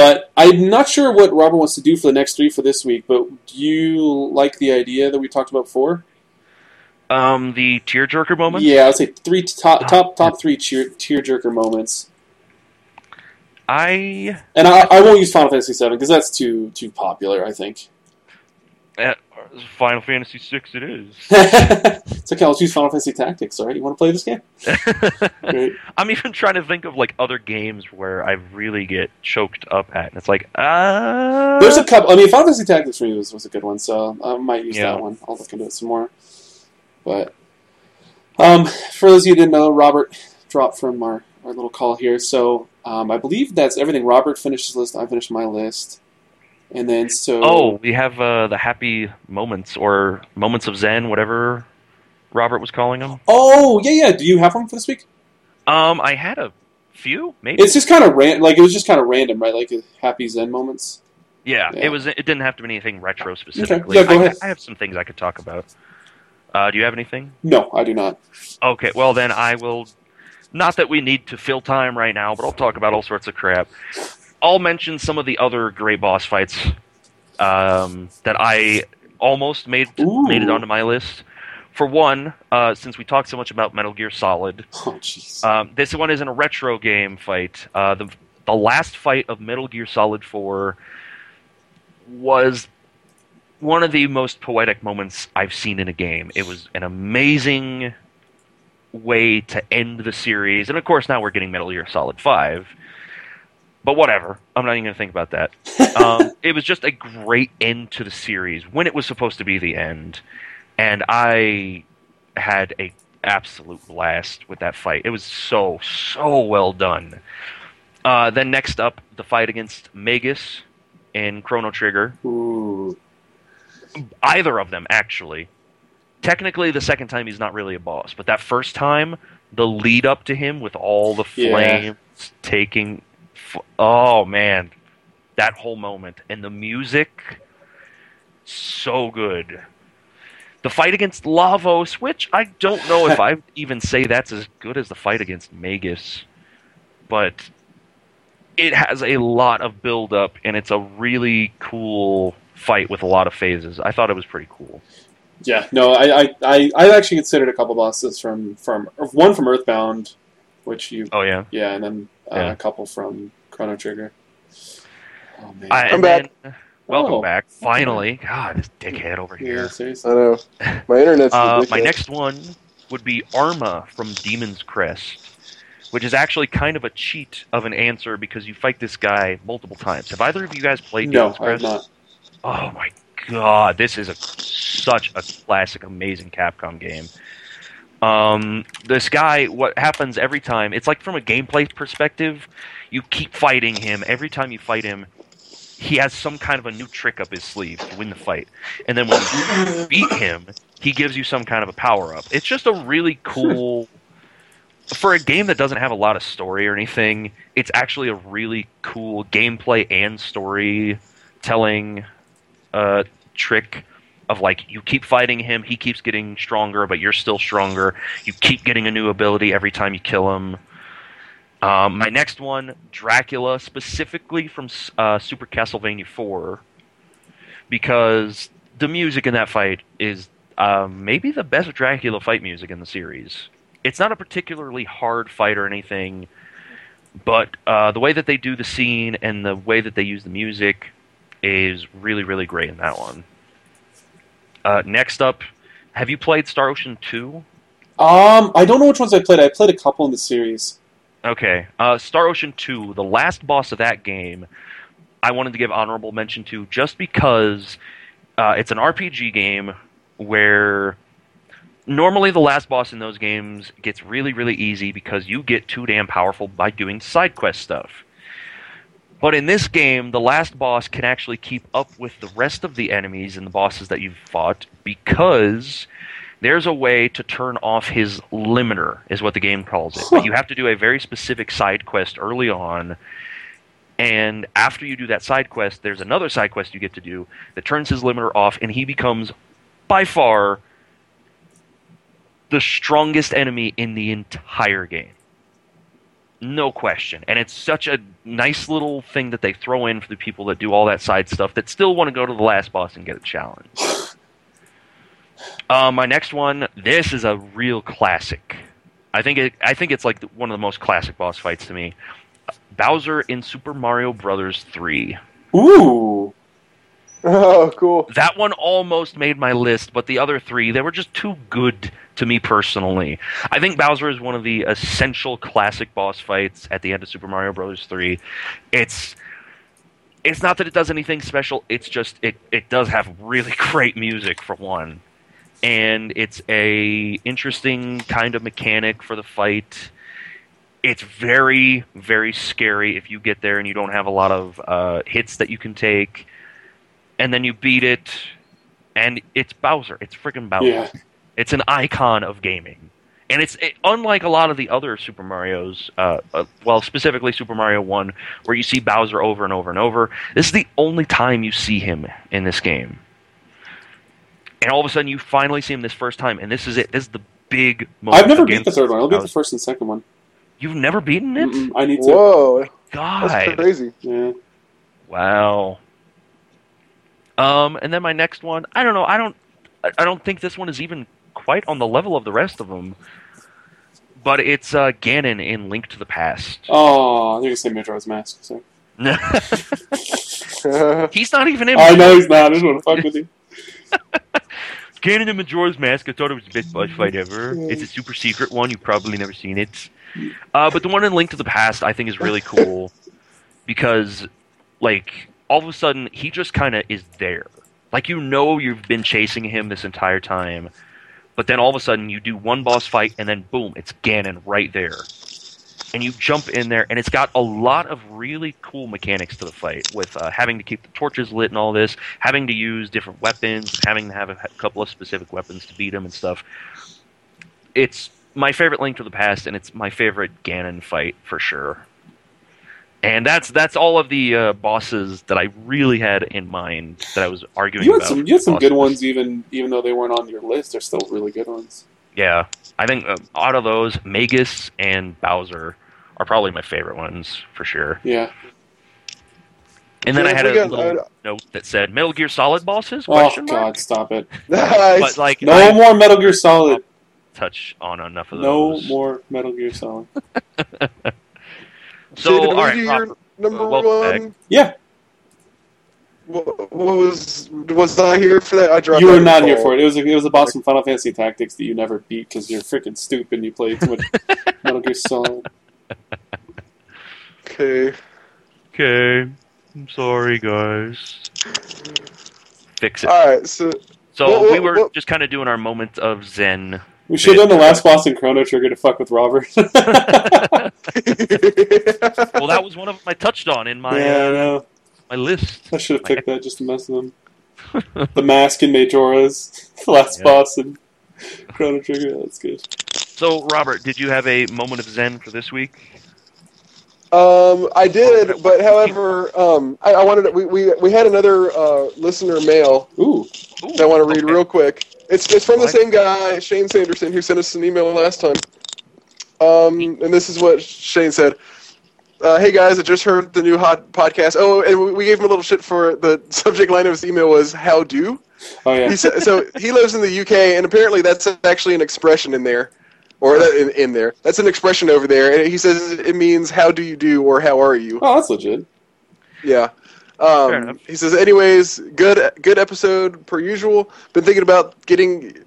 But I'm not sure what Robert wants to do for the next three for this week. But do you like the idea that we talked about before? Um, the tearjerker moment. Yeah, I'd say three top top top three tear tearjerker moments. I And I, I won't use Final Fantasy VII because that's too too popular. I think. uh, Final Fantasy VI. It is. it's okay. I'll choose Final Fantasy Tactics. All right, you want to play this game? I'm even trying to think of like other games where I really get choked up at, and it's like, uh There's a couple. I mean, Final Fantasy Tactics for me was, was a good one, so I might use Yeah. that one. I'll look into it some more. But um, for those of you who didn't know, Robert dropped from our, our little call here. So um, I believe that's everything. Robert finished his list. I finished my list, and then so Oh, we have uh, the happy moments or moments of Zen, whatever Robert was calling them. oh yeah yeah. Do you have one for this week? Um, I had a few, maybe. It's just kind of ran like it was just kind of random, right? Like happy Zen moments. yeah, yeah. it was. It didn't have to be anything retro specifically. Yeah, go I. I have some things I could talk about. Uh, do you have anything? No, I do not. Okay, well then I will. Not that we need to fill time right now, but I'll talk about all sorts of crap. I'll mention some of the other great boss fights um, that I almost made Ooh. made it onto my list. For one, uh, since we talked so much about Metal Gear Solid, Oh um, this one isn't a retro game fight. Uh, the the last fight of Metal Gear Solid 4 was one of the most poetic moments I've seen in a game. It was an amazing way to end the series, and of course now we're getting Metal Gear Solid 5. But whatever, I'm not even going to think about that. Um, it was just a great end to the series when it was supposed to be the end, and I had a absolute blast with that fight. It was so so well done. Uh, then next up, the fight against Magus in Chrono Trigger. Ooh. Either of them, actually. Technically, the second time he's not really a boss, but that first time, the lead up to him with all the Yeah. flames taking. Oh man, that whole moment and the music, so good. The fight against Lavos, which I don't know if I even say that's as good as the fight against Magus, but it has a lot of build up and it's a really cool fight with a lot of phases. I thought it was pretty cool. Yeah, no, I, I, I, I actually considered a couple bosses from, from one from Earthbound, which you, Oh yeah, yeah, and then uh, Yeah. a couple from Chrono Trigger. Oh man, I, I'm back. then- welcome Oh. back. Finally, God, this dickhead over yeah, here. seriously. I know. My internet's Uh, my next one would be Arma from Demon's Crest, which is actually kind of a cheat of an answer because you fight this guy multiple times. Have either of you guys played No, Demon's I have Crest? not. Oh my god, this is a such a classic, amazing Capcom game. Um, this guy, what happens every time? It's like from a gameplay perspective, you keep fighting him. Every time you fight him, he has some kind of a new trick up his sleeve to win the fight. And then when you beat him, he gives you some kind of a power up. It's just a really cool. For a game that doesn't have a lot of story or anything, it's actually a really cool gameplay and story telling uh, trick. Of like you keep fighting him, he keeps getting stronger, but you're still stronger. You keep getting a new ability every time you kill him. Um, my next one, Dracula, specifically from uh, Super Castlevania 4, because the music in that fight is um, maybe the best Dracula fight music in the series. It's not a particularly hard fight or anything, but uh, the way that they do the scene and the way that they use the music is really, really great in that one. Uh, next up, have you played Star Ocean 2? Um, I don't know which ones I played. I played a couple in the series. Okay. Uh, Star Ocean 2, the last boss of that game, I wanted to give honorable mention to just because uh, it's an RPG game where normally the last boss in those games gets really, really easy because you get too damn powerful by doing side quest stuff. But in this game, the last boss can actually keep up with the rest of the enemies and the bosses that you've fought because there's a way to turn off his limiter, is what the game calls it. But you have to do a very specific side quest early on. And after you do that side quest, there's another side quest you get to do that turns his limiter off, and he becomes by far the strongest enemy in the entire game. No question. And it's such a nice little thing that they throw in for the people that do all that side stuff that still want to go to the last boss and get a challenge. Uh, my next one, this is a real classic. I think it, I think it's like one of the most classic boss fights to me. Bowser in Super Mario Brothers 3. Ooh. Oh, cool. That one almost made my list, but the other three, they were just too good to me personally. I think Bowser is one of the essential classic boss fights at the end of Super Mario Bros. 3. It's it's not that it does anything special, it's just it it does have really great music for one. And it's a interesting kind of mechanic for the fight. It's very very scary if you get there and you don't have a lot of uh, hits that you can take and then you beat it, and it's Bowser. It's freaking Bowser. Yeah. It's an icon of gaming, and it's it, unlike a lot of the other Super Mario's. Uh, uh, well, specifically Super Mario One, where you see Bowser over and over and over. This is the only time you see him in this game, and all of a sudden you finally see him this first time, and this is it. This is the big moment. I've never beat the third one. I'll beat the first and second one. You've never beaten it? Mm-mm, I need to. Whoa, God. that's crazy. Yeah. Wow. Um, and then my next one, I don't know. I don't. I don't think this one is even quite on the level of the rest of them. But it's uh, Ganon in Link to the Past. Oh, I think it's say Majora's Mask. Sorry. he's not even in. I know he's not. I just want to fuck with you. Ganon in Majora's Mask. I thought it was the best boss fight ever. It's a super secret one. You've probably never seen it. Uh, but the one in Link to the Past, I think, is really cool because, like, all of a sudden he just kind of is there. Like you know you've been chasing him this entire time, but then all of a sudden you do one boss fight and then boom, it's Ganon right there. And you jump in there, and it's got a lot of really cool mechanics to the fight, with uh, having to keep the torches lit and all this, having to use different weapons, having to have a couple of specific weapons to beat him and stuff. It's my favorite Link to the Past, and it's my favorite Ganon fight for sure. And that's that's all of the uh, bosses that I really had in mind that I was arguing You had about. some. You had some good ones, even even though they weren't on your list. They're still really good ones. Yeah, I think uh, out of those, Magus and Bowser are probably my favorite ones for sure. Yeah. And then Yeah, I had a got- little uh, note that said Metal Gear Solid bosses? Oh God, mark? stop it! But like, No I more Metal Gear Solid. touch on enough of No those. No more Metal Gear Solid. So, Jacob, all was right, your Robert, number uh, welcome one. Yeah, What, what was was I here for that? I dropped. you were not here for it. It was a, it was a boss from Final Fantasy Tactics that you never beat because you're freaking stupid. and You played too much Metal Gear Solid. Okay. Okay, I'm sorry, guys. Fix it. All right. So So Well, we well, were well- just kind of doing our moment of zen. We should have done the last boss in Chrono Trigger to fuck with Robert. Well, that was one of them I touched on in my yeah, I uh, know. my list. I should have picked that just to mess with him. the mask in Majora's the last Yeah. boss in Chrono Trigger. That's good. So, Robert, did you have a moment of zen for this week? Um, I did, but however, um, I, I wanted to, we, we we had another uh, listener mail Ooh. that I want to read okay. real quick. It's it's from the same guy, Shane Sanderson, who sent us an email last time. Um, and this is what Shane said. Uh, hey guys, I just heard the new hot podcast. Oh, and we- we gave him a little shit for the subject line of his email was "How do." Oh yeah. He said, so he lives in the UK, and apparently that's actually an expression in there, or that in, in there. That's an expression over there, and he says it means "How do you do?" or "How are you?" Oh, that's legit. Yeah. Um, he says, anyways, good good episode per usual. Been thinking about getting.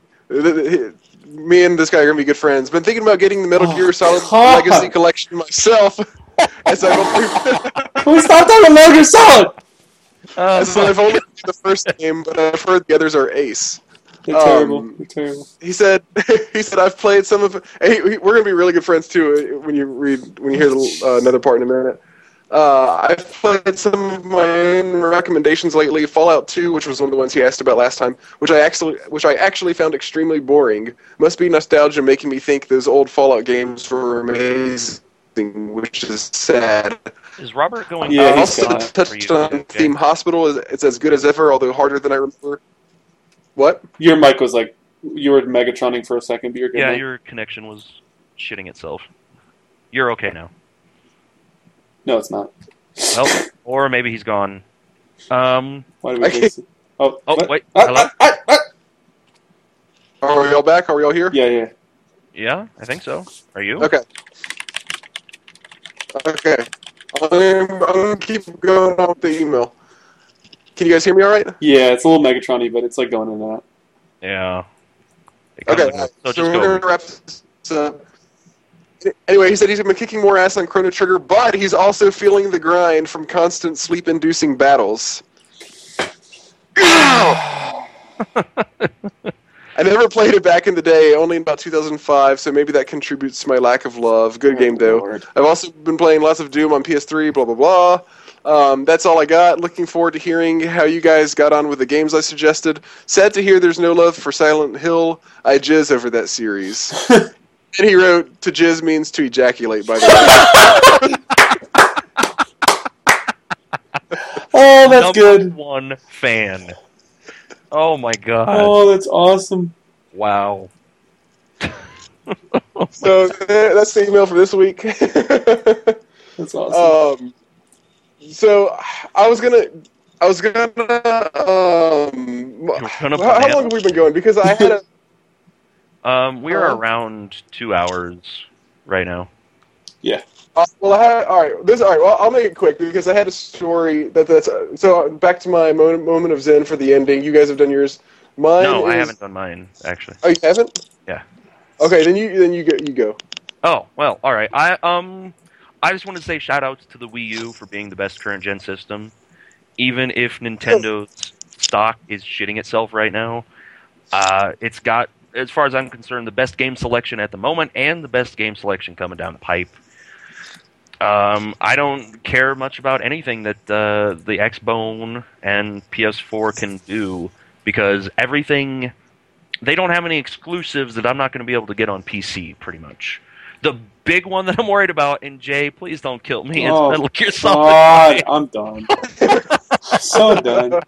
Me and this guy are gonna be good friends. Been thinking about getting the Metal Oh, Gear Solid God. Legacy collection myself. as I've only, Can we stop talking about Metal Gear Solid? Uh, as I've only played the first game, but I've heard the others are ace. They're Um, terrible. They're terrible. He said, he said I've played some of. Hey, we- we're gonna be really good friends too when you read when you hear the, uh, another part in a minute. Uh, I've played some of my own recommendations lately. Fallout 2, which was one of the ones he asked about last time, which I actually which I actually found extremely boring. Must be nostalgia making me think those old Fallout games were amazing, which is sad. is Robert going? Yeah, uh, he's also got for touched on okay. Theme Hospital. Is It's as good as ever, although harder than I remember. What? Your mic was like you were Megatroning for a second, but you're good. Yeah, now. your connection was shitting itself. You're okay now. No, it's not. Well, or maybe he's gone. Um. Why did we I? Oh, Oh what? wait. Ah, Hello. ah, ah, ah. Are we all back? Are we all here? Yeah, yeah. Yeah, I think so. Are you? Okay. Okay. I'm, I'm gonna keep going off the email. Can you guys hear me all right? Yeah, it's a little Megatrony, but it's like going in and out. Yeah. Okay. looks- So, So we're gonna wrap this up. Anyway, he said he's been kicking more ass on Chrono Trigger, but he's also feeling the grind from constant sleep-inducing battles. I never played it back in the day, only in about 2005, so maybe that contributes to my lack of love. Good oh, game, though. Lord. I've also been playing lots of Doom on PS3, blah, blah, blah. Um, that's all I got. Looking forward to hearing how you guys got on with the games I suggested. Sad to hear there's no love for Silent Hill. I jizz over that series. and he wrote, to jizz means to ejaculate, by the way. Oh, that's Number good. One fan. Oh my god! Oh, that's awesome. Wow. so uh, that's the email for this week. That's awesome. um, so I was gonna, I was gonna, um, gonna how, how long have we been going? Because I had a, Um, we are Uh, around two hours right now. uh, well, I had, all right, this, all right, well, I'll make it quick because I had a story that that's, uh, so back to my moment, moment of zen for the ending. You guys have done yours. Mine no, I haven't done mine actually. Oh, you haven't? Yeah. Okay, then you, then you go, you go. Oh well, all right. I um, I just want to say shout outs to the Wii U for being the best current gen system, even if Nintendo's stock is shitting itself right now. Uh, it's got, as far as I'm concerned, the best game selection at the moment and the best game selection coming down the pipe. Um, I don't care much about anything that uh, the Xbone and PS4 can do because everything they don't have any exclusives that I'm not going to be able to get on PC. Pretty much, the big one that I'm worried about, and Jay, please don't kill me. It's Oh, Metal Gear Solid. God, I'm done. so done.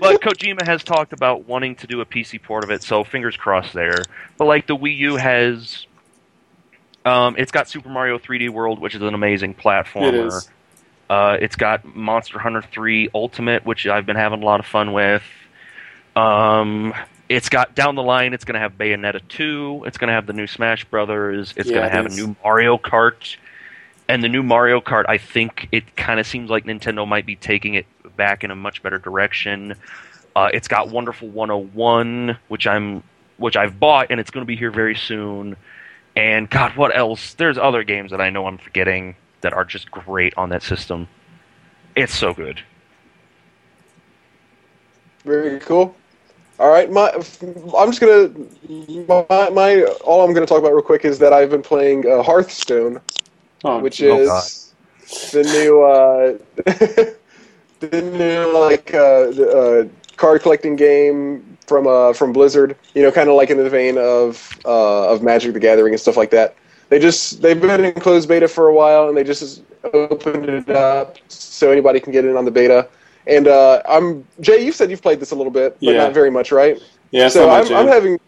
But Kojima has talked about wanting to do a PC port of it, so fingers crossed there. But like the Wii U has, um, it's got Super Mario 3D World, which is an amazing platformer. It is. Uh, it's got Monster Hunter 3 Ultimate, which I've been having a lot of fun with. Um, it's got down the line. It's going to have Bayonetta 2. It's going to have the new Smash Brothers. It's Yeah, going to have is. a new Mario Kart. And the new Mario Kart, I think it kind of seems like Nintendo might be taking it back in a much better direction. Uh, it's got Wonderful 101, which I'm which I've bought, and it's going to be here very soon. And God, what else? There's other games that I know I'm forgetting that are just great on that system. It's so good. Very cool. All right, my I'm just gonna my, my all I'm gonna talk about real quick is that I've been playing uh, Hearthstone, Oh, which Oh, is God. the new uh, the new like uh, the, uh, card collecting game from uh, from Blizzard. You know, kind of like in the vein of uh, of Magic the Gathering and stuff like that. they just they've been in closed beta for a while, and they just opened it up so anybody can get in on the beta. And uh, I'm Jay. You said you've played this a little bit, but Yeah. not very much, right? Yeah, so I'm. I'm having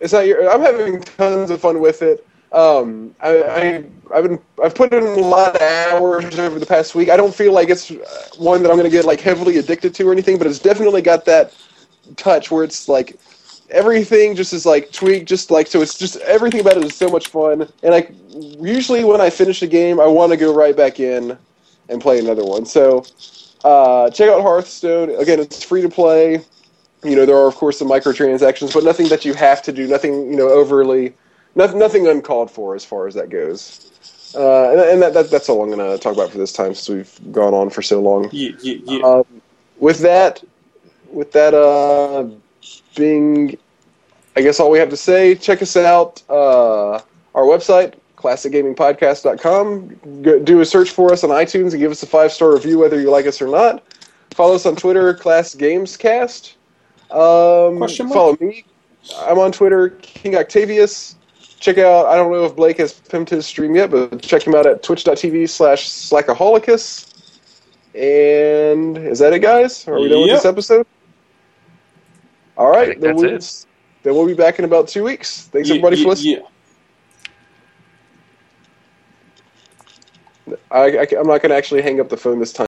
it's not your I'm having tons of fun with it. Um, I, I I've been I've put in a lot of hours over the past week. I don't feel like it's one that I'm going to get like heavily addicted to or anything, but it's definitely got that touch where it's like everything just is like tweaked, just like so. It's just everything about it is so much fun. And I usually when I finish a game, I want to go right back in and play another one. So uh, check out Hearthstone. Again, it's free to play. You know there are of course some microtransactions, but nothing that you have to do. Nothing you know overly, nothing, nothing uncalled for as far as that goes. Uh, and and that, that, that's all I'm going to talk about for this time, since we've gone on for so long. Yeah, yeah, yeah. Um, with that, with that uh, being, I guess all we have to say. Check us out. Uh, our website, classicgamingpodcast.com. Go, do a search for us on iTunes and give us a five star review, whether you like us or not. Follow us on Twitter, Class Gamescast. Um, Question mark? follow me. I'm on Twitter, King Octavius. Check out. I don't know if Blake has pimped his stream yet, but check him out at twitch.tv slash slackaholicus. And is that it, guys? Are we done with this episode? All right. I think then that's we'll, it. then we'll be back in about two weeks. Thanks Yeah, everybody yeah, for listening. yeah. I, I, I'm not going to actually hang up the phone this time.